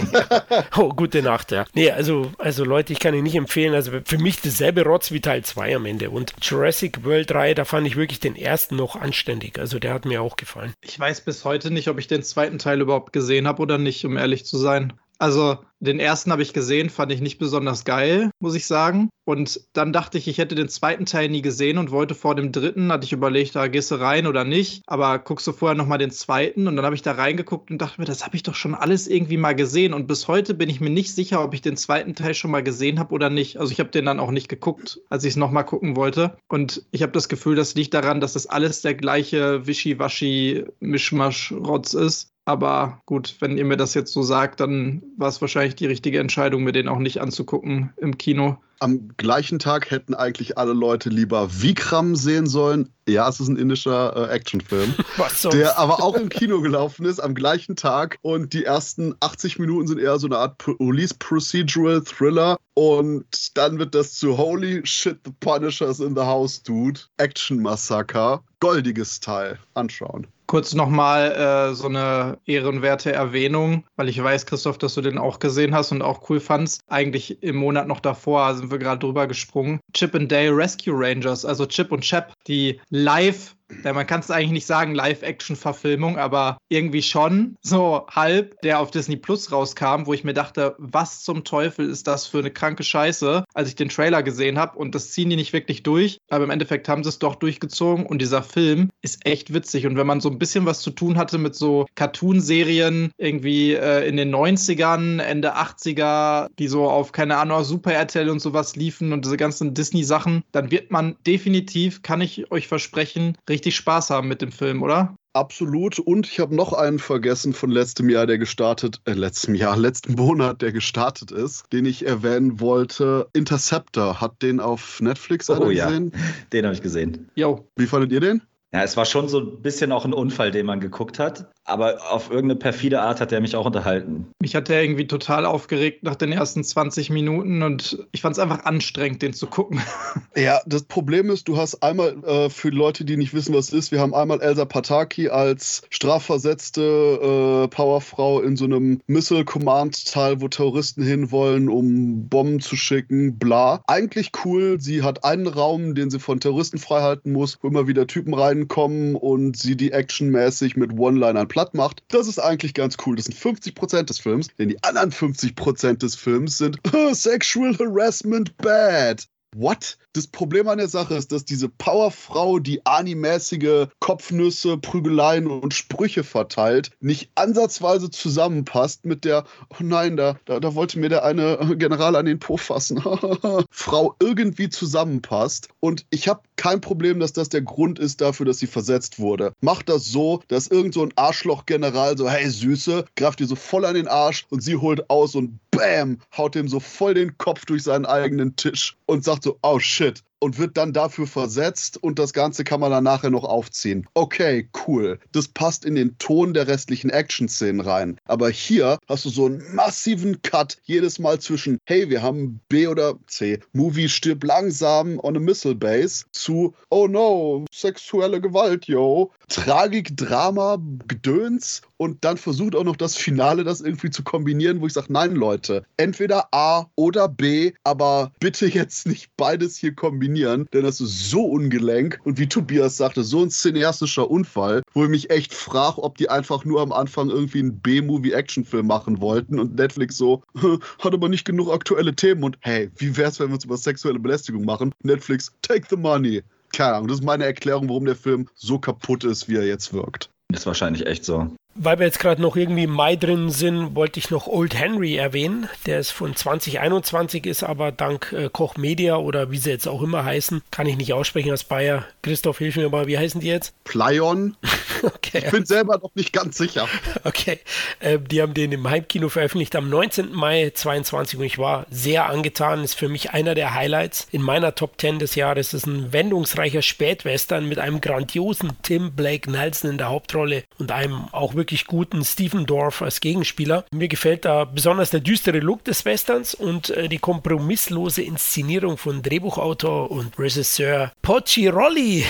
S2: *laughs*
S1: oh, gute Nacht, ja. Nee, also, also Leute, ich kann ihn nicht empfehlen. Also für mich dasselbe Rotz wie Teil 2 am Ende. Und Jurassic World 3, da fand ich wirklich den ersten noch anständig. Also der hat mir auch gefallen.
S4: Ich weiß bis heute nicht, ob ich den zweiten Teil überhaupt gesehen habe oder nicht, um ehrlich zu sein. Also den ersten habe ich gesehen, fand ich nicht besonders geil, muss ich sagen. Und dann dachte ich, ich hätte den zweiten Teil nie gesehen und wollte vor dem dritten, hatte ich überlegt, da gehst du rein oder nicht. Aber guckst du vorher nochmal den zweiten und dann habe ich da reingeguckt und dachte mir, das habe ich doch schon alles irgendwie mal gesehen. Und bis heute bin ich mir nicht sicher, ob ich den zweiten Teil schon mal gesehen habe oder nicht. Also ich habe den dann auch nicht geguckt, als ich es nochmal gucken wollte. Und ich habe das Gefühl, das liegt daran, dass das alles der gleiche Wischiwaschi-Mischmasch-Rotz ist. Aber gut, wenn ihr mir das jetzt so sagt, dann war es wahrscheinlich die richtige Entscheidung, mir den auch nicht anzugucken im Kino.
S2: Am gleichen Tag hätten eigentlich alle Leute lieber Vikram sehen sollen. Ja, es ist ein indischer äh, Actionfilm, *laughs* der aber auch im Kino gelaufen ist am gleichen Tag. Und die ersten 80 Minuten sind eher so eine Art Police Procedural Thriller. Und dann wird das zu Holy Shit, the Punishers in the House, Dude. Action Massaker. Goldiges Teil. Anschauen.
S4: Kurz nochmal äh, so eine ehrenwerte Erwähnung, weil ich weiß, Christoph, dass du den auch gesehen hast und auch cool fandst. Eigentlich im Monat noch davor sind wir gerade drüber gesprungen. Chip and Dale Rescue Rangers, also Chip und Chap, die live ja, man kann es eigentlich nicht sagen, Live-Action-Verfilmung, aber irgendwie schon so halb, der auf Disney Plus rauskam, wo ich mir dachte, was zum Teufel ist das für eine kranke Scheiße, als ich den Trailer gesehen habe und das ziehen die nicht wirklich durch, aber im Endeffekt haben sie es doch durchgezogen. Und dieser Film ist echt witzig. Und wenn man so ein bisschen was zu tun hatte mit so Cartoon-Serien irgendwie äh, in den 90ern, Ende 80er, die so auf, keine Ahnung, Super RTL und sowas liefen und diese ganzen Disney-Sachen, dann wird man definitiv, kann ich euch versprechen, richtig richtig Spaß haben mit dem Film, oder?
S2: Absolut. Und ich habe noch einen vergessen von letztem Jahr, der gestartet, äh, letztem Jahr, *laughs* letzten Monat, der gestartet ist, den ich erwähnen wollte. Interceptor. Hat den auf Netflix
S3: oh, gesehen? Ja. Den habe ich gesehen.
S2: Jo. Wie fandet ihr den?
S3: Ja, es war schon so ein bisschen auch ein Unfall, den man geguckt hat. Aber auf irgendeine perfide Art hat er mich auch unterhalten.
S4: Mich hat er irgendwie total aufgeregt nach den ersten 20 Minuten und ich fand es einfach anstrengend, den zu gucken. *laughs*
S2: Ja, das Problem ist, du hast einmal, äh, für Leute, die nicht wissen, was es ist, wir haben einmal Elsa Pataki als strafversetzte äh, Powerfrau in so einem Missile-Command-Teil, wo Terroristen hinwollen, um Bomben zu schicken, bla. Eigentlich cool, sie hat einen Raum, den sie von Terroristen freihalten muss, wo immer wieder Typen reinkommen und sie die actionmäßig mit One-Linern platt macht. Das ist eigentlich ganz cool. Das sind 50% des Films, denn die anderen 50% des Films sind *laughs* Sexual Harassment Bad. What? Das Problem an der Sache ist, dass diese Powerfrau, die animäßige Kopfnüsse, Prügeleien und Sprüche verteilt, nicht ansatzweise zusammenpasst mit der, oh nein, da, da, da wollte mir der eine General an den Po fassen, *laughs* Frau irgendwie zusammenpasst. Und ich habe kein Problem, dass das der Grund ist dafür, dass sie versetzt wurde. Macht das so, dass irgend so ein Arschloch-General so, hey Süße, greift dir so voll an den Arsch und sie holt aus und bam, haut dem so voll den Kopf durch seinen eigenen Tisch und sagt so, oh shit shit. Und wird dann dafür versetzt und das Ganze kann man dann nachher noch aufziehen. Okay, cool. Das passt in den Ton der restlichen Action-Szenen rein. Aber hier hast du so einen massiven Cut jedes Mal zwischen, hey, wir haben B oder C, Movie stirbt langsam on a Missile Base zu, oh no, sexuelle Gewalt, yo. Tragik, Drama, Gedöns und dann versucht auch noch das Finale, das irgendwie zu kombinieren, wo ich sage, nein, Leute, entweder A oder B, aber bitte jetzt nicht beides hier kombinieren kombinieren, denn das ist so ungelenk und wie Tobias sagte, so ein cineastischer Unfall, wo ich mich echt frage, ob die einfach nur am Anfang irgendwie einen B-Movie-Actionfilm machen wollten und Netflix so, *laughs* hat aber nicht genug aktuelle Themen und hey, wie wär's, wenn wir uns über sexuelle Belästigung machen? Netflix, take the money. Keine Ahnung, das ist meine Erklärung, warum der Film so kaputt ist, wie er jetzt wirkt.
S3: Ist wahrscheinlich echt so.
S1: Weil wir jetzt gerade noch irgendwie im Mai drin sind, wollte ich noch Old Henry erwähnen. Der ist von 2021, ist aber dank äh, Koch Media oder wie sie jetzt auch immer heißen, kann ich nicht aussprechen als Bayer. Christoph, hilf mir mal, wie heißen die jetzt?
S2: Plyon. *laughs* Okay. Ich bin selber noch nicht ganz sicher. *laughs*
S1: Okay. Äh, die haben den im Heimkino veröffentlicht am 19. Mai 22 und ich war sehr angetan. Ist für mich einer der Highlights in meiner Top 10 des Jahres. Es ist ein wendungsreicher Spätwestern mit einem grandiosen Tim Blake Nelson in der Hauptrolle und einem auch wirklich guten Stephen Dorff als Gegenspieler. Mir gefällt da besonders der düstere Look des Westerns und äh, die kompromisslose Inszenierung von Drehbuchautor und Regisseur Pochirolli.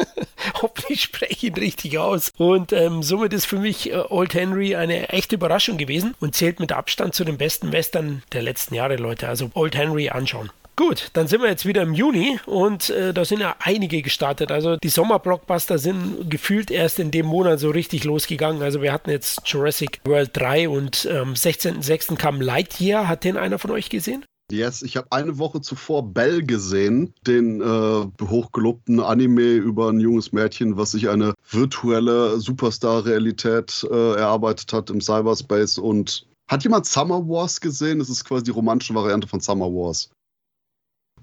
S1: *laughs* Hoffentlich spreche ich ihn richtig aus. Und ähm, somit ist für mich äh, Old Henry eine echte Überraschung gewesen und zählt mit Abstand zu den besten Western der letzten Jahre, Leute. Also Old Henry anschauen. Gut, dann sind wir jetzt wieder im Juni und äh, da sind ja einige gestartet. Also die Sommerblockbuster sind gefühlt erst in dem Monat so richtig losgegangen. Also wir hatten jetzt Jurassic World 3 und am ähm, 16.06. kam Lightyear. Hat den einer von euch gesehen?
S2: Yes, ich habe eine Woche zuvor Bell gesehen, den äh, hochgelobten Anime über ein junges Mädchen, was sich eine virtuelle Superstar-Realität äh, erarbeitet hat im Cyberspace. Und hat jemand Summer Wars gesehen? Das ist quasi die romantische Variante von Summer Wars.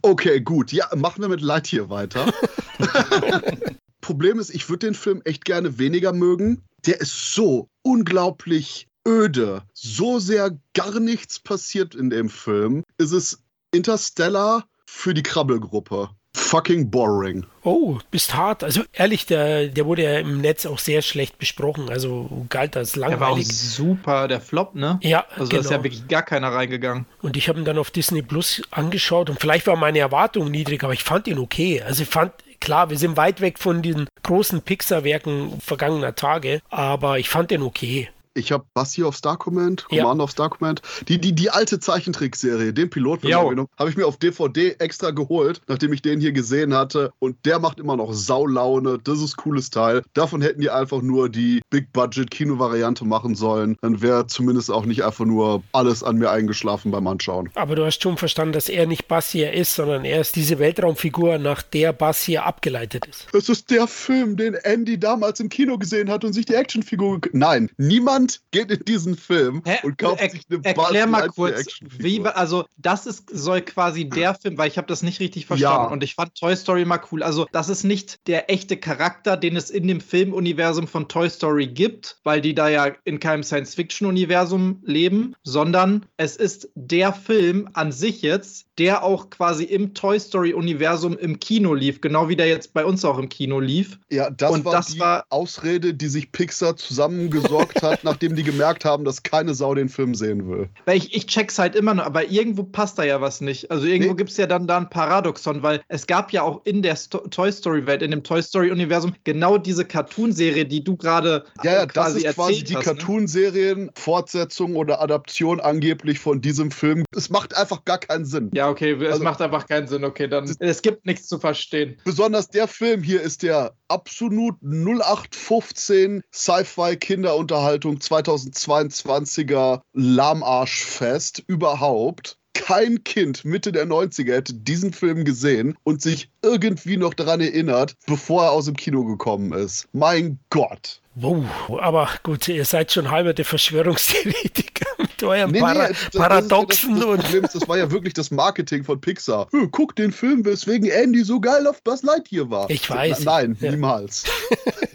S2: Okay, gut. Ja, machen wir mit Lightyear weiter. *laughs* *laughs* Problem ist, ich würde den Film echt gerne weniger mögen. Der ist so unglaublich öde. So sehr gar nichts passiert in dem Film. Ist es Interstellar für die Krabbelgruppe. Fucking boring.
S1: Oh, bist hart. Also ehrlich, der, der wurde ja im Netz auch sehr schlecht besprochen. Also galt als langweilig. Der war auch
S4: super, der Flop, ne?
S1: Ja,
S4: Also genau. da ist ja wirklich gar keiner reingegangen.
S1: Und ich habe ihn dann auf Disney Plus angeschaut und vielleicht war meine Erwartung niedrig, aber ich fand ihn okay. Also ich fand, klar, wir sind weit weg von diesen großen Pixar-Werken vergangener Tage, aber ich fand den okay.
S2: Ich habe Bassi of Star Command, Commander ja. of Star Command, die, die, die alte Zeichentrickserie, den Pilotfilm habe ich mir auf DVD extra geholt, nachdem ich den hier gesehen hatte. Und der macht immer noch Saulaune. Das ist cooles Teil. Davon hätten die einfach nur die Big-Budget-Kino-Variante machen sollen. Dann wäre zumindest auch nicht einfach nur alles an mir eingeschlafen beim Anschauen.
S1: Aber du hast schon verstanden, dass er nicht Bassier ist, sondern er ist diese Weltraumfigur, nach der Bassier abgeleitet ist.
S2: Es ist der Film, den Andy damals im Kino gesehen hat und sich die Actionfigur. Nein, niemand Niemand geht in diesen Film Hä? und kauft er sich eine
S4: Erklär mal kurz, wie, also das ist, soll quasi der Film, weil ich habe das nicht richtig verstanden ja. und ich fand Toy Story mal cool. Also das ist nicht der echte Charakter, den es in dem Filmuniversum von Toy Story gibt, weil die da ja in keinem Science-Fiction-Universum leben, sondern es ist der Film an sich jetzt, der auch quasi im Toy Story-Universum im Kino lief, genau wie der jetzt bei uns auch im Kino lief.
S2: Ja, das und war das die war Ausrede, die sich Pixar zusammengesorgt hat, *laughs* nachdem die gemerkt haben, dass keine Sau den Film sehen will.
S4: Weil ich, ich check's halt immer noch, aber irgendwo passt da ja was nicht. Also irgendwo nee. gibt's ja dann da ein Paradoxon, weil es gab ja auch in der Sto Toy Story-Welt, in dem Toy Story-Universum, genau diese Cartoon-Serie, die du gerade
S2: ja, ja, quasi das ist quasi die ne? Cartoon-Serien, Fortsetzung oder Adaption angeblich von diesem Film. Es macht einfach gar keinen Sinn.
S4: Ja, okay, es also, macht einfach keinen Sinn. Okay, dann es gibt nichts zu verstehen.
S2: Besonders der Film hier ist der absolut 0815 Sci-Fi Kinderunterhaltung 2022er Lahmarschfest überhaupt. Kein Kind Mitte der 90er hätte diesen Film gesehen und sich irgendwie noch daran erinnert, bevor er aus dem Kino gekommen ist. Mein Gott.
S1: Wow, aber gut, ihr seid schon halber der Verschwörungstheoretiker *laughs* mit eurem nee, Para nee, das, Paradoxen.
S2: Das, das, das, ist, das war ja wirklich das Marketing von Pixar. Guck den Film, weswegen Andy so geil auf Buzz Lightyear war.
S1: Ich weiß.
S2: Na, nein, ja. niemals.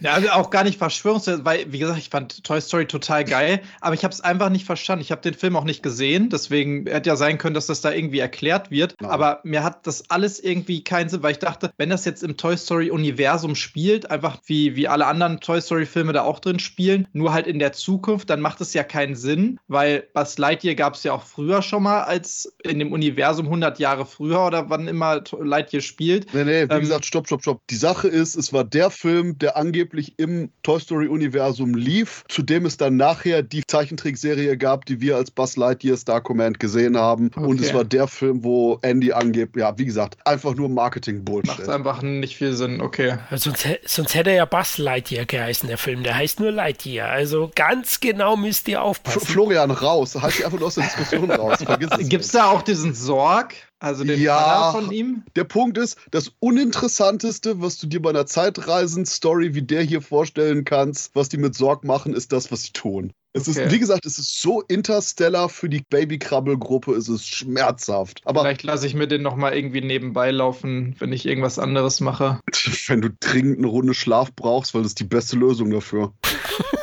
S4: ja, also auch gar nicht Verschwörungstheorie, weil, wie gesagt, ich fand Toy Story total geil, aber ich habe es einfach nicht verstanden. Ich habe den Film auch nicht gesehen, deswegen hätte ja sein können, dass das da irgendwie erklärt wird. Nein. Aber mir hat das alles irgendwie keinen Sinn, weil ich dachte, wenn das jetzt im Toy Story-Universum spielt, einfach wie, wie alle anderen Toy Story-Filme da auch drin spielen, nur halt in der Zukunft, dann macht es ja keinen Sinn, weil Buzz Lightyear gab es ja auch früher schon mal als in dem Universum 100 Jahre früher oder wann immer Lightyear spielt.
S2: Nee, nee, wie ähm, gesagt, stopp, stopp, stopp. Die Sache ist, es war der Film, der angeblich im Toy Story-Universum lief, zu dem es dann nachher die Zeichentrickserie gab, die wir als Buzz Lightyear Star Command gesehen haben. Okay. Und es war der Film, wo Andy angeblich, ja, wie gesagt, einfach nur Marketing-Bullshit.
S4: Macht einfach nicht viel Sinn, okay.
S1: Sonst, sonst hätte er ja Buzz Lightyear geheißen, der Film. Der heißt nur Lightyear. Also ganz genau müsst ihr aufpassen.
S2: Florian, raus. Halt dich einfach nur aus der Diskussion raus.
S4: Vergiss es Gibt es da auch diesen Sorg? Also den ja, von ihm?
S2: Der Punkt ist, das Uninteressanteste, was du dir bei einer Zeitreisen-Story wie der hier vorstellen kannst, was die mit Sorg machen, ist das, was sie tun. Es ist, wie gesagt, es ist so interstellar für die Babykrabbelgruppe, es ist schmerzhaft. Aber
S4: Vielleicht lasse ich mir den nochmal irgendwie nebenbei laufen, wenn ich irgendwas anderes mache. *laughs*
S2: wenn du dringend eine Runde Schlaf brauchst, weil das ist die beste Lösung dafür. *laughs*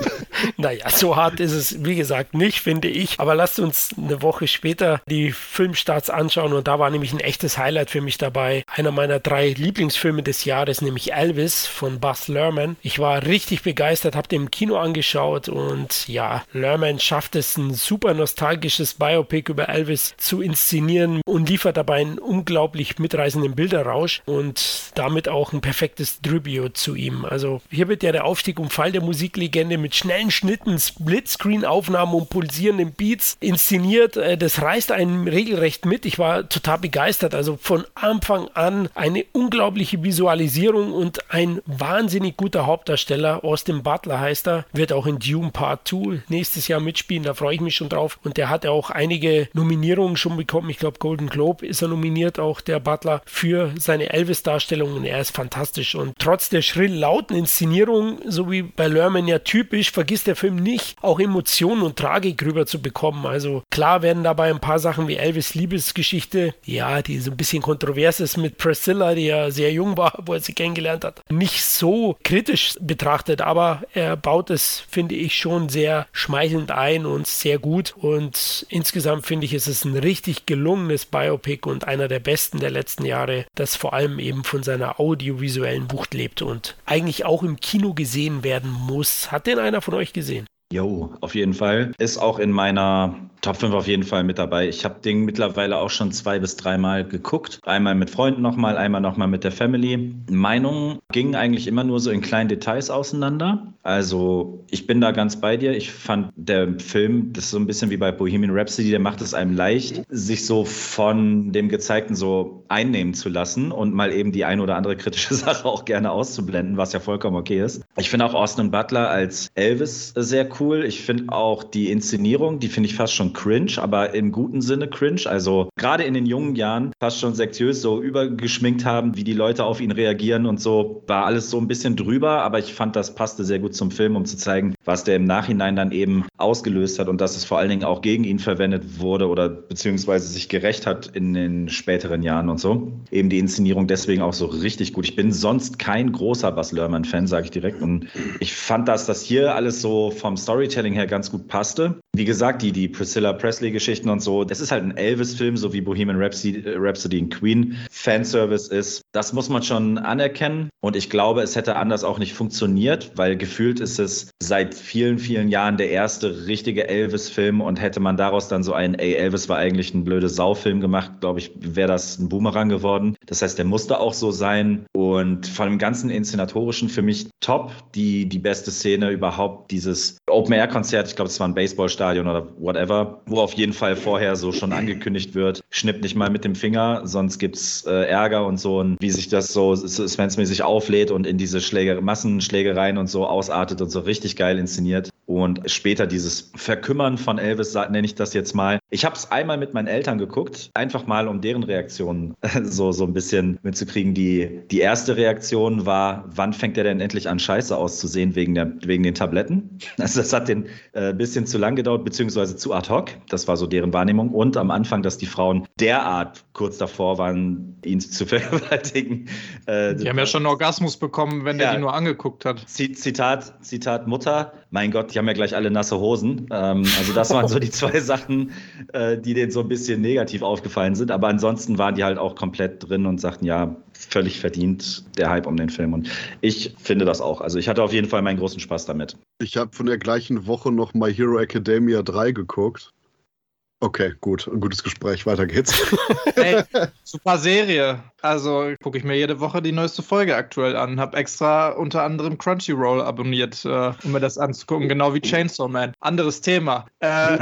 S1: Naja, so hart ist es, wie gesagt, nicht, finde ich. Aber lasst uns eine Woche später die Filmstarts anschauen und da war nämlich ein echtes Highlight für mich dabei. Einer meiner drei Lieblingsfilme des Jahres, nämlich Elvis von Buzz Lerman. Ich war richtig begeistert, habe den im Kino angeschaut und ja, Lerman schafft es, ein super nostalgisches Biopic über Elvis zu inszenieren und liefert dabei einen unglaublich mitreißenden Bilderrausch und damit auch ein perfektes Tribute zu ihm. Also hier wird ja der Aufstieg und Fall der Musiklegende mit schnellen Schnitten, Splitscreen-Aufnahmen und pulsierenden Beats inszeniert. Äh, Das reißt einen regelrecht mit. Ich war total begeistert. Also von Anfang an eine unglaubliche Visualisierung und ein wahnsinnig guter Hauptdarsteller. Austin Butler heißt er, wird auch in Dune Part 2 nächstes Jahr mitspielen. Da freue ich mich schon drauf. Und der hat ja auch einige Nominierungen schon bekommen. Ich glaube, Golden Globe ist er nominiert, auch der Butler, für seine Elvis-Darstellung. Und er ist fantastisch. Und trotz der schrill lauten Inszenierung, so wie bei Lerman ja typisch, vergisst der Film nicht, auch Emotionen und Tragik rüber zu bekommen. Also klar werden dabei ein paar Sachen wie Elvis Liebesgeschichte, ja, die so ein bisschen kontrovers ist mit Priscilla, die ja sehr jung war, wo er sie kennengelernt hat, nicht so kritisch betrachtet, aber er baut es, finde ich, schon sehr schmeichelnd ein und sehr gut. Und insgesamt finde ich, ist es ein richtig gelungenes Biopic und einer der besten der letzten Jahre, das vor allem eben von seiner audiovisuellen Wucht lebt und eigentlich auch im Kino gesehen werden muss. Hat den einer von euch gesehen?
S3: Jo, auf jeden Fall. Ist auch in meiner Top 5 auf jeden Fall mit dabei. Ich habe den mittlerweile auch schon zwei bis dreimal geguckt. Einmal mit Freunden nochmal, einmal nochmal mit der Family. Meinungen gingen eigentlich immer nur so in kleinen Details auseinander. Also ich bin da ganz bei dir. Ich fand der Film, das ist so ein bisschen wie bei Bohemian Rhapsody, der macht es einem leicht, sich so von dem Gezeigten so einnehmen zu lassen und mal eben die ein oder andere kritische *laughs* Sache auch gerne auszublenden, was ja vollkommen okay ist. Ich finde auch Austin Butler als Elvis sehr cool. Ich finde auch die Inszenierung, die finde ich fast schon cringe, aber im guten Sinne cringe. Also gerade in den jungen Jahren fast schon sektiös so übergeschminkt haben, wie die Leute auf ihn reagieren und so, war alles so ein bisschen drüber, aber ich fand, das passte sehr gut zum Film, um zu zeigen, was der im Nachhinein dann eben ausgelöst hat und dass es vor allen Dingen auch gegen ihn verwendet wurde oder beziehungsweise sich gerecht hat in den späteren Jahren und so. Eben die Inszenierung deswegen auch so richtig gut. Ich bin sonst kein großer Buzz Lerman-Fan, sage ich direkt. Und ich fand, dass das hier alles so vom Storytelling her ganz gut passte. Wie gesagt, die, die Priscilla Presley-Geschichten und so, das ist halt ein Elvis-Film, so wie Bohemian Rhapsody, Rhapsody in Queen Fanservice ist. Das muss man schon anerkennen. Und ich glaube, es hätte anders auch nicht funktioniert, weil gefühlt ist es seit vielen, vielen Jahren der erste richtige Elvis-Film und hätte man daraus dann so einen, ey, Elvis war eigentlich ein blöde Sau-Film gemacht, glaube ich, wäre das ein Boomerang geworden. Das heißt, der musste auch so sein. Und von dem ganzen Inszenatorischen für mich top. Die, die beste Szene überhaupt, dieses Open-Air-Konzert, ich glaube, es war ein Baseballstadion oder whatever, wo auf jeden Fall vorher so schon angekündigt wird, schnipp nicht mal mit dem Finger, sonst gibt's äh, Ärger und so und wie sich das so suspense-mäßig auflädt und in diese Schläge, Massenschlägereien und so ausartet und so richtig geil inszeniert. Und später dieses Verkümmern von Elvis, nenne ich das jetzt mal. Ich habe es einmal mit meinen Eltern geguckt, einfach mal, um deren Reaktionen *laughs* so, so ein bisschen mitzukriegen. Die, die erste Reaktion war, wann fängt er denn endlich an, scheiße auszusehen wegen, der, wegen den Tabletten? *laughs* Also das hat den äh, bisschen zu lang gedauert, beziehungsweise zu ad hoc. Das war so deren Wahrnehmung. Und am Anfang, dass die Frauen derart kurz davor waren, ihn *laughs* zu vergewaltigen.
S4: Äh, die haben ja schon einen Orgasmus bekommen, wenn ja, der die nur angeguckt hat.
S3: Zitat, Zitat Mutter, mein Gott, die haben ja gleich alle nasse Hosen. Ähm, also das waren so die zwei *laughs* Sachen, äh, die denen so ein bisschen negativ aufgefallen sind. Aber ansonsten waren die halt auch komplett drin und sagten, ja, völlig verdient der Hype um den Film. Und ich finde das auch. Also ich hatte auf jeden Fall meinen großen Spaß damit.
S2: Ich habe von der gleichen Woche noch My Hero Academia 3 geguckt. Okay, gut. Ein gutes Gespräch. Weiter geht's.
S4: Hey, *laughs* super Serie. Also gucke ich mir jede Woche die neueste Folge aktuell an. Hab extra unter anderem Crunchyroll abonniert, äh, um mir das anzugucken. Genau wie Chainsaw Man. Anderes Thema. Äh,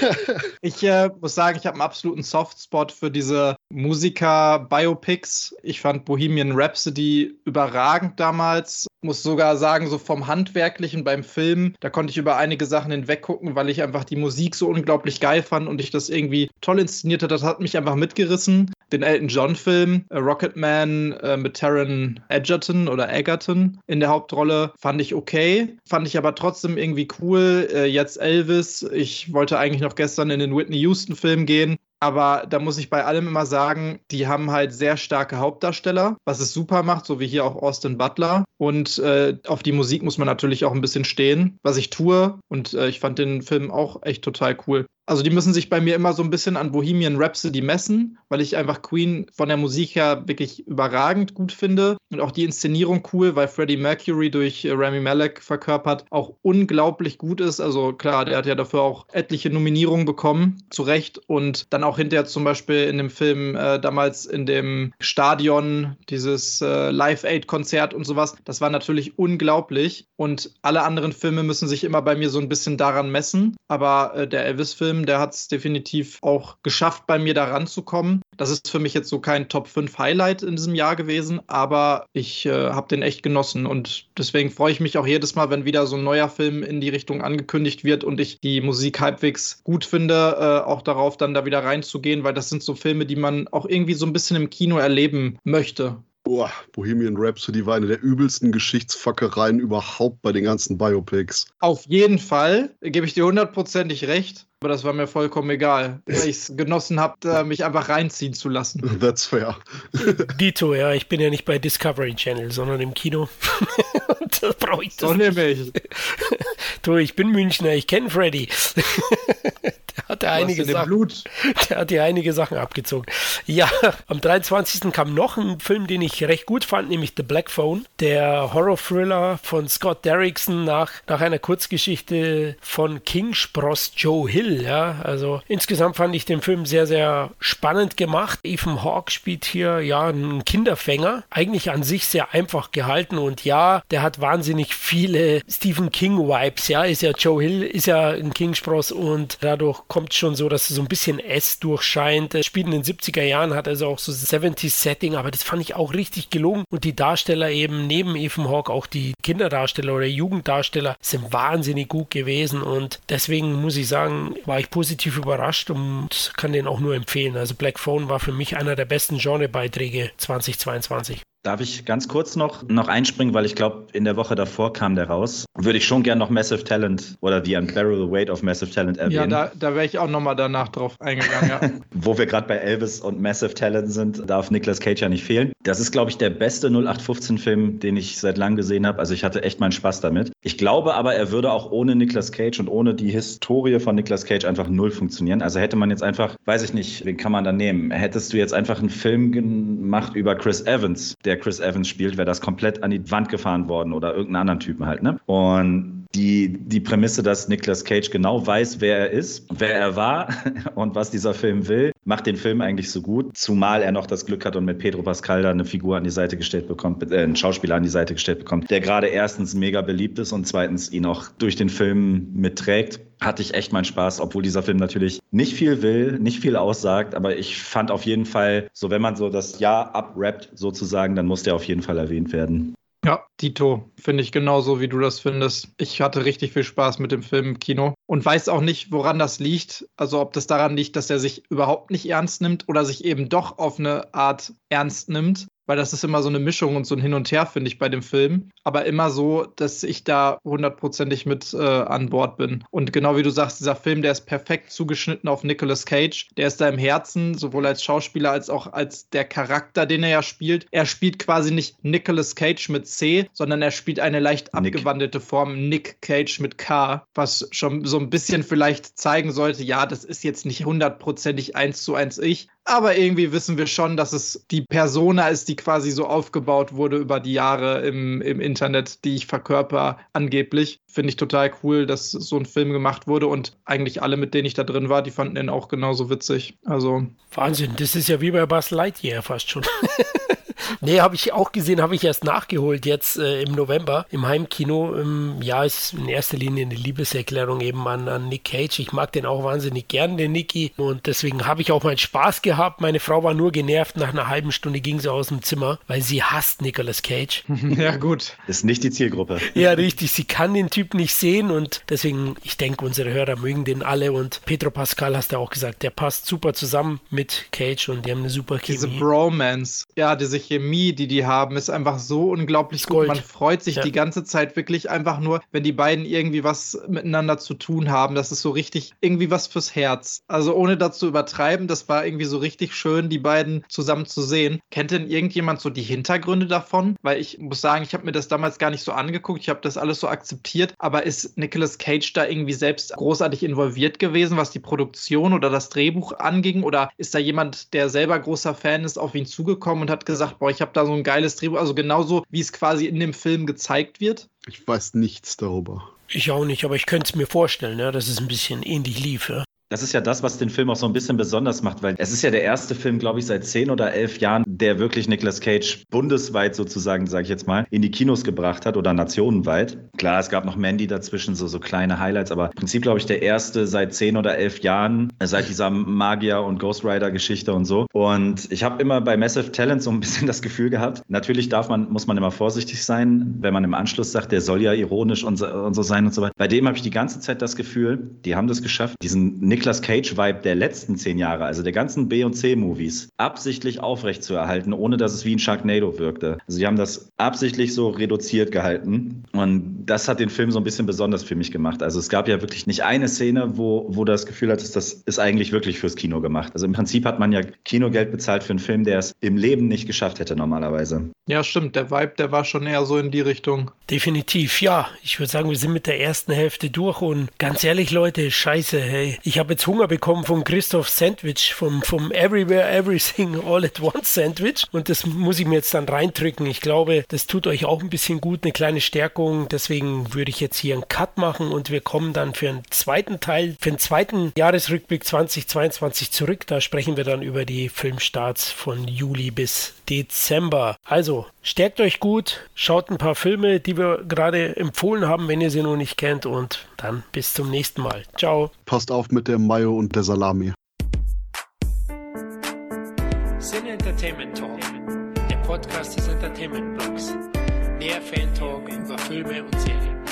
S4: *laughs* ich äh, muss sagen, ich habe einen absoluten Softspot für diese Musiker-Biopics. Ich fand Bohemian Rhapsody überragend damals. Muss sogar sagen, so vom Handwerklichen beim Film, da konnte ich über einige Sachen hinweggucken, weil ich einfach die Musik so unglaublich geil fand und ich das irgendwie toll inszeniert hat. Das hat mich einfach mitgerissen. Den Elton John-Film, Rocketman äh, mit Taron Egerton oder Egerton in der Hauptrolle, fand ich okay. Fand ich aber trotzdem irgendwie cool. Äh, jetzt Elvis. Ich wollte eigentlich noch gestern in den Whitney Houston-Film gehen. Aber da muss ich bei allem immer sagen, die haben halt sehr starke Hauptdarsteller, was es super macht, so wie hier auch Austin Butler. Und äh, auf die Musik muss man natürlich auch ein bisschen stehen, was ich tue. Und äh, ich fand den Film auch echt total cool. Also die müssen sich bei mir immer so ein bisschen an Bohemian Rhapsody messen, weil ich einfach Queen von der Musik her wirklich überragend gut finde und auch die Inszenierung cool, weil Freddie Mercury durch äh, Rami Malek verkörpert auch unglaublich gut ist. Also klar, der hat ja dafür auch etliche Nominierungen bekommen, zu Recht und dann auch hinterher zum Beispiel in dem Film äh, damals in dem Stadion dieses äh, Live Aid Konzert und sowas. Das war natürlich unglaublich und alle anderen Filme müssen sich immer bei mir so ein bisschen daran messen, aber äh, der Elvis Film Film, der hat es definitiv auch geschafft, bei mir da ranzukommen. Das ist für mich jetzt so kein Top 5 Highlight in diesem Jahr gewesen, aber ich äh, habe den echt genossen und deswegen freue ich mich auch jedes Mal, wenn wieder so ein neuer Film in die Richtung angekündigt wird und ich die Musik halbwegs gut finde, äh, auch darauf dann da wieder reinzugehen, weil das sind so Filme, die man auch irgendwie so ein bisschen im Kino erleben möchte.
S2: Boah, Bohemian Rhapsody war eine der übelsten Geschichtsfackereien überhaupt bei den ganzen Biopics.
S4: Auf jeden Fall, gebe ich dir hundertprozentig recht aber das war mir vollkommen egal, weil ich es *laughs* genossen habe, mich einfach reinziehen zu lassen.
S2: That's fair. *laughs*
S1: Dito, ja, ich bin ja nicht bei Discovery Channel, sondern im Kino. *laughs*
S4: Und da brauche ich das. So nämlich.
S1: Du, ich bin Münchner, ich kenne Freddy. *laughs* der hatte einige Sachen. Blut. *laughs* Der hat ja einige Sachen abgezogen. Ja, am 23. kam noch ein Film, den ich recht gut fand, nämlich The Black Phone, der Horror-Thriller von Scott Derrickson nach, nach einer Kurzgeschichte von King Spross Joe Hill. Ja, also insgesamt fand ich den Film sehr, sehr spannend gemacht. Ethan Hawke spielt hier ja einen Kinderfänger, eigentlich an sich sehr einfach gehalten und ja, der hat wahnsinnig viele Stephen King Vibes. Ja, ist ja Joe Hill, ist ja ein King Spross und dadurch kommt schon so, dass es so ein bisschen S durchscheint. Das spielt in den 70er Jahren, hat also auch so 70s Setting, aber das fand ich auch richtig gelungen. Und die Darsteller eben neben Ethan Hawke, auch die Kinderdarsteller oder Jugenddarsteller, sind wahnsinnig gut gewesen. Und deswegen muss ich sagen, war ich positiv überrascht und kann den auch nur empfehlen. Also Black Phone war für mich einer der besten Genrebeiträge 2022.
S3: Darf ich ganz kurz noch, noch einspringen, weil ich glaube, in der Woche davor kam der raus. Würde ich schon gern noch Massive Talent oder The Unbearable Weight of Massive Talent erwähnen.
S4: Ja, da, da wäre ich auch nochmal danach drauf eingegangen, ja. *laughs*
S3: Wo wir gerade bei Elvis und Massive Talent sind, darf Nicolas Cage ja nicht fehlen. Das ist, glaube ich, der beste 0815-Film, den ich seit langem gesehen habe. Also ich hatte echt meinen Spaß damit. Ich glaube aber, er würde auch ohne Nicolas Cage und ohne die Historie von Nicolas Cage einfach null funktionieren. Also hätte man jetzt einfach, weiß ich nicht, wen kann man da nehmen? Hättest du jetzt einfach einen Film gemacht über Chris Evans, der der Chris Evans spielt, wäre das komplett an die Wand gefahren worden oder irgendeinen anderen Typen halt. Ne? Und die, die Prämisse, dass Nicolas Cage genau weiß, wer er ist, wer er war *laughs* und was dieser Film will, macht den Film eigentlich so gut. Zumal er noch das Glück hat und mit Pedro Pascal da eine Figur an die Seite gestellt bekommt, äh, einen Schauspieler an die Seite gestellt bekommt, der gerade erstens mega beliebt ist und zweitens ihn auch durch den Film mitträgt hatte ich echt meinen Spaß, obwohl dieser Film natürlich nicht viel will, nicht viel aussagt, aber ich fand auf jeden Fall, so wenn man so das Jahr abrappt sozusagen, dann muss der auf jeden Fall erwähnt werden.
S4: Ja, Dito, finde ich genauso, wie du das findest. Ich hatte richtig viel Spaß mit dem Film im Kino und weiß auch nicht, woran das liegt. Also ob das daran liegt, dass er sich überhaupt nicht ernst nimmt oder sich eben doch auf eine Art ernst nimmt weil das ist immer so eine Mischung und so ein Hin und Her, finde ich, bei dem Film. Aber immer so, dass ich da hundertprozentig mit äh, an Bord bin. Und genau wie du sagst, dieser Film, der ist perfekt zugeschnitten auf Nicolas Cage. Der ist da im Herzen, sowohl als Schauspieler als auch als der Charakter, den er ja spielt. Er spielt quasi nicht Nicolas Cage mit C, sondern er spielt eine leicht Nick. abgewandelte Form Nick Cage mit K, was schon so ein bisschen vielleicht zeigen sollte, ja, das ist jetzt nicht hundertprozentig eins zu eins ich, aber irgendwie wissen wir schon, dass es die Persona ist, die quasi so aufgebaut wurde über die Jahre im, im Internet, die ich verkörper, angeblich. Finde ich total cool, dass so ein Film gemacht wurde und eigentlich alle, mit denen ich da drin war, die fanden ihn auch genauso witzig. Also.
S1: Wahnsinn, das ist ja wie bei Buzz Lightyear fast schon. *laughs* Nee, habe ich auch gesehen, habe ich erst nachgeholt jetzt äh, im November im Heimkino. Ähm, ja, ist in erster Linie eine Liebeserklärung eben an, an Nick Cage. Ich mag den auch wahnsinnig gern, den Nicky. Und deswegen habe ich auch meinen Spaß gehabt gehabt. Meine Frau war nur genervt. Nach einer halben Stunde ging sie aus dem Zimmer, weil sie hasst Nicolas Cage. *laughs*
S4: ja, gut.
S3: Ist nicht die Zielgruppe. *laughs*
S1: Ja, richtig. Sie kann den Typ nicht sehen und deswegen, ich denke, unsere Hörer mögen den alle und Pedro Pascal hast du auch gesagt, der passt super zusammen mit Cage und die haben eine super Chemie.
S4: Diese Bromance, ja, diese Chemie, die die haben, ist einfach so unglaublich gut. Man freut sich ja. die ganze Zeit wirklich einfach nur, wenn die beiden irgendwie was miteinander zu tun haben. Das ist so richtig irgendwie was fürs Herz. Also ohne das zu übertreiben, das war irgendwie so richtig schön, die beiden zusammen zu sehen. Kennt denn irgendjemand so die Hintergründe davon? Weil ich muss sagen, ich habe mir das damals gar nicht so angeguckt. Ich habe das alles so akzeptiert. Aber ist Nicolas Cage da irgendwie selbst großartig involviert gewesen, was die Produktion oder das Drehbuch anging? Oder ist da jemand, der selber großer Fan ist, auf ihn zugekommen und hat gesagt, boah, ich habe da so ein geiles Drehbuch, also genauso wie es quasi in dem Film gezeigt wird?
S2: Ich weiß nichts darüber.
S1: Ich auch nicht, aber ich könnte es mir vorstellen, ja, dass es ein bisschen ähnlich lief. Ja.
S3: Das ist ja das, was den Film auch so ein bisschen besonders macht, weil es ist ja der erste Film, glaube ich, seit zehn oder elf Jahren, der wirklich Nicolas Cage bundesweit sozusagen, sage ich jetzt mal, in die Kinos gebracht hat oder nationenweit. Klar, es gab noch Mandy dazwischen, so, so kleine Highlights, aber im Prinzip, glaube ich, der erste seit zehn oder elf Jahren, seit dieser Magier- und Ghost Rider-Geschichte und so. Und ich habe immer bei Massive Talent so ein bisschen das Gefühl gehabt, natürlich darf man, muss man immer vorsichtig sein, wenn man im Anschluss sagt, der soll ja ironisch und so, und so sein und so weiter. Bei dem habe ich die ganze Zeit das Gefühl, die haben das geschafft, diesen Nicolas Cage-Vibe der letzten zehn Jahre, also der ganzen B- und C-Movies, absichtlich aufrechtzuerhalten, ohne dass es wie ein Sharknado wirkte. Also die haben das absichtlich so reduziert gehalten und das hat den Film so ein bisschen besonders für mich gemacht. Also es gab ja wirklich nicht eine Szene, wo, wo das Gefühl hat, das ist eigentlich wirklich fürs Kino gemacht. Also im Prinzip hat man ja Kinogeld bezahlt für einen Film, der es im Leben nicht geschafft hätte normalerweise.
S4: Ja, stimmt. Der Vibe, der war schon eher so in die Richtung.
S1: Definitiv, ja. Ich würde sagen, wir sind mit der ersten Hälfte durch und ganz ehrlich, Leute, scheiße, hey. Ich habe jetzt Hunger Hunger bekommen vom Christoph Sandwich, vom, vom Everywhere Everything All at Once Sandwich. Und das muss ich mir jetzt dann reindrücken. Ich glaube, das tut euch auch ein bisschen gut, eine kleine Stärkung. Deswegen würde ich jetzt hier einen Cut machen und wir kommen dann für einen zweiten Teil, für den zweiten Jahresrückblick 2022 zurück. Da sprechen wir dann über die Filmstarts von Juli bis Dezember. Also, stärkt euch gut, schaut ein paar Filme, die wir gerade empfohlen haben, wenn ihr sie noch nicht kennt und dann bis zum nächsten Mal. Ciao.
S2: Passt auf mit der Mayo und der Salami.
S1: Sin Entertainment Talk, der Podcast des Entertainment Blogs. Mehr Fan Talk über Filme und Serien.